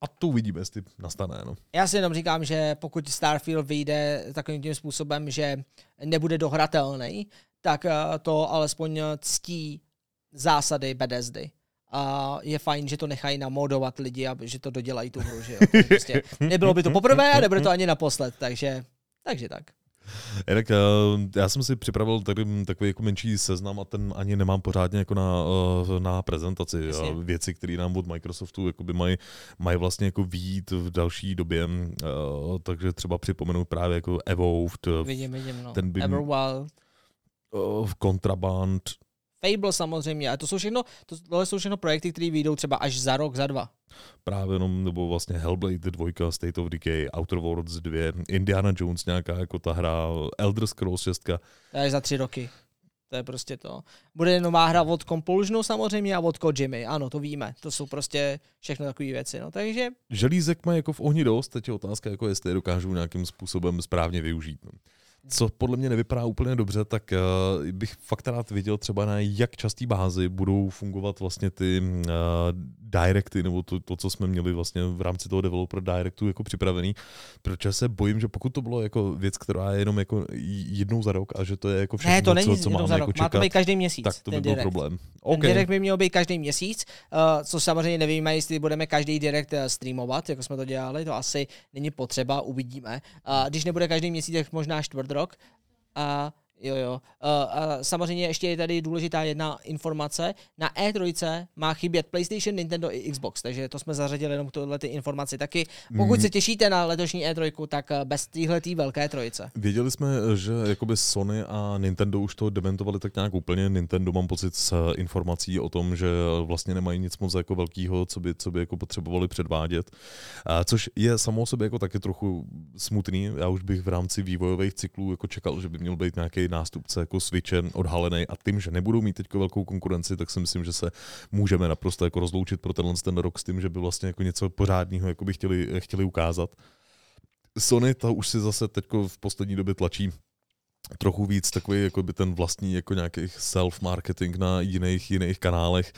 A to uvidíme, jestli nastane. No. Já si jenom říkám, že pokud Starfield vyjde takovým tím způsobem, že nebude dohratelný, tak eh, to alespoň ctí zásady Bethesdy. A je fajn, že to nechají namodovat lidi a že to dodělají tu hru, že jo. [laughs] Prostě nebylo by to poprvé a nebude to ani naposled, takže, takže tak. Jinak eh, já jsem si připravil tady takový jako menší seznam a ten ani nemám pořádně jako na, eh, na prezentaci. Jasně. Věci, které nám od Microsoftu jakoby mají, mají vlastně jako výjít v další době, eh, takže třeba připomenu právě jako Evolved, Vidím, vidím, no. Ten by- Everwild, v Contraband, Fable samozřejmě, a to jsou všechno, to, tohle jsou všechno projekty, které vyjdou třeba až za rok, za dva. právě jenom, nebo vlastně Hellblade 2, State of Decay, Outer Worlds 2, Indiana Jones nějaká jako ta hra, Elder Scrolls 6, To je za tři roky. To je prostě to. Bude nová hra od Compulsionu samozřejmě a od Kojimy. Ano, to víme. To jsou prostě všechno takové věci. No, takže želízek mají jako v ohni dost, teď je otázka, jako jestli je dokážou nějakým způsobem správně využít. no. Co podle mě nevypadá úplně dobře, tak uh, bych fakt rád viděl třeba na jak častý bázi budou fungovat vlastně ty uh, directy, nebo to, to, co jsme měli vlastně v rámci toho developer directu jako připravený, protože se bojím, že pokud to bylo jako věc, která je jenom jako jednou za rok a že to je jako všechno, ne, to není co, co máme za jako rok. čekat, Má to být každý měsíc. tak to by byl problém. Ten Okay. direct by měl být každý měsíc, uh, co samozřejmě nevíme, jestli budeme každý direct eh, streamovat, jako jsme to dělali, to asi není potřeba, uvidíme. Uh, když nebude každý měsíc, tak možná čtvrt rok. A jo, jo. Uh, a samozřejmě ještě je tady důležitá jedna informace. Na E3 má chybět PlayStation, Nintendo i Xbox, takže to jsme zařadili jenom tohle ty informaci taky. Pokud se těšíte na letošní E3, tak eh, bez téhletý velké trojice. Věděli jsme, že jakoby Sony a Nintendo už to dementovali tak nějak úplně. Nintendo mám pocit z eh, informací o tom, že vlastně nemají nic moc jako velkého, co by, co by jako potřebovali předvádět. A což je samo o sobě jako taky trochu smutný. Já už bych v rámci vývojových cyklů jako čekal, že by měl být nějaký nástupce jako Switche odhalený a tím, že nebudou mít teď velkou konkurenci, tak si myslím, že se můžeme naprosto jako rozloučit pro tenhle ten rok s tím, že by vlastně jako něco pořádného jako by chtěli, chtěli ukázat. Sony to už si zase teď v poslední době tlačí trochu víc takový jako by ten vlastní jako nějakých self-marketing na jiných, jiných kanálech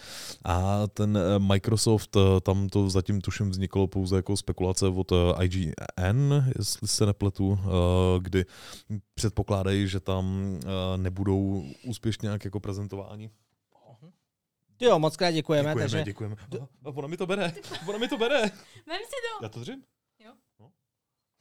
a ten eh, Microsoft, eh, tam to zatím tuším vzniklo pouze jako spekulace od eh, IGN, jestli se nepletu, eh, kdy předpokládají, že tam nebudou úspěšně nějak jako prezentováni. Jo, moc krát děkujeme. Děkujeme, takže děkujeme. Ona mi to bere, [laughs] ona mi to bere. Vem si to. Já to držím?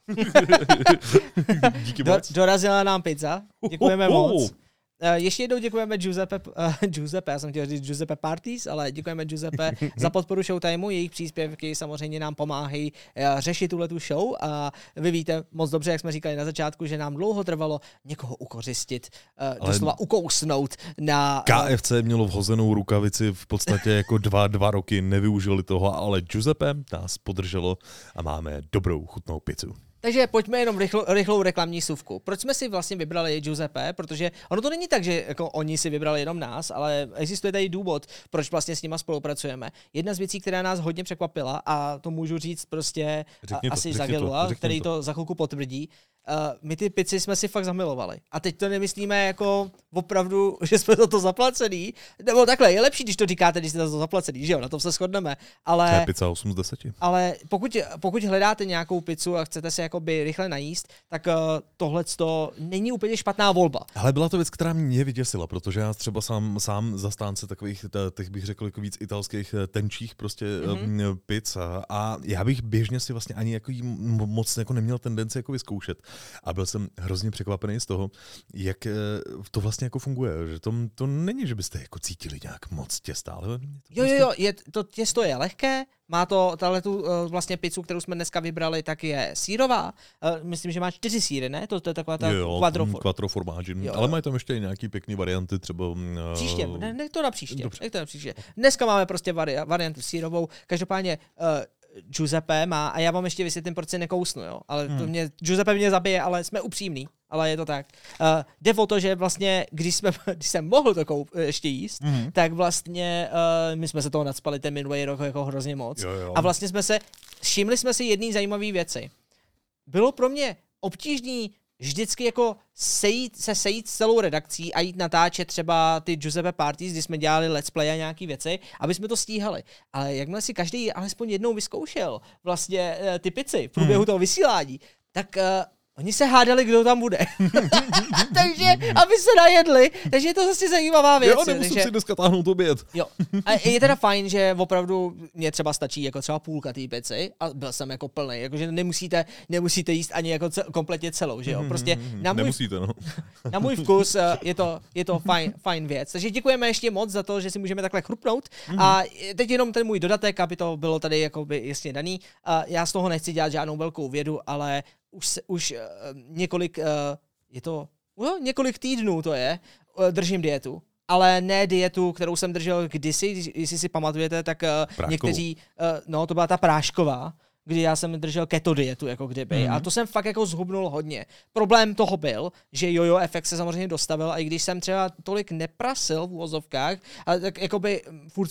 [laughs] Díky do, moc. dorazila nám pizza. Děkujeme Ho, ho, ho. moc. Uh, ještě jednou děkujeme Giuseppe, uh, Giuseppe, já jsem chtěl říct Giuseppe Parties, ale děkujeme Giuseppe [laughs] za podporu Showtimeu, jejich příspěvky samozřejmě nám pomáhají uh, řešit tuhle tu show a vy víte moc dobře, jak jsme říkali na začátku, že nám dlouho trvalo někoho ukořistit, uh, Ale- doslova ukousnout na... Uh, KFC mělo vhozenou rukavici v podstatě jako dva, dva roky, nevyužili toho, ale Giuseppe nás podrželo a máme dobrou chutnou pizzu. Takže pojďme jenom rychlo, rychlou reklamní suvku. Proč jsme si vlastně vybrali Giuseppe? Protože ono to není tak, že jako oni si vybrali jenom nás, ale existuje tady důvod, proč vlastně s nima spolupracujeme. Jedna z věcí, která nás hodně překvapila, a to můžu říct prostě Řekni to, asi řekni za to, Gelula, řekni který to. to za chvilku potvrdí, uh, my ty pici jsme si fakt zamilovali. A teď to nemyslíme jako opravdu, [laughs] že jsme za to zaplacený. Nebo takhle, je lepší, když to říkáte, když jste za to zaplacený, že jo, na tom se shodneme. Ale... To je pizza 8 z 10. Ale pokud, pokud hledáte nějakou pizzu a chcete se jakoby rychle najíst, tak uh, tohle není úplně špatná volba. Ale byla to věc, která mě vyděsila, protože já třeba sám, sám zastánce takových, těch bych řekl, jako víc italských eh, tenčích prostě Mhm. mm-hmm. pizz a, já bych běžně si vlastně ani jako jí moc jako neměl tendenci jako vyzkoušet. A byl jsem hrozně překvapený z toho, jak eh, to vlastně jako funguje. Že to, to není, že byste jako cítili nějak moc těsta, ale Jo, prostě jo, jo, je, to těsto je lehké, má to, tahle tu uh, vlastně pizzu, kterou jsme dneska vybrali, tak je sírová. Uh, myslím, že má čtyři síry, ne? To, to je taková ta Jo, quadrofor. Ale mají tam ještě i nějaký pěkný varianty, třeba... eh, Příště, ne, ne to na příště. Dobře. Nech to na příště. Dneska máme prostě vari, variantu sírovou. Každopádně uh, Giuseppe má, a já vám ještě vysvětlím, proč si nekousnu, jo. Ale Hmm. to mě, Giuseppe mě zabije, ale jsme upřímní. Ale je to tak. Uh, jde o to, že vlastně, když, jsme, [laughs] když jsem mohl to koup, ještě jíst, Mhm. tak vlastně uh, my jsme se toho nadspali ten minulý rok jako hrozně moc. Jo, jo. A vlastně jsme se, všimli jsme si jedné zajímavé věci. Bylo pro mě obtížný vždycky jako sejít, se sejít s celou redakcí a jít natáčet třeba ty Giuseppe Parties, kdy jsme dělali let's play a nějaký věci, aby jsme to stíhali. Ale jakmile si každý alespoň jednou vyzkoušel vlastně eh, ty pici v průběhu toho vysílání, tak eh, Oni se hádali, kdo tam bude. [laughs] takže, aby se najedli. Takže je to zase zajímavá věc. Jo, nemusím takže, si dneska táhnout oběd. jo. A je teda fajn, že opravdu mě třeba stačí jako třeba půlka té pici a byl jsem jako plný. Jakože nemusíte, nemusíte jíst ani jako cel, kompletně celou, že jo. Prostě na můj, Nemusíte, no. [laughs] na můj vkus eh, je to, je to fajn, fajn věc. Takže děkujeme ještě moc za to, že si můžeme takhle chrupnout. A teď jenom ten můj dodatek, aby to bylo tady jakoby jasně daný. A já z toho nechci dělat žádnou velkou vědu, ale už, se, už uh, několik, uh, je to, no, několik týdnů to je, uh, držím dietu. Ale ne dietu, kterou jsem držel kdysi, jestli si pamatujete, tak uh, Práškovou. někteří, uh, no to byla ta prášková, kdy já jsem držel keto dietu, jako kdyby. Mhm. Mm. A to jsem fakt jako zhubnul hodně. Problém toho byl, že jojo efekt se samozřejmě dostavil a i když jsem třeba tolik neprasil v úvozovkách, ale tak jakoby mm, furt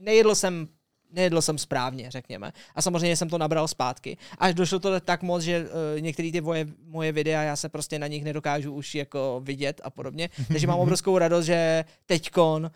nejedl jsem nejedl jsem správně, řekněme. A samozřejmě jsem to nabral zpátky. Až došlo to tak moc, že uh, některé ty moje, moje videa, já se prostě na nich nedokážu už jako vidět a podobně. Takže mám [laughs] obrovskou radost, že teďkon uh,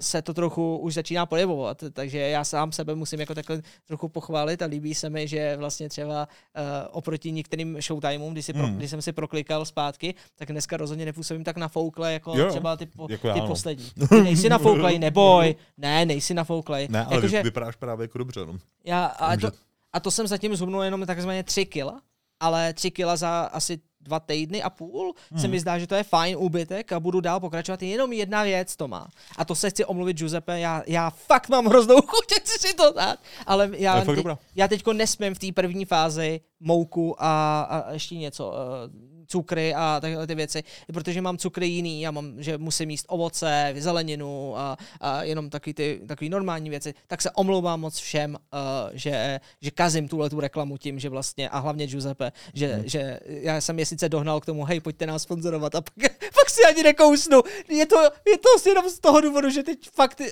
se to trochu už začíná projevovat. Takže já sám sebe musím jako takhle trochu pochválit a líbí se mi, že vlastně třeba uh, oproti některým showtimeům, kdy, si pro, Hmm. kdy jsem si proklikal zpátky, tak dneska rozhodně nepůsobím tak nafoukle, jako Jo, třeba ty, po, jako ty no. poslední. [laughs] Ty nejsi nafouklej, neboj. Ne, nejsi nafouklej. Ne, ale Jakože- Jakože... vypadáš právě jako dobře, no. já, a, to, a to jsem zatím zhubnul jenom takzvaně 3 kila, ale 3 kila za asi dva týdny a půl hmm. se mi zdá, že to je fajn úbytek a budu dál pokračovat. Jenom jedna věc to má. A to se chci omluvit Giuseppe, já, já fakt mám hroznou chuť, [laughs] chci si to dát. Ale já, dobrá. já teďko nesmím v té první fázi mouku a, a ještě něco, uh, cukry a takhle ty věci, protože mám cukry jiný, já mám, že musím jíst ovoce, zeleninu a, a jenom takový ty takový normální věci, tak se omlouvám moc všem, uh, že, že kazím tuhle tu reklamu tím, že vlastně, a hlavně Giuseppe, že, hmm. že já jsem je sice dohnal k tomu, hej, pojďte nás sponzorovat a pak, [laughs] pak si ani nekousnu. Je to, je to jenom z toho důvodu, že teď fakt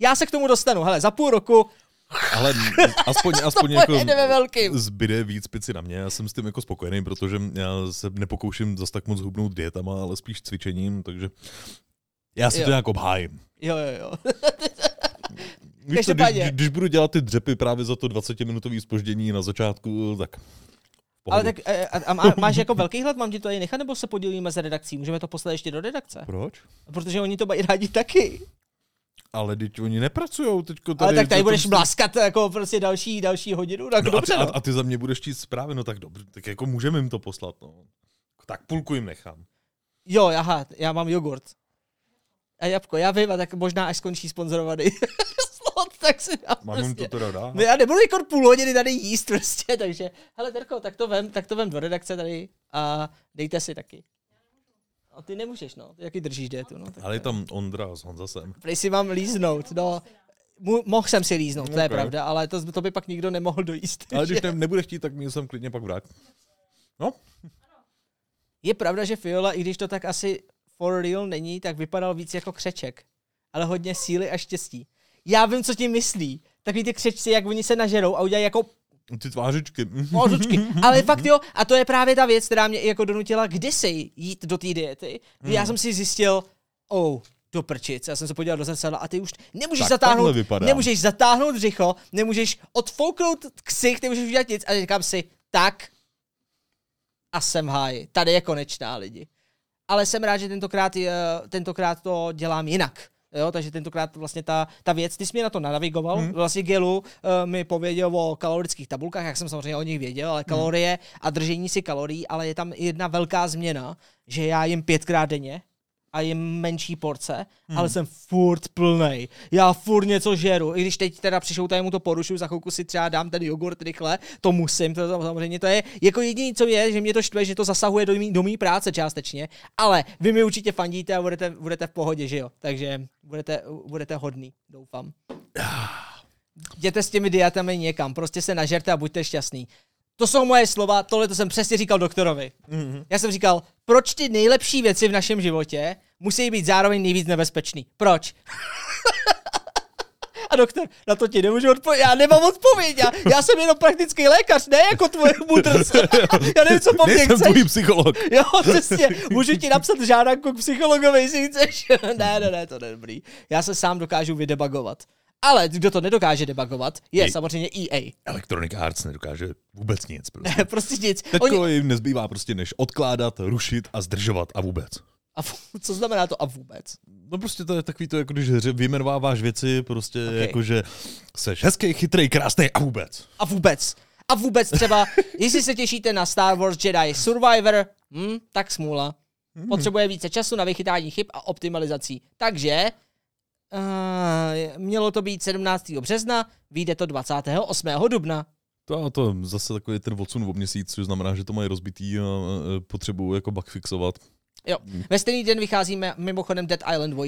já se k tomu dostanu. Hele, za půl roku Ale [laughs] aspoň, aspoň to jako velkým. zbyde víc pici na mě. Já jsem s tím jako spokojený, protože já se nepokouším zase tak moc hubnout dietama, ale spíš cvičením, takže já si Jo. to nějak obhájím. Jo, jo, jo. [laughs] Víš co, když, když, budu dělat ty dřepy právě za to 20-minutové spoždění na začátku, tak v Ale tak eh, a, a má, máš jako velký hlad, mám ti to tady nechat, nebo se podělíme s redakcí? Můžeme to poslat ještě do redakce? Proč? Protože oni to mají rádi taky. Ale teď oni nepracujou teďko tady. Ale tak tady budeš to- mlaskat jako prostě další, další hodinu, tak No a, dobře, ty, no. a, a ty za mě budeš číst zprávy, no tak dobře, tak jako můžeme jim to poslat, no. Tak půlku jim nechám. Jo, aha, já mám jogurt. A jabko, já vím, a tak možná až skončí sponzorovaný [laughs] slot, tak si dám Mám prostě. to teda dát? No já nebudu jako půl hodiny tady jíst prostě, [laughs] takže, hele Terko, tak to vem, tak to vem do redakce tady a dejte si taky. A ty nemůžeš, no, ty jaký držíš dietu, no. Tak Ale je tam Ondra s Honzasem. Prej si mám líznout, no. Mohl jsem si líznout, to je pravda, ale to, to by pak nikdo nemohl dojíst. Ale když ne, nebude chtít, tak mě sem klidně pak vrát. No, Je pravda, že Fiola, i když to tak asi for real není, tak vypadal víc jako křeček. Ale hodně síly a štěstí. Já vím, co tím myslí. Takový ty křečci, jak oni se nažerou a udělají jako ty tvářičky. Mozučky. [laughs] Ale fakt jo, a to je právě ta věc, která mě jako donutila kdysi jít do té diety. Kdy já jsem si zjistil, oh, do prčic. Já jsem se podíval do zrcadla a ty už nemůžeš Tak zatáhnout, nemůžeš zatáhnout břicho, nemůžeš odfouknout ksich, nemůžeš udělat nic. A říkám si, tak a jsem háji. Tady je konečná lidi. Ale jsem rád, že tentokrát, tentokrát to dělám jinak. Jo, takže tentokrát vlastně ta, ta věc, ty jsi mě na to navigoval, hmm. vlastně Gelu uh, mi pověděl o kalorických tabulkách, jak jsem samozřejmě o nich věděl, ale kalorie a držení si kalorií, ale je tam jedna velká změna, že já jim pětkrát denně a jim menší porce, hmm. ale jsem furt plnej. Já furt něco žeru. I když teď teda přišel tady mu to porušuju, za chvilku si třeba dám ten jogurt rychle, to musím, to, to samozřejmě to je jako jediné, co je, že mě to štve, že to zasahuje do mý, do mý práce částečně, ale vy mi určitě fandíte a budete, budete v pohodě, že jo? Takže budete, budete hodný, doufám. Jděte s těmi dietami někam, prostě se nažerte a buďte šťastný. To jsou moje slova, tohle to jsem přesně říkal doktorovi. Mm-hmm. Já jsem říkal, proč ty nejlepší věci v našem životě musí být zároveň nejvíc nebezpečný? Proč? [laughs] A doktor, na to ti nemůžu odpovědět, já nemám odpověď, já, já jsem jenom praktický lékař, ne jako tvoje mudrc. [laughs] Já nevím, co po mně chceš. tvůj psycholog. [laughs] Jo, přesně. Můžu ti napsat žádanku k psychologovi, jestli chceš. ne, ne, ne, to je dobrý. Já se sám dokážu vydebagovat. Ale kdo to nedokáže debugovat, je Jej. samozřejmě EA. Electronic Arts nedokáže vůbec nic. Prostě. prostě nic. Teďko Oni... jim nezbývá prostě než odkládat, rušit a zdržovat a vůbec. A [laughs] co znamená to a vůbec? No prostě to je takový to, jako když vyjmenováváš věci, prostě Ok. okay. jako, že seš hezký, chytrý, krásný a vůbec. A vůbec. A vůbec třeba, [laughs] jestli se těšíte na Star Wars Jedi Survivor, hm, tak smůla. Potřebuje více času na vychytání chyb a optimalizací. Takže uh, mělo to být 17. března, vyjde to 28. dubna. To a to zase takový ten odsun o měsíc, což znamená, že to mají rozbitý a potřebují jako bug fixovat. Jo. Ve stejný den vycházíme mimochodem Dead Island 2.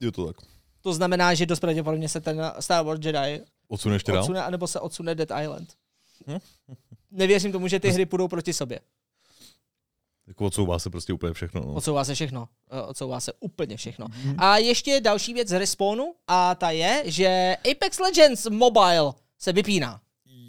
Je to tak. To znamená, že dost pravděpodobně se ten Star Wars Jedi Odsuneš ještě dál? odsune, anebo se odsune Dead Island. Hm? Nevěřím tomu, že ty hry půjdou proti sobě. Jako odsouvá se prostě úplně všechno. No. Odsouvá se všechno. Eh, Odsouvá se úplně všechno. Mhm. A ještě další věc z Respawnu a ta je, že Apex Legends Mobile se vypíná.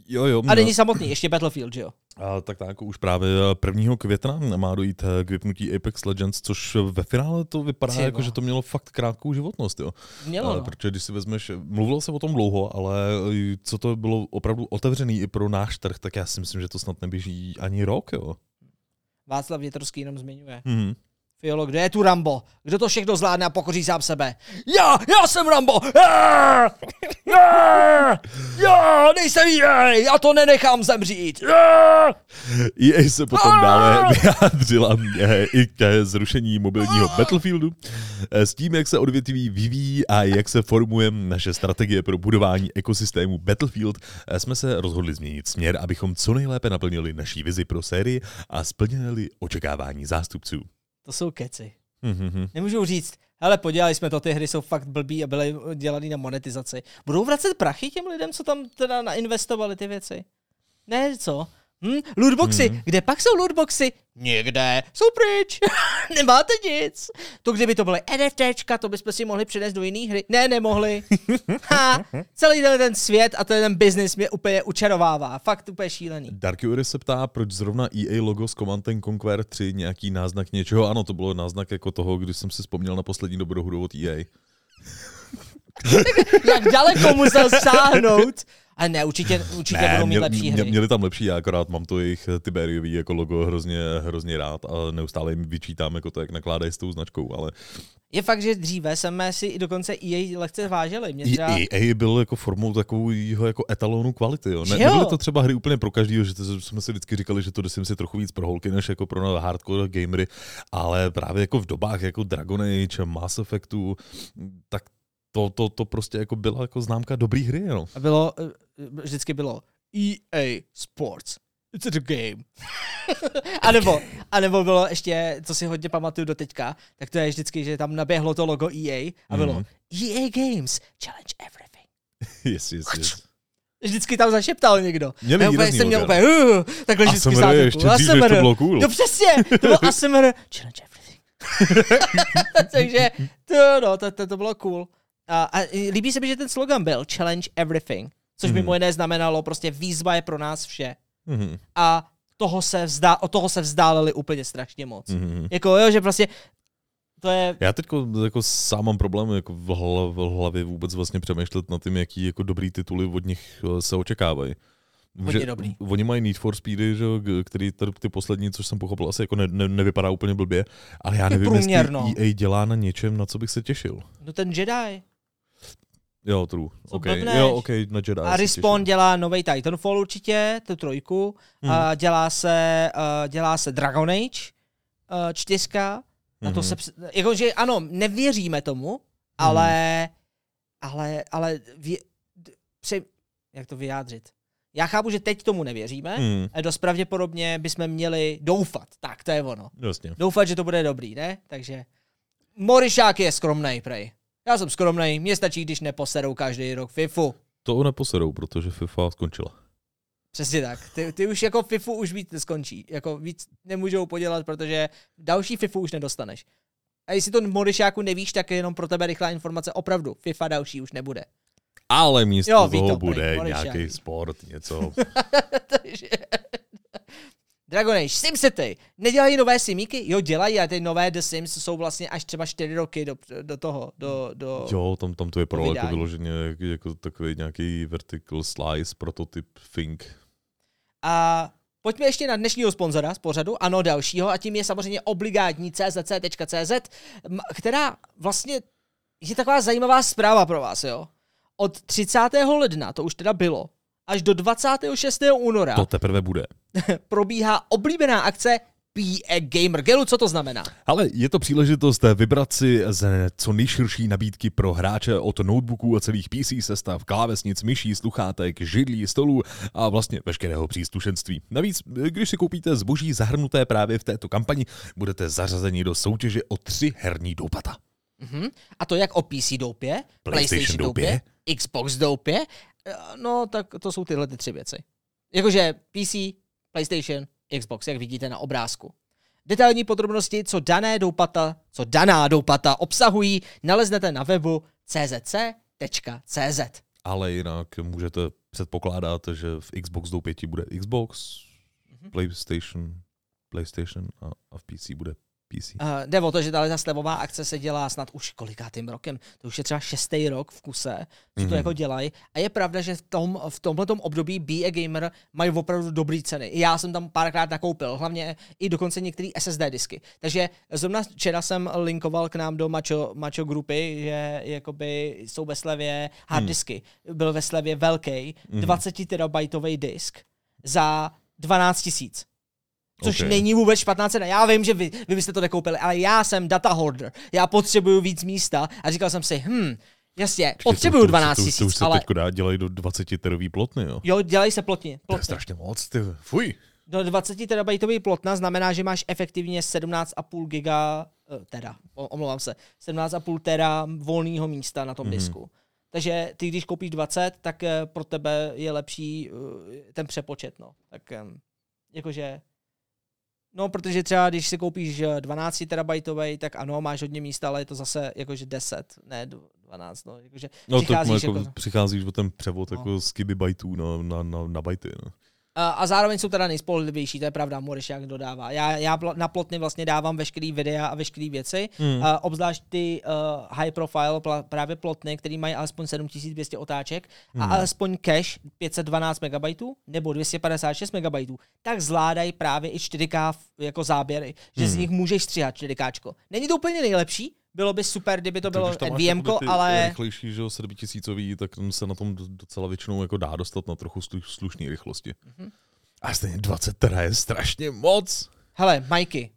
Jo, jo. A není samotný, ještě Battlefield, že jo? A tak tak, jako už právě 1. května má dojít eh, k vypnutí Apex Legends, což ve finále to vypadá Ty jako, že to mělo fakt krátkou životnost, jo. Mělo, no. Protože když si vezmeš, mluvilo se o tom dlouho, ale eh, co to bylo opravdu otevřený i pro náš trh, tak já si myslím, že to snad neběží ani rok, jo. Václav Větrovský jenom zmiňuje. Mhm. Fiolo, kde je tu Rambo? Kdo to všechno zvládne a pokoří sám sebe? Já, já jsem Rambo! Já, já, já nejsem jej, já to nenechám zemřít! Já! EA se potom dále vyjádřila i ke zrušení mobilního Battlefieldu eh, s tím, jak se odvětví vyvíjí a jak se formuje naše strategie pro budování ekosystému Battlefield, eh, jsme se rozhodli změnit směr, abychom co nejlépe naplnili naší vizi pro sérii a splnili očekávání zástupců. To jsou keci. Mhm. Nemůžu říct, hele, podělali jsme to, ty hry jsou fakt blbý a byly dělaný na monetizaci. Budou vracet prachy těm lidem, co tam teda nainvestovali ty věci? Ne, co? Hm? Lootboxy. Hmm. Kde pak jsou lootboxy? Někde. Jsou pryč. [laughs] Nemáte nic. To kdyby to byly NFTčka, to bychom si mohli přinést do jiné hry. Ne, nemohli. [laughs] ha, celý ten, ten svět a ten, business mě úplně učarovává. Fakt úplně šílený. Dark Fury se ptá, proč zrovna EA logo s Command and Conquer 3 nějaký náznak něčeho. Ano, to bylo náznak jako toho, když jsem si vzpomněl na poslední dobrou hru od EA. [laughs] Jak daleko musel sáhnout. Ale ne, určitě, určitě budou mít mě- lepší mě- hry. Měli tam lepší, já akorát mám to jejich Tiberiový jako logo hrozně, hrozně rád a neustále jim vyčítám jako to, jak nakládají s tou značkou, ale Je fakt, že dříve jsme si i dokonce EA lehce vážili. Mě i třeba... EA byl jako formou takového jako etalonu kvality. Jo. Ne, jo? nebyly to třeba hry úplně pro každýho, že to, jsme si vždycky říkali, že to jde si trochu víc pro holky, než jako pro hardcore gamery, ale právě jako v dobách jako Dragon Age, Mass Effectu, tak to, to, to prostě jako byla jako známka dobrý hry, no. A bylo, eh, vždycky bylo EA Sports. It's a game. [laughs] a, nebo, a nebo bylo ještě, co si hodně pamatuju do teďka, tak to je vždycky, že tam naběhlo to logo EA a bylo Mhm. EA Games, challenge everything. [laughs] yes, yes, yes. Vždycky tam zašeptal někdo. Měli Já úplně jsem měl úplně, uh, takhle vždycky ASMR je ještě dřív, než to bylo cool. No přesně, to bylo ASMR, challenge everything. [laughs] Takže to, no, to, to, to bylo cool. A, a líbí se mi, že ten slogan byl challenge everything, což Mhm. mimo jiné znamenalo prostě výzva je pro nás vše. Mhm, A toho se vzdá, od toho se vzdáleli úplně strašně moc. mhm. Jako jo, že prostě to je, Já teď jako sám mám problém jako v, hlav, v hlavě vůbec vlastně přemýšlet nad tím, jaký jako dobrý tituly od nich eh, se očekávají. Hodně dobrý. Oni mají Need for Speedy, že, který tady ty poslední, což jsem pochopil, asi jako ne, ne, nevypadá úplně blbě, ale já nevím, jestli EA dělá na něčem, na co bych se těšil. no ten Jedi. Jo, true. Co Okay. blbneš? Jo, OK, na Jedi. A Respawn dělá nový Titanfall určitě, tu trojku. Mhm. A dělá se, uh, dělá se Dragon Age uh, čtyřka. Na to Mhm. se, jakože ano, nevěříme tomu, ale, ale, ale, vě, pře, jak to vyjádřit? Já chápu, že teď tomu nevěříme, Mhm, a dost pravděpodobně bychom měli doufat. Tak, to je ono. Jasně. Doufat, že to bude dobrý, ne? Takže Morišák je skromnej, prej. Já jsem skromnej, mně stačí, když neposerou každý rok FIFU. To neposerou, protože FIFA skončila. Přesně tak. Ty, ty už jako FIFU už víc neskončí. Jako víc nemůžou podělat, protože další FIFU už nedostaneš. A jestli to Morišáku nevíš, tak je jenom pro tebe rychlá informace. Opravdu, FIFA další už nebude. Ale místo Jo, toho to, bude nějaký sport, něco. [laughs] Takže... Dragon Age, SimCity, nedělají nové simíky? Jo, dělají, a ty nové The Sims jsou vlastně až třeba 4 roky do, do toho, do, do Jo, tam, tam to je pro jako vyloženě jak- jako takový nějaký vertical slice prototyp Think. A pojďme ještě na dnešního sponzora z pořadu, ano dalšího, a tím je samozřejmě obligátní czc.cz, která vlastně je taková zajímavá zpráva pro vás, jo. Od 30. ledna, to už teda bylo, až do 26. února To teprve bude. [laughs] probíhá oblíbená akce a Gamer. Gelu, co to znamená? Ale je to příležitost vybrat si z co nejširší nabídky pro hráče od notebooků a celých PC sestav, klávesnic, myší, sluchátek, židlí, stolů a vlastně veškerého příslušenství. Navíc, když si koupíte zboží zahrnuté právě v této kampani, budete zařazeni do soutěže o tři herní doupata. Mhm. A to jak o PC doupě, PlayStation PlayStation doupě, doupě, Xbox doupě, no tak to jsou tyhle ty tři věci. Jakože PC, PlayStation, Xbox, jak vidíte na obrázku. Detailní podrobnosti, co dané doupata, co daná doupata obsahují, naleznete na webu czc.cz. Ale jinak můžete předpokládat, že v Xbox doupěti bude Xbox, PlayStation, PlayStation a, a v PC bude PC. Uh, jde o to, že tahle ta slevová akce se dělá snad už kolikátým rokem. To už je třeba šestý rok v kuse, co to Mhm. jako dělají. A je pravda, že v, tom, v tomhletom období Be a Gamer mají opravdu dobré ceny. I já jsem tam párkrát nakoupil, hlavně i dokonce některé SSD disky. Takže zrovna včera jsem linkoval k nám do Macho, Macho grupy, že jakoby jsou ve slevě hard Hmm. disky. Byl ve slevě velký, Mhm. 20 terabajtový disk za 12 tisíc. Což Ok. není vůbec špatná cena. Já vím, že vy, vy byste to nekoupili, ale já jsem data hoarder. Já potřebuju víc místa a říkal jsem si, hm, jasně, potřebuju 12 to, to, to už se ale dá, dělají do 20 terový plotny, jo. jo, dělají se plotně. To je plotně. strašně moc, ty. Fuj. Do 20 terabajtový plotna znamená, že máš efektivně 17,5 giga, eh, teda, omlouvám se, 17,5 tera volného místa na tom Mhm. disku. Takže ty, když koupíš 20, tak eh, pro tebe je lepší eh, ten přepočet, no. Tak jakože, no, protože třeba když si koupíš eh, 12 terabajtový, tak ano, máš hodně místa, ale je to zase jakože 10, ne 12, no. Jakože No tak přicházíš jako, jako- přicházíš o ten převod No. jako z kibybajtů na, na, na, na bajty. No. A, zároveň jsou teda nejspolehlivější, to je pravda, Moriš jak dodává. Já, já pl- na plotny vlastně dávám veškerý videa a veškeré věci, Hmm. uh, obzvlášť ty uh, high profile pla- právě plotny, který mají alespoň 7200 otáček a Hmm. alespoň cache 512 MB nebo 256 MB, tak zvládají právě i 4K f- jako záběry, že z Hmm. nich můžeš stříhat 4K. Není to úplně nejlepší, bylo by super, kdyby to bylo ty ale rychlejší, že jo, sedmitisícový, tak se na tom do- docela většinou jako dá dostat na trochu slu, slušný rychlosti. Mhm. A stejně 20 tera je strašně moc. Hele, Mikey,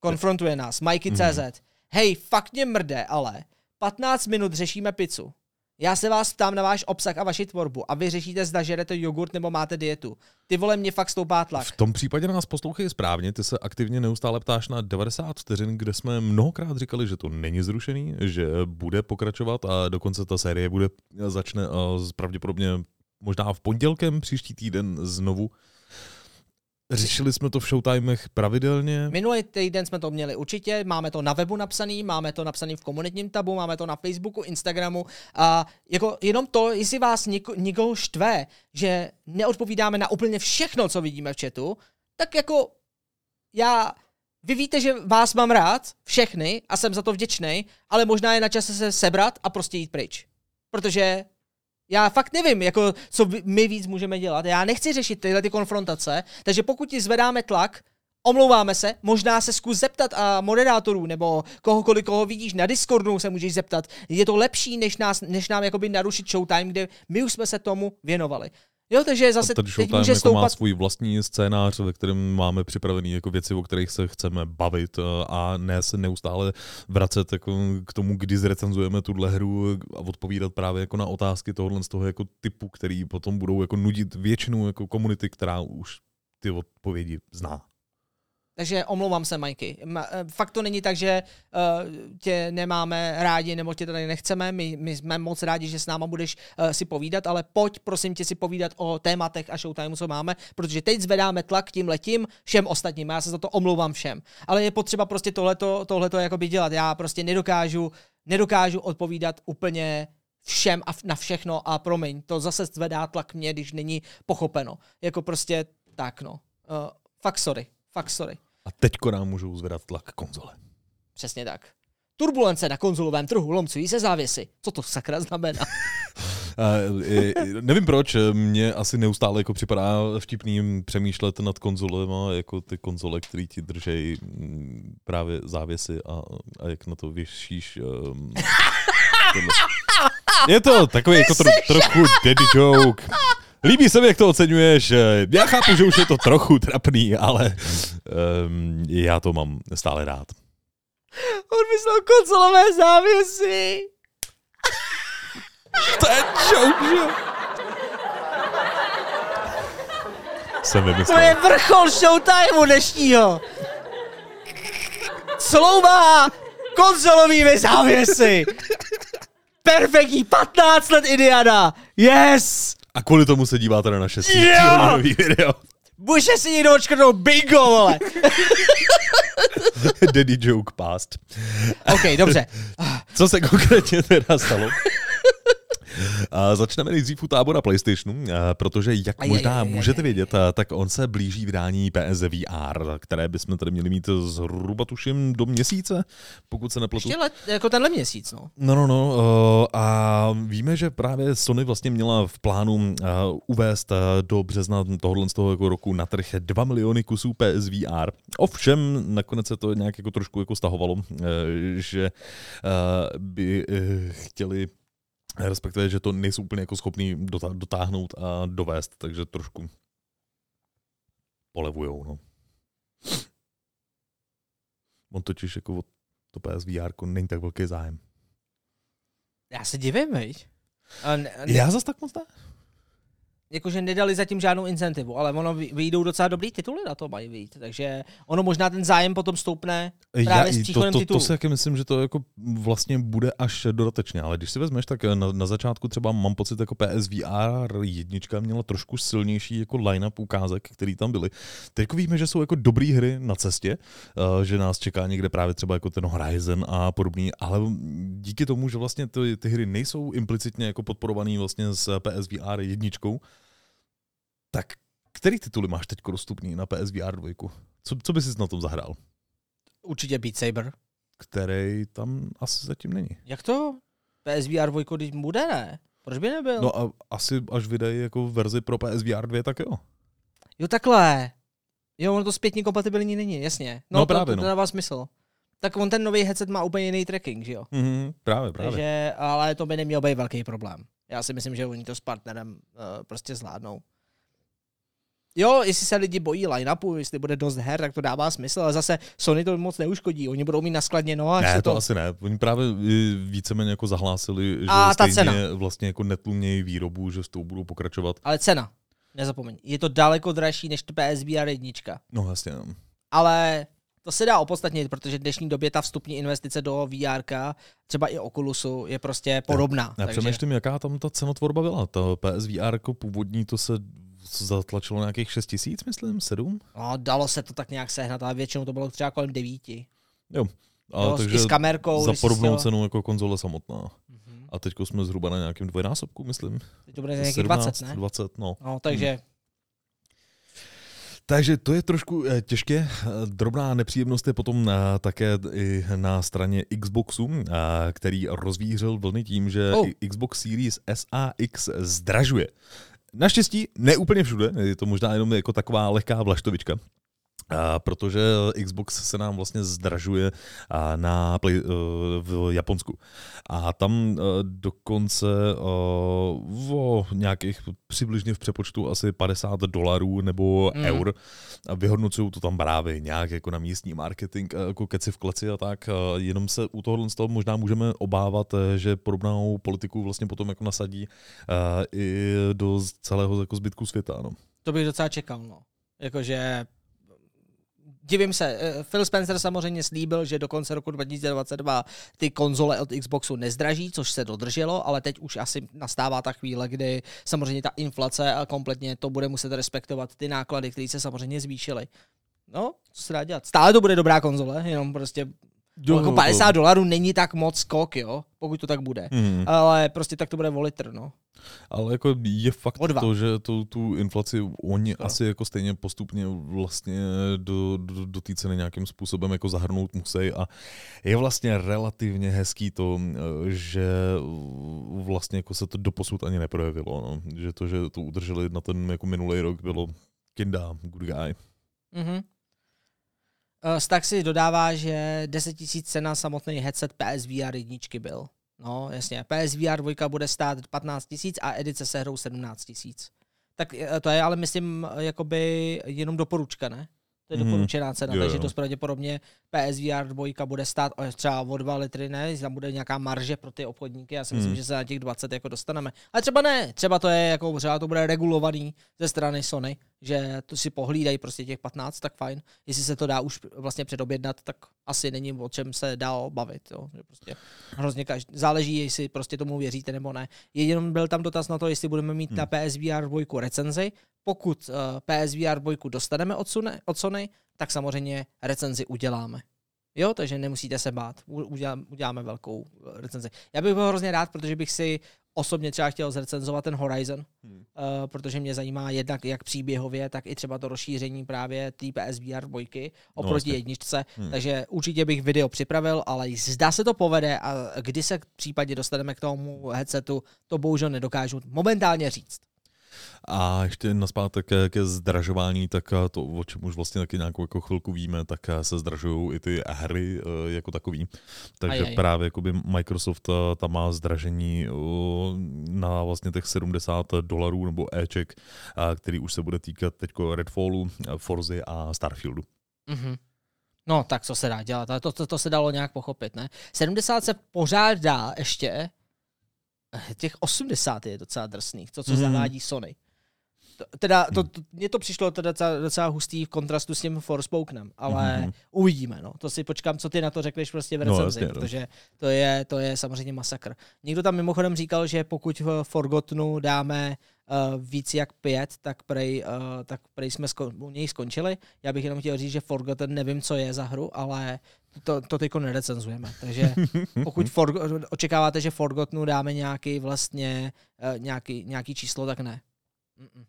konfrontuje nás, Mikey.cz. Mhm. Hej, fakt mě mrde, ale 15 minut řešíme pizzu. Já se vás ptám na váš obsah a vaši tvorbu a vy řešíte, zda žerete jogurt nebo máte dietu. Ty vole, mě fakt stoupá tlak. V tom případě nás poslouchej správně, ty se aktivně neustále ptáš na 90 vteřin, kde jsme mnohokrát říkali, že to není zrušený, že bude pokračovat a dokonce ta série bude začne pravděpodobně možná v pondělkem příští týden znovu. Řešili jsme to v showtimech pravidelně. Minulý týden jsme to měli určitě, máme to na webu napsaný, máme to napsaný v komunitním tabu, máme to na Facebooku, Instagramu a jako jenom to, jestli vás něko, někoho štve, že neodpovídáme na úplně všechno, co vidíme v chatu, tak jako já, vy víte, že vás mám rád, všechny, a jsem za to vděčný, ale možná je na čase se sebrat a prostě jít pryč. Protože já fakt nevím, jako, co my víc můžeme dělat. Já nechci řešit tyhle ty konfrontace, takže pokud ti zvedáme tlak, omlouváme se, možná se zkus zeptat a moderátorů nebo kohokoliv, koho vidíš na Discordu, se můžeš zeptat. Je to lepší, než, nás, než nám narušit showtime, kde my už jsme se tomu věnovali. Jo, takže zase teď může jako má stoupat svůj vlastní scénář, ve kterém máme připravený jako věci, o kterých se chceme bavit eh, a ne se neustále vracet jako k tomu, kdy zrecenzujeme tuhle hru a odpovídat právě jako na otázky tohohle z toho jako typu, který potom budou jako nudit většinu jako komunity, která už ty odpovědi zná. Takže omlouvám se, Majky. Ma- eh, Fakt to není tak, že uh, tě nemáme rádi nebo tě tady nechceme. My, my jsme moc rádi, že s náma budeš uh, si povídat, ale pojď prosím tě si povídat o tématech a showtimeu, co máme, protože teď zvedáme tlak tím letím všem ostatním. Já se za to omlouvám všem. Ale je potřeba prostě tohleto, tohleto jakoby dělat. Já prostě nedokážu, nedokážu odpovídat úplně všem a na všechno a promiň, to zase zvedá tlak mě, když není pochopeno. Jako prostě tak no. Uh, fakt sorry. Fakt sorry. A teďko nám můžou zvedat tlak konzole. Přesně tak. Turbulence na konzolovém trhu lomcují se závěsy. Co to sakra znamená? [laughs] Uh, nevím proč, mě asi neustále jako připadá vtipný přemýšlet nad konzolema, jako ty konzole, které ti držejí mm, právě závěsy a, a jak na to vyšíš. Um, [laughs] Je to takový jako tro, trochu daddy joke. Líbí se mi, jak to oceňuješ. Já chápu, že už je to trochu trapný, ale um, já to mám stále rád. On myslel konzolové závěsy. to je joke, že Jsem vymyslel. To je vrchol showtimeu dnešního. Sloubá konzolovými závěsy. Perfektní 15 let Indiana. Yes! A kvůli tomu se díváte na naše Jo! video. Může si někdo odškrtnout bingo, vole. [laughs] Daddy joke past. OK, dobře. Co se konkrétně teda stalo? [laughs] A začneme nejdřív u tábora PlayStationu, protože jak Aj, možná aj, aj, aj, můžete vědět, tak on se blíží vydání PSVR, které bychom tady měli mít zhruba tuším do měsíce, pokud se nepletu. Ještě let, jako tenhle měsíc, no. No, no, no. uh, A víme, že právě Sony vlastně měla v plánu uh, uvést uh, do března tohohle z toho jako roku na trh 2 miliony kusů PSVR. Ovšem, nakonec se to nějak jako trošku jako stahovalo, že by uh, chtěli respektive, že to nejsou úplně jako schopní dotá- dotáhnout a dovést, takže trošku polevujou, no. On totiž jako o to PSVR není tak velký zájem. Já se divím, veď. A ne, ne, Já zas tak moc ne. Jakože nedali zatím žádnou incentivu, ale ono vy- vyjdou docela dobrý tituly na to mají vyjít, takže ono možná ten zájem potom stoupne právě s Já, to, příchodem to, titulu. to si taky myslím, že to jako vlastně bude až dodatečně, ale když si vezmeš, tak na, na začátku třeba mám pocit, jako PSVR jednička měla trošku silnější jako line-up ukázek, který tam byly. Teď jako víme, že jsou jako dobré hry na cestě, uh, že nás čeká někde právě třeba jako ten Horizon a podobný, ale díky tomu, že vlastně ty, ty hry nejsou implicitně jako podporovaný vlastně s PSVR jedničkou, tak který tituly máš teď dostupný na PSVR 2? Co, co bys si na tom zahrál? Určitě Beat Saber. který tam asi zatím není. Jak to? PSVR 2 když bude, ne? Proč by nebyl? No a asi až vydají jako verzi pro PSVR 2, tak jo. Jo, takhle. Jo, ono to zpětně kompatibilní není, jasně. No, No to, právě, to, to no. dává smysl. Tak on ten nový headset má úplně jiný tracking, že jo? Mhm, právě, právě. Takže, ale to by neměl být velký problém. Já si myslím, že oni to s partnerem uh, prostě zvládnou. Jo, jestli se lidi bojí line-upu, jestli bude dost her, tak to dává smysl, ale zase Sony to moc neuškodí. Oni budou mít naskladněno a ne, to, to... asi ne. Oni právě i víceméně jako zahlásili, že A ta stejně cena. vlastně jako netlumějí výrobu, že s tou budou pokračovat. Ale cena, nezapomeň, je to daleko dražší než PSVR 1. No jasně. no. ale to se dá opodstatnit, protože v dnešní době ta vstupní investice do VR, třeba i Oculusu, je prostě podobná. Já takže přemýšlím, jaká tam ta cenotvorba byla. Ta PSVR jako původní, to se zatlačilo nějakých 6 tisíc, myslím, 7? no, dalo se to tak nějak sehnat, ale většinou to bylo třeba kolem devíti. Jo. A Jo, takže s kamerkou. za podobnou cenu jako konzole samotná. Mhm. A teď jsme zhruba na nějakém dvojnásobku, myslím. Teď to bude nějakých 20, ne? 20, no. No, takže Takže to je trošku eh, těžké. Drobná nepříjemnost je potom eh, také i na straně Xboxu, eh, který rozvířil vlny tím, že Oh. Xbox Series S a X zdražuje. Naštěstí ne úplně všude, je to možná jenom jako taková lehká vlaštovička. A protože Xbox se nám vlastně zdražuje na play, eh, v Japonsku. A tam eh, dokonce eh, o nějakých přibližně v přepočtu asi 50 dolarů nebo Mm. eur vyhodnocují to tam právě nějak jako na místní marketing, jako keci v kleci a tak. Jenom se u tohohle z toho možná můžeme obávat, že podobnou politiku vlastně potom jako nasadí i do celého jako zbytku světa. No. to bych docela čekal, no. Jakože divím se, eh, Phil Spencer samozřejmě slíbil, že do konce roku 2022 ty konzole od Xboxu nezdraží, což se dodrželo, ale teď už asi nastává ta chvíle, kdy samozřejmě ta inflace a kompletně to bude muset respektovat ty náklady, které se samozřejmě zvýšily. No, co se dá dělat? Stále to bude dobrá konzole, jenom prostě Jo, jako 50 dolarů není tak moc skok, jo, pokud to tak bude. Hmm. Ale prostě tak to bude o litr, no. Ale jako je fakt to, že to, tu inflaci oni no. asi jako stejně postupně vlastně do, do, do té ceny nějakým způsobem jako zahrnout musí a je vlastně relativně hezký to, že vlastně jako se to doposud ani neprojevilo, no. že to, že to udrželi na ten jako minulý rok bylo kinda, good guy. Mm-hmm. Stack si dodává, že 10 000 cena samotný headset PSVR jedničky byl. No, jasně. PSVR 2 bude stát 15 tisíc a edice se hrou 17 tisíc. Tak eh, to je ale, myslím, jakoby jenom doporučka, ne? To je mhm. doporučená cena, mm, takže dost pravděpodobně PSVR 2 bude stát třeba o 2 litry, ne? Tam bude nějaká marže pro ty obchodníky, já si myslím, mm. že se na těch 20 jako dostaneme. Ale třeba ne, třeba to je jako, třeba to bude regulovaný ze strany Sony, že to si pohlídají prostě těch 15, tak fajn. Jestli se to dá už vlastně předobjednat, tak asi není o čem se dál bavit. Jo? Že prostě hrozně každý, záleží, jestli prostě tomu věříte nebo ne. Jenom byl tam dotaz na to, jestli budeme mít hmm. na PSVR 2 recenzi. Pokud uh, PSVR 2 dostaneme od Sony, od Sony, tak samozřejmě recenzi uděláme. Jo, takže nemusíte se bát. Uděláme velkou eh, recenzi. Já bych byl hrozně rád, protože bych si osobně třeba chtěl zrecenzovat ten Horizon, hmm. uh, protože mě zajímá jednak jak příběhově, tak i třeba to rozšíření právě té PSVR 2 oproti no, jedničce. Hmm. Takže určitě bych video připravil, ale zda se to povede a kdy se v případě dostaneme k tomu headsetu, to bohužel nedokážu momentálně říct. A ještě naspátek ke, ke zdražování, tak eh, to, o čem už vlastně taky nějakou jako chvilku víme, tak eh, se zdražují i ty hry eh, jako takový. Takže Ajaj. právě jakoby Microsoft tam má zdražení na vlastně těch 70 dolarů nebo Eček, který už se bude týkat teďko Redfallu, Forzy a Starfieldu. Mm-hmm. No, tak co se dá dělat? To, to, to se dalo nějak pochopit, ne? 70 se pořád dá ještě, těch 80 je docela drsných, to, co mm-hmm. zavádí Sony. Teda, to, to, mně to přišlo teda docela, docela hustý v kontrastu s tím Forspokenem, ale mm-hmm. uvidíme, no. To si počkám, co ty na to řekneš prostě v no, recenzi, no, protože to je, to je samozřejmě masakr. Někdo tam mimochodem říkal, že pokud v Forgotnu dáme uh, víc jak pět, tak prej, uh, tak prej jsme sko- u něj skončili. Já bych jenom chtěl říct, že Forgotten nevím, co je za hru, ale to, to teďko nerecenzujeme. Takže [laughs] pokud for, očekáváte, že Forgotnu dáme nějaký vlastně uh, nějaký, nějaký číslo, tak ne. Mm-mm.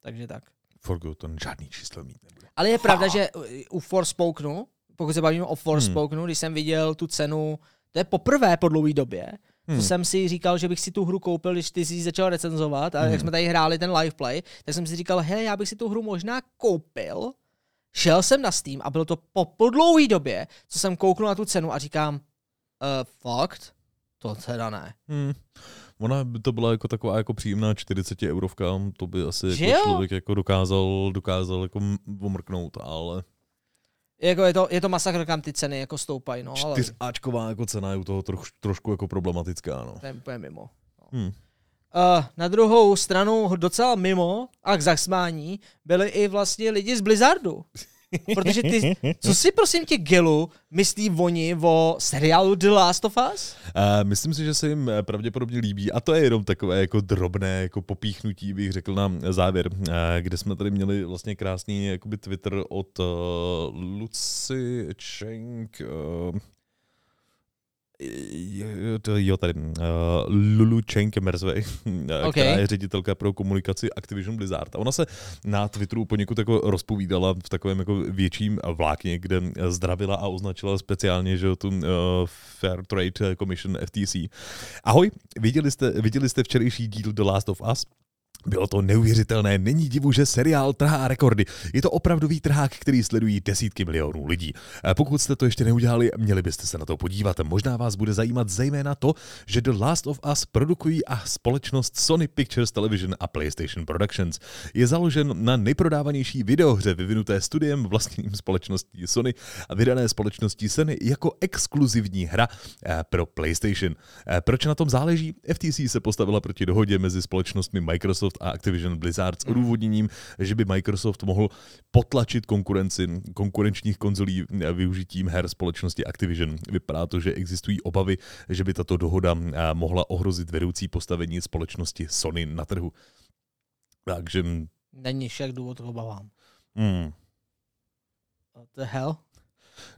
Takže tak. Forgotten žádný číslo mít nebude. Ale je pravda, že u Forspokenu, pokud se bavíme o Forspokenu, hmm. když jsem viděl tu cenu, to je poprvé po dlouhé době, Hmm. To jsem si říkal, že bych si tu hru koupil, když ty jsi začal recenzovat a hmm. jak jsme tady hráli ten live play, tak jsem si říkal, hej, já bych si tu hru možná koupil. Šel jsem na Steam a bylo to po, po dlouhé době, co jsem kouknul na tu cenu a říkám, uh, fakt? To teda ne. Hmm. Ona by to byla jako taková jako příjemná 40 eurovka, to by asi jako člověk jako dokázal, dokázal jako omrknout, ale... Jako je, to, je to masakr, kam ty ceny jako stoupají, no. Ale... Čtyřáčková jako cena je u toho troš, trošku jako problematická, no. To je úplně mimo. No. Hmm. Uh, na druhou stranu docela mimo a k zasmání byli i vlastně lidi z Blizzardu. Protože ty, co si prosím tě, Gelu, myslí oni o seriálu The Last of Us? Uh, myslím si, že se jim eh, pravděpodobně líbí a to je jenom takové jako drobné jako popíchnutí, bych řekl na závěr, uh, kde jsme tady měli vlastně krásný jakoby Twitter od uh, Lucy Cheng, uh, jo, tady, uh, Lulu Chen [laughs] Kemerzwey, okay. která je ředitelka pro komunikaci Activision Blizzard. A ona se na Twitteru poněkud jako rozpovídala v takovém jako větším vlákně, kde zdravila a označila speciálně, že tu uh, Fair Trade Commission FTC. Ahoj, viděli jste, viděli jste včerejší díl The Last of Us? Bylo to neuvěřitelné, není divu, že seriál trhá rekordy. Je to opravdový trhák, který sledují desítky milionů lidí. Pokud jste to ještě neudělali, měli byste se na to podívat. Možná vás bude zajímat zejména to, že The Last of Us produkují a společnost Sony Pictures Television a PlayStation Productions. Je založen na nejprodávanější videohře vyvinuté studiem vlastním společností Sony a vydané společností Sony jako exkluzivní hra eh, pro PlayStation. Eh, proč na tom záleží? FTC se postavila proti dohodě mezi společnostmi Microsoft Microsoft a Activision Blizzard s odůvodněním, že by Microsoft mohl potlačit konkurenci konkurenčních konzolí využitím her společnosti Activision. Vypadá to, že existují obavy, že by tato dohoda eh, mohla ohrozit vedoucí postavení společnosti Sony na trhu. Takže... Není však důvod k obavám. Hmm. What the hell?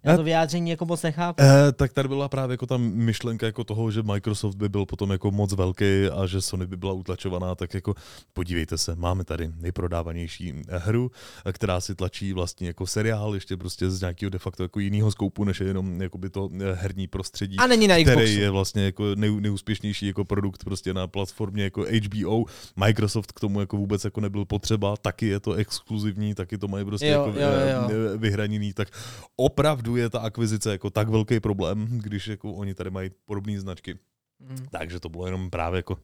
Já to vyjádření jako moc nechápu. Eh, tak tady byla právě jako ta myšlenka jako toho, že Microsoft by byl potom jako moc velký a že Sony by byla utlačovaná, tak jako podívejte se, máme tady nejprodávanější hru, která si tlačí vlastně jako seriál, ještě prostě z nějakého de facto jako jiného skoupu, než je jenom by to eh, herní prostředí. A není na Xboxu. Který je vlastně jako nej, nejúspěšnější jako produkt prostě na platformě jako HBO. Microsoft k tomu jako vůbec jako nebyl potřeba, taky je to exkluzivní, taky to mají prostě jo, jako jo, jo. Eh, vyhraněný, tak opravdu je ta akvizice jako tak velký problém, když jako oni tady mají podobné značky. Mm. Takže to bylo jenom právě jako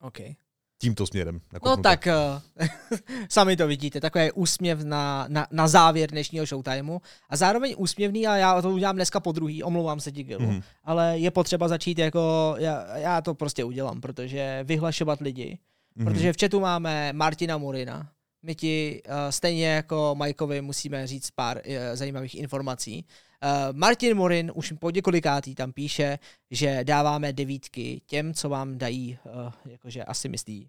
okay. tímto směrem. No tak, uh, [laughs] sami to vidíte, takový úsměv na, na, na závěr dnešního showtimeu a zároveň úsměvný, a já to udělám dneska po druhý, omlouvám se ti, Gilu, mm. ale je potřeba začít jako, já, já to prostě udělám, protože vyhlašovat lidi, mm. protože v chatu máme Martina Murina, my ti uh, stejně jako Majkovi musíme říct pár uh, zajímavých informací. Uh, Martin Morin už po několikátý tam píše, že dáváme devítky těm, co vám dají, uh, jakože asi myslí,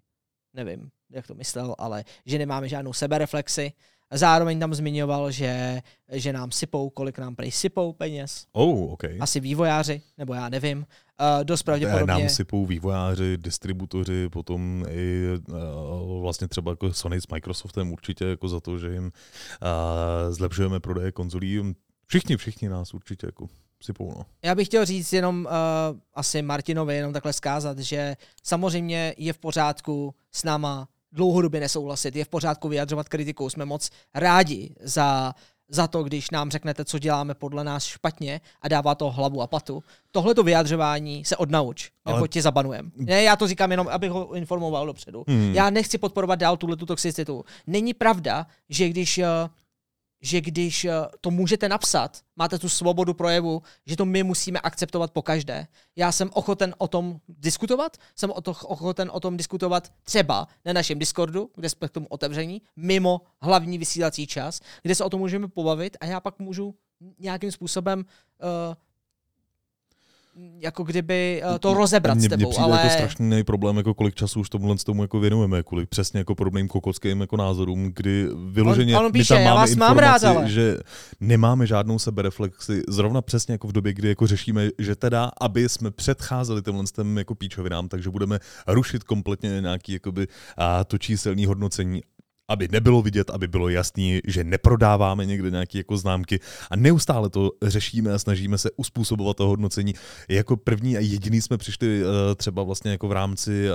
nevím, jak to myslel, ale že nemáme žádnou sebereflexi. Zároveň tam zmiňoval, že, že nám sypou, kolik nám prej sypou peněz. Oh, okay. Asi vývojáři, nebo já nevím. Uh, dost pravděpodobně. Nám sypou vývojáři, distributoři, potom i uh, vlastně třeba jako Sony s Microsoftem určitě jako za to, že jim uh, zlepšujeme prodeje konzolí. Všichni, všichni nás určitě jako sypou. No. Já bych chtěl říct jenom uh, asi Martinovi jenom takhle zkázat, že samozřejmě je v pořádku s náma dlouhodobě nesouhlasit. Je v pořádku vyjadřovat kritiku. Jsme moc rádi za, za to, když nám řeknete, co děláme podle nás špatně a dává to hlavu a patu. Tohle to vyjadřování se odnauč, nebo Ale... tě zabanujem. Ne, já to říkám jenom, abych ho informoval dopředu. Hmm. Já nechci podporovat dál tuhle tu toxicitu. Není pravda, že když uh, že když eh, to můžete napsat, máte tu svobodu projevu, že to my musíme akceptovat po každé. Já jsem ochoten o tom diskutovat, jsem o to, ochoten o tom diskutovat třeba na našem Discordu, kde jsme k tomu otevření, mimo hlavní vysílací čas, kde se o tom můžeme pobavit a já pak můžu nějakým způsobem uh, jako kdyby uh, to rozebrat mě, s tebou. Mně přijde ale... jako strašný problém, jako kolik času už tomuhle tomu jako věnujeme, kolik přesně jako podobným kokockým jako názorům, kdy vyloženě on, on píše, my tam máme vás informaci, mám rád, ale... že nemáme žádnou sebereflexi, zrovna přesně jako v době, kdy jako řešíme, že teda, aby jsme předcházeli těmhle těm jako píčovinám, takže budeme rušit kompletně nějaký jakoby, a to číselní hodnocení aby nebylo vidět, aby bylo jasný, že neprodáváme někde nějaké jako známky a neustále to řešíme a snažíme se uspůsobovat to hodnocení. Jako první a jediný jsme přišli eh, třeba vlastně jako v rámci eh,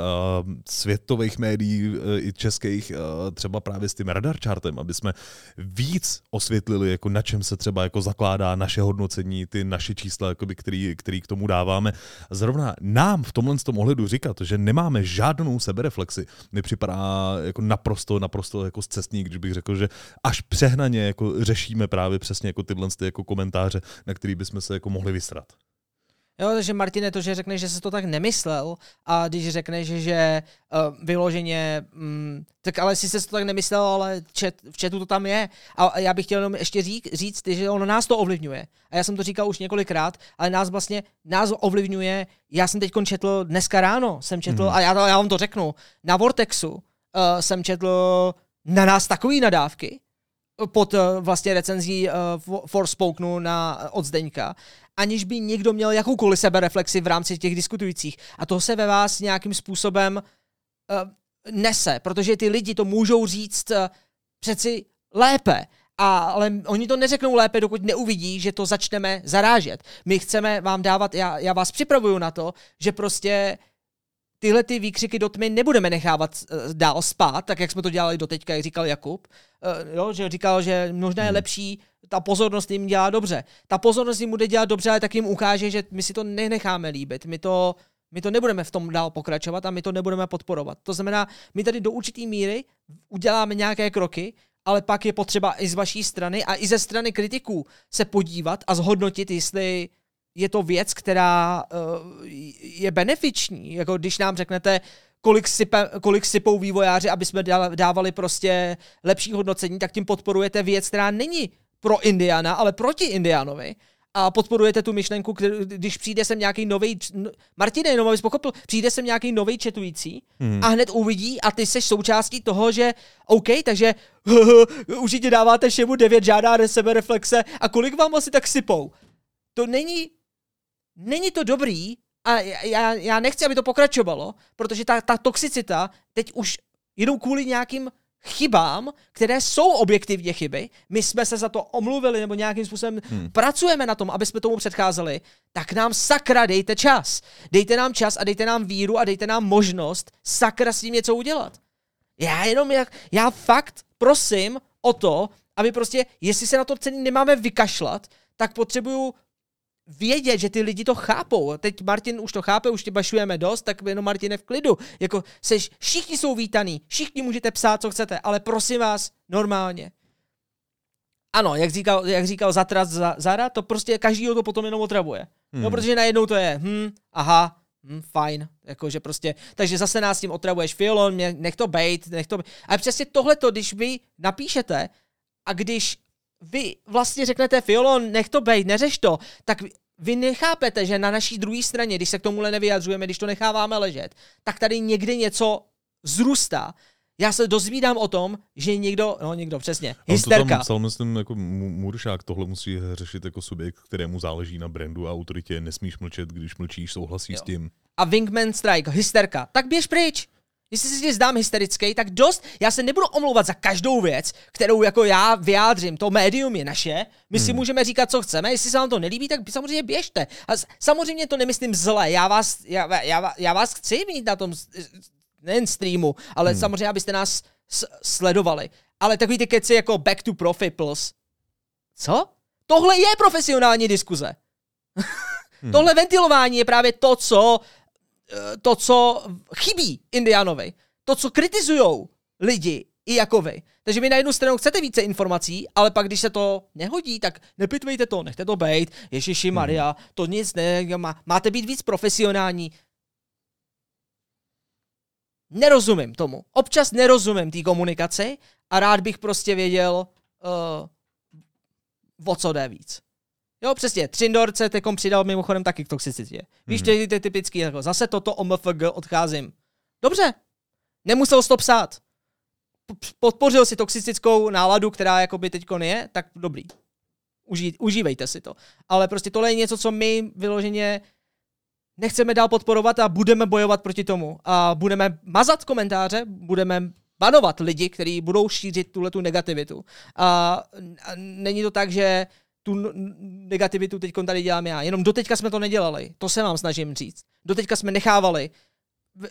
světových médií eh, i českých třeba právě s tím radar chartem, aby jsme víc osvětlili, jako na čem se třeba jako zakládá naše hodnocení, ty naše čísla, jakoby, který, který k tomu dáváme. Zrovna nám v tomhle tom ohledu říkat, že nemáme žádnou sebereflexi, mi připadá jako naprosto, naprosto to jako zcestný, když bych řekl, že až přehnaně jako řešíme právě přesně jako tyhle jako komentáře, na který bychom se jako mohli vysrat. Jo, takže Martine, to, že řekneš, že se to tak nemyslel a když řekneš, že uh, vyloženě, um, tak ale si se to tak nemyslel, ale čet, v chatu to tam je. A já bych chtěl jenom ještě říct, říct, že ono nás to ovlivňuje. A já jsem to říkal už několikrát, ale nás vlastně, nás ovlivňuje, já jsem teď četl dneska ráno, jsem četl, mm. a já, to, já vám to řeknu, na Vortexu uh, jsem četl na nás takový nadávky pod uh, vlastně recenzí uh, na od Zdeňka, aniž by někdo měl jakoukoliv sebereflexi v rámci těch diskutujících. A to se ve vás nějakým způsobem uh, nese, protože ty lidi to můžou říct uh, přeci lépe. A, ale oni to neřeknou lépe, dokud neuvidí, že to začneme zarážet. My chceme vám dávat, já, já vás připravuju na to, že prostě tyhle ty výkřiky do tmy nebudeme nechávat uh, dál spát, tak jak jsme to dělali doteďka, jak říkal Jakub, uh, jo, že říkal, že možná je hmm. lepší, ta pozornost jim dělá dobře. Ta pozornost jim bude dělat dobře, ale tak jim ukáže, že my si to nenecháme líbit, my to, my to nebudeme v tom dál pokračovat a my to nebudeme podporovat. To znamená, my tady do určité míry uděláme nějaké kroky, ale pak je potřeba i z vaší strany a i ze strany kritiků se podívat a zhodnotit, jestli je to věc, která uh, je benefiční. Jako když nám řeknete, kolik, sype, kolik sypou vývojáři, aby jsme dávali prostě lepší hodnocení, tak tím podporujete věc, která není pro Indiana, ale proti Indianovi. A podporujete tu myšlenku, když přijde sem nějaký nový, Martine, jenom abys pochopil, přijde sem nějaký nový četující hmm. a hned uvidí a ty seš součástí toho, že OK, takže [laughs] určitě dáváte všemu 9, žádá sebe reflexe a kolik vám asi tak sypou. To není, není to dobrý a já, já nechci, aby to pokračovalo, protože ta, ta toxicita teď už jenom kvůli nějakým chybám, které jsou objektivně chyby, my jsme se za to omluvili nebo nějakým způsobem hmm. pracujeme na tom, aby jsme tomu předcházeli, tak nám sakra dejte čas. Dejte nám čas a dejte nám víru a dejte nám možnost sakra s tím něco udělat. Já jenom, jak, já fakt prosím o to, aby prostě, jestli se na to celý nemáme vykašlat, tak potřebuju vědět, že ty lidi to chápou. Teď Martin už to chápe, už tě bašujeme dost, tak jenom Martine v klidu. Jako seš, všichni jsou vítaný, všichni můžete psát, co chcete, ale prosím vás, normálně. Ano, jak říkal, jak říkal Zatras Zara, to prostě každýho to potom jenom otravuje. Hmm. No, protože najednou to je, hm, aha, hm, fajn, jakože prostě, takže zase nás tím otravuješ, Fiolon, nech to bejt, nech to bejt. Ale přesně tohleto, když vy napíšete a když vy vlastně řeknete, Fiolon, nech to bejt, neřeš to, tak vy nechápete, že na naší druhé straně, když se k tomuhle nevyjadřujeme, když to necháváme ležet, tak tady někde něco zrůstá. Já se dozvídám o tom, že někdo, no někdo přesně, hysterka. On to tam psal, myslím, jako Muršák, tohle musí řešit jako subjekt, kterému záleží na brandu a autoritě, nesmíš mlčet, když mlčíš, souhlasí jo. s tím. A Wingman Strike, hysterka, tak běž pryč. Jestli si tě zdám hysterický, tak dost, já se nebudu omlouvat za každou věc, kterou jako já vyjádřím. To médium je naše, my hmm. si můžeme říkat, co chceme, jestli se vám to nelíbí, tak samozřejmě běžte. A samozřejmě to nemyslím zle, já vás, já, já, já vás chci mít na tom nejen streamu, ale hmm. samozřejmě, abyste nás sledovali. Ale takový ty keci jako Back to Profitals. Co? Tohle je profesionální diskuze. [laughs] hmm. Tohle ventilování je právě to, co to, co chybí Indianovi, to, co kritizují lidi i jako vy. Takže vy na jednu stranu chcete více informací, ale pak, když se to nehodí, tak nepitvejte to, nechte to být. Ježiši hmm. Maria, to nic ne, má, máte být víc profesionální. Nerozumím tomu. Občas nerozumím té komunikaci a rád bych prostě věděl, uh, o co jde víc. Jo, přesně. Třindor se teďkom přidal mimochodem taky k toxicitě. Víš, mm. ty typický, jako zase toto OMFG odcházím. Dobře, nemusel to psát. Podpořil si toxicickou náladu, která jakoby teď je, tak dobrý. Užij, užívejte si to. Ale prostě tohle je něco, co my vyloženě nechceme dál podporovat a budeme bojovat proti tomu. A budeme mazat komentáře, budeme banovat lidi, kteří budou šířit tuhle tu negativitu. A, a není to tak, že tu negativitu teď tady dělám já. Jenom doteďka jsme to nedělali. To se vám snažím říct. Doteďka jsme nechávali,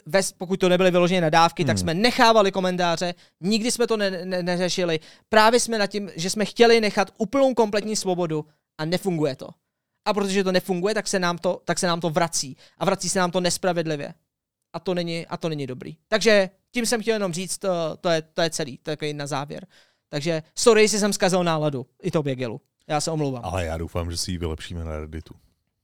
ves, pokud to nebyly vyložené nadávky, hmm. tak jsme nechávali komentáře, nikdy jsme to ne, ne, neřešili. Právě jsme nad tím, že jsme chtěli nechat úplnou kompletní svobodu a nefunguje to. A protože to nefunguje, tak se nám to, tak se nám to vrací. A vrací se nám to nespravedlivě. A to není, a to není dobrý. Takže tím jsem chtěl jenom říct, to, to, je, to je celý, to je na závěr. Takže sorry, jestli jsem zkazil náladu, i to běgelu. Já se omlouvám. Ale já doufám, že si ji vylepšíme na Redditu.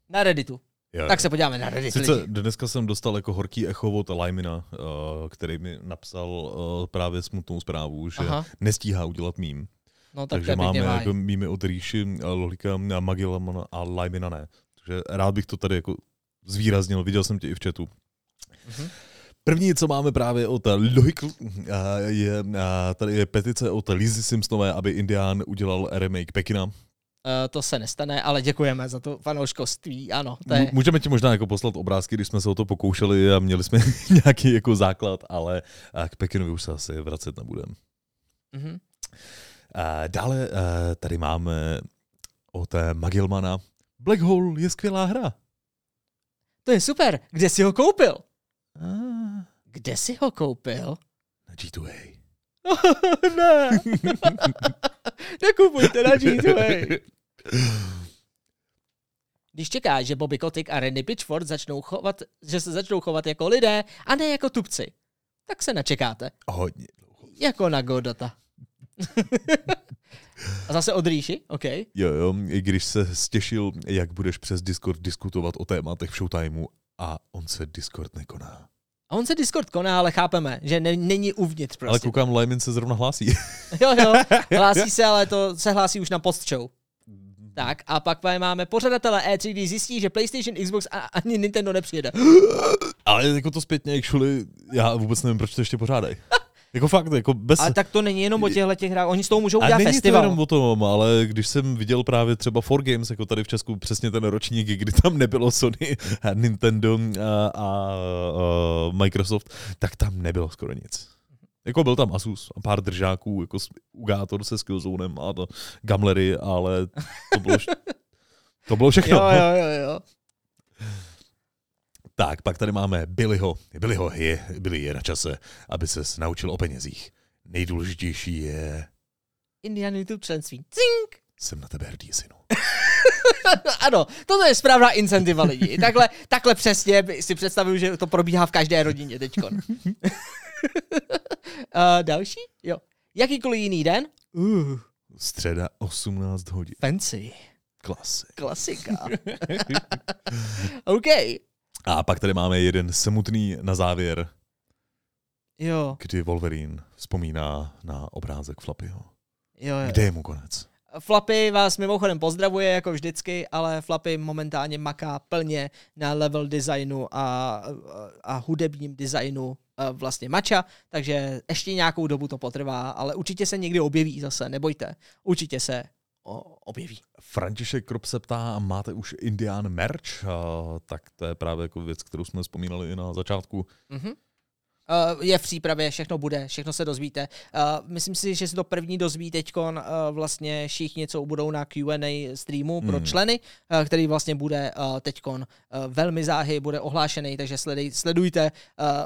Na Redditu. Jo, tak se podíváme na Reddit. Sice lidi. dneska jsem dostal jako horký echo od Lymina, uh, který mi napsal uh, právě smutnou zprávu, že Aha. nestíhá udělat mím. No, tak Takže máme jako mými od Ríši, eh, Lolika, Magillamana a Lymina ne. Takže rád bych to tady jako zvýraznil, viděl jsem tě i v chatu. Uh-huh. První, co máme právě od Lohikl, je, tady je petice od Lizzy Simpsonové, aby Indián udělal remake Pekina. Uh, to se nestane, ale děkujeme za to fanouškovství, ano. To je... Můžeme ti možná jako poslat obrázky, když jsme se o to pokoušeli a měli jsme [laughs] nějaký jako základ, ale k Pekinovi už se asi vracet nebudeme. Mm-hmm. Uh, dále uh, tady máme od Magilmana. Black Hole je skvělá hra. To je super. Kde jsi ho koupil? Ah. Kde jsi ho koupil? Na G2A. [laughs] ne. [laughs] Nekupujte na G2A. Když čekáš, že Bobby Kotick a Randy Pitchford začnou chovat, že se začnou chovat jako lidé a ne jako tupci, tak se načekáte. Hodně dlouho. Jako na Godota. [laughs] a zase od Ríši? OK. Jo, jo, i když se stěšil, jak budeš přes Discord diskutovat o tématech v Showtimeu a on se Discord nekoná. A on se Discord koná, ale chápeme, že ne, není uvnitř prostě. Ale koukám, Lyman se zrovna hlásí. jo, jo, [laughs] hlásí se, ale to se hlásí už na post show. Tak a pak máme pořadatele E3, když zjistí, že PlayStation, Xbox a ani Nintendo nepřijede. [gasps] Ale jako to zpětně, actually, já vůbec nevím, proč to ještě pořádají. [laughs] Jako fakt, jako bez... Ale tak to není jenom o těchto těch hrách, oni s toho můžou a udělat není festival. to jenom o tom, ale když jsem viděl právě třeba 4Games, jako tady v Česku, přesně ten ročník, kdy tam nebylo Sony, a Nintendo a, a, a Microsoft, tak tam nebylo skoro nic. Jako byl tam Asus a pár držáků, jako Ugátor se Skillzonem a to Gamlery, ale to bylo, [laughs] to bylo všechno. Jo, jo, jo, jo. Tak, pak tady máme Billyho. Billyho je, Billy je na čase, aby se naučil o penězích. Nejdůležitější je, Indian YouTube členství. Cink! jsem na tebe hrdý, synu. [laughs] ano, toto je správná incentiva lidí. Takhle, takhle přesně si představuju, že to probíhá v každé rodině teďkon. [laughs] uh, [laughs] další? Jo. Jakýkoliv jiný den? Uh, Středa 18 hodin. fancy. Klasy. Klasika. [laughs] OK. A pak tady máme jeden smutný na závěr, Jo, kdy Wolverine vzpomíná na obrázek Flappyho. jo, jo. Kde je mu konec? Flappy vás mimochodem pozdravuje jako vždycky, ale Flappy momentálně maká plně na level designu a, a hudebním designu vlastně mača, takže ještě nějakou dobu to potrvá, ale určitě se někdy objeví zase, nebojte, určitě se objeví. František Krop se ptá, máte už Indian merch? A, tak to je právě jako věc, kterou jsme vzpomínali i na začátku. Mhm. Uh, je v přípravě, všechno bude, všechno se dozvíte. Uh, myslím si, že se to první dozví teď uh, vlastně všichni, co budou na Q&A streamu pro Hmm. členy, uh, který vlastně bude uh, teď uh, velmi záhy, bude ohlášený, takže sledej, sledujte,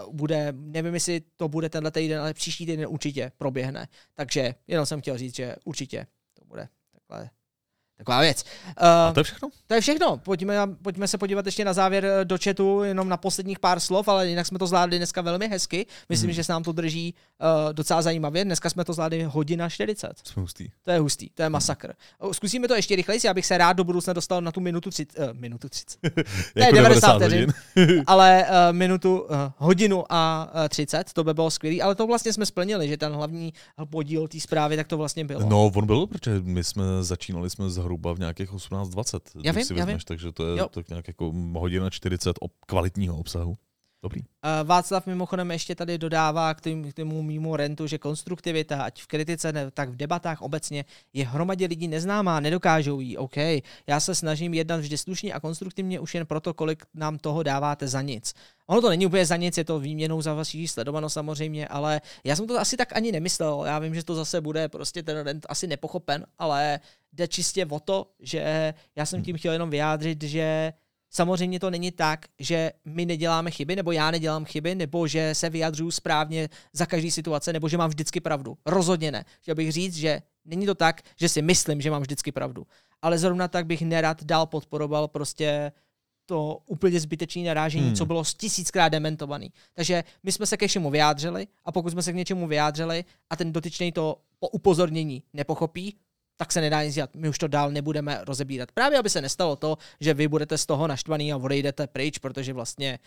uh, bude, nevím, jestli to bude tenhle týden, ale příští týden určitě proběhne. Takže jenom jsem chtěl říct, že určitě to bude takhle, taková věc. A Uh, to je všechno? to je všechno. Pojďme, pojďme se podívat ještě na závěr eh, do chatu, jenom na posledních pár slov, ale jinak jsme to zvládli dneska velmi hezky. Myslím, Hmm. že se nám to drží uh, docela zajímavě. Dneska jsme to zvládli hodina 40. Jsme hustý. To je hustý, to je masakr. O, Zkusíme to ještě rychleji, já bych se rád do budoucna dostal na tu minutu 30. Uh, minutu 30. [laughs] Jako 90 hodin. [laughs] ale uh, minutu, uh, hodinu a uh, 30, to by bylo skvělý, ale to vlastně jsme splnili, že ten hlavní podíl té zprávy, tak to vlastně bylo. No, on byl, protože my jsme začínali jsme zhruba v nějakých 18.20, Já vím, si já vezmeš, takže to je Jo. tak nějak jako hodina 40 ob kvalitního obsahu. Dobrý. Václav mimochodem ještě tady dodává k, tomu mýmu rentu, že konstruktivita, ať v kritice, ne, tak v debatách obecně, je hromadě lidí neznámá, nedokážou jí. OK, já se snažím jednat vždy slušně a konstruktivně už jen proto, kolik nám toho dáváte za nic. Ono to není úplně za nic, je to výměnou za vaši sledovanost samozřejmě, ale já jsem to asi tak ani nemyslel. Já vím, že to zase bude prostě ten rent asi nepochopen, ale jde čistě o to, že já jsem tím chtěl jenom vyjádřit, že Samozřejmě to není tak, že my neděláme chyby, nebo já nedělám chyby, nebo že se vyjadřuju správně za každý situace, nebo že mám vždycky pravdu. Rozhodně ne. Chtěl bych říct, že není to tak, že si myslím, že mám vždycky pravdu. Ale zrovna tak bych nerad dál podporoval prostě to úplně zbytečné narážení, Hmm. co bylo tisíckrát dementovaný. Takže my jsme se ke všemu vyjádřili a pokud jsme se k něčemu vyjádřili a ten dotyčný to po upozornění nepochopí, tak se nedá nic dělat. My už to dál nebudeme rozebírat. Právě aby se nestalo to, že vy budete z toho naštvaný a odejdete pryč, protože vlastně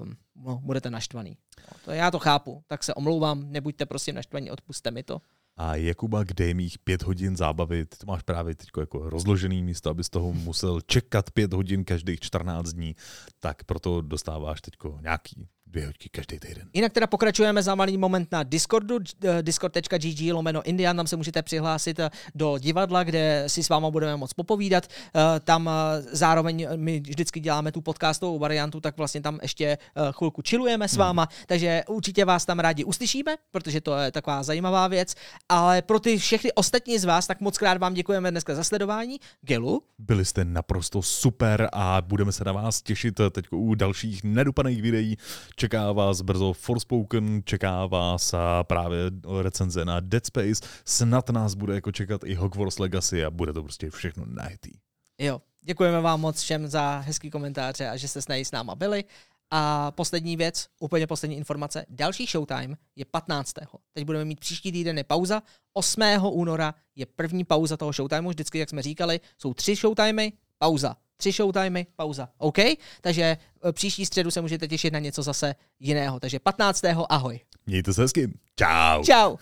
um, no, budete naštvaný. No, to já to chápu, tak se omlouvám, nebuďte prosím naštvaní, odpuste mi to. A Jakuba, kde je mých pět hodin zábavy, ty to máš právě teď jako rozložený místo, abys toho musel čekat pět hodin každých 14 dní, tak proto dostáváš teď nějaký dvě hodky každý týden. Jinak teda pokračujeme za malý moment na Discordu, eh, discord.gg lomeno Indian, tam se můžete přihlásit eh, do divadla, kde si s váma budeme moc popovídat. Eh, Tam zároveň my vždycky děláme tu podcastovou variantu, tak vlastně tam ještě chvilku chillujeme s váma, takže určitě vás tam rádi uslyšíme, protože to je taková zajímavá věc. Ale pro ty všechny ostatní z vás, tak moc krát vám děkujeme dneska za sledování. Gelu, Byli jste naprosto super a budeme se na vás těšit teď u dalších nedopaných videí. Čeká vás brzo Forspoken, čeká vás právě recenze na Dead Space. Snad nás bude jako čekat i Hogwarts Legacy a bude to prostě všechno najtý. Jo, děkujeme vám moc všem za hezký komentáře a že jste s s náma byli. A poslední věc, úplně poslední informace, další showtime je 15. Teď budeme mít příští týden je pauza, 8. února je první pauza toho showtimeu, vždycky, jak jsme říkali, jsou tři showtimey, pauza. Tři showtimey, pauza. OK? Takže e, příští středu se můžete těšit na něco zase jiného. Takže 15. ahoj. Mějte se hezky. Čau. Ciao.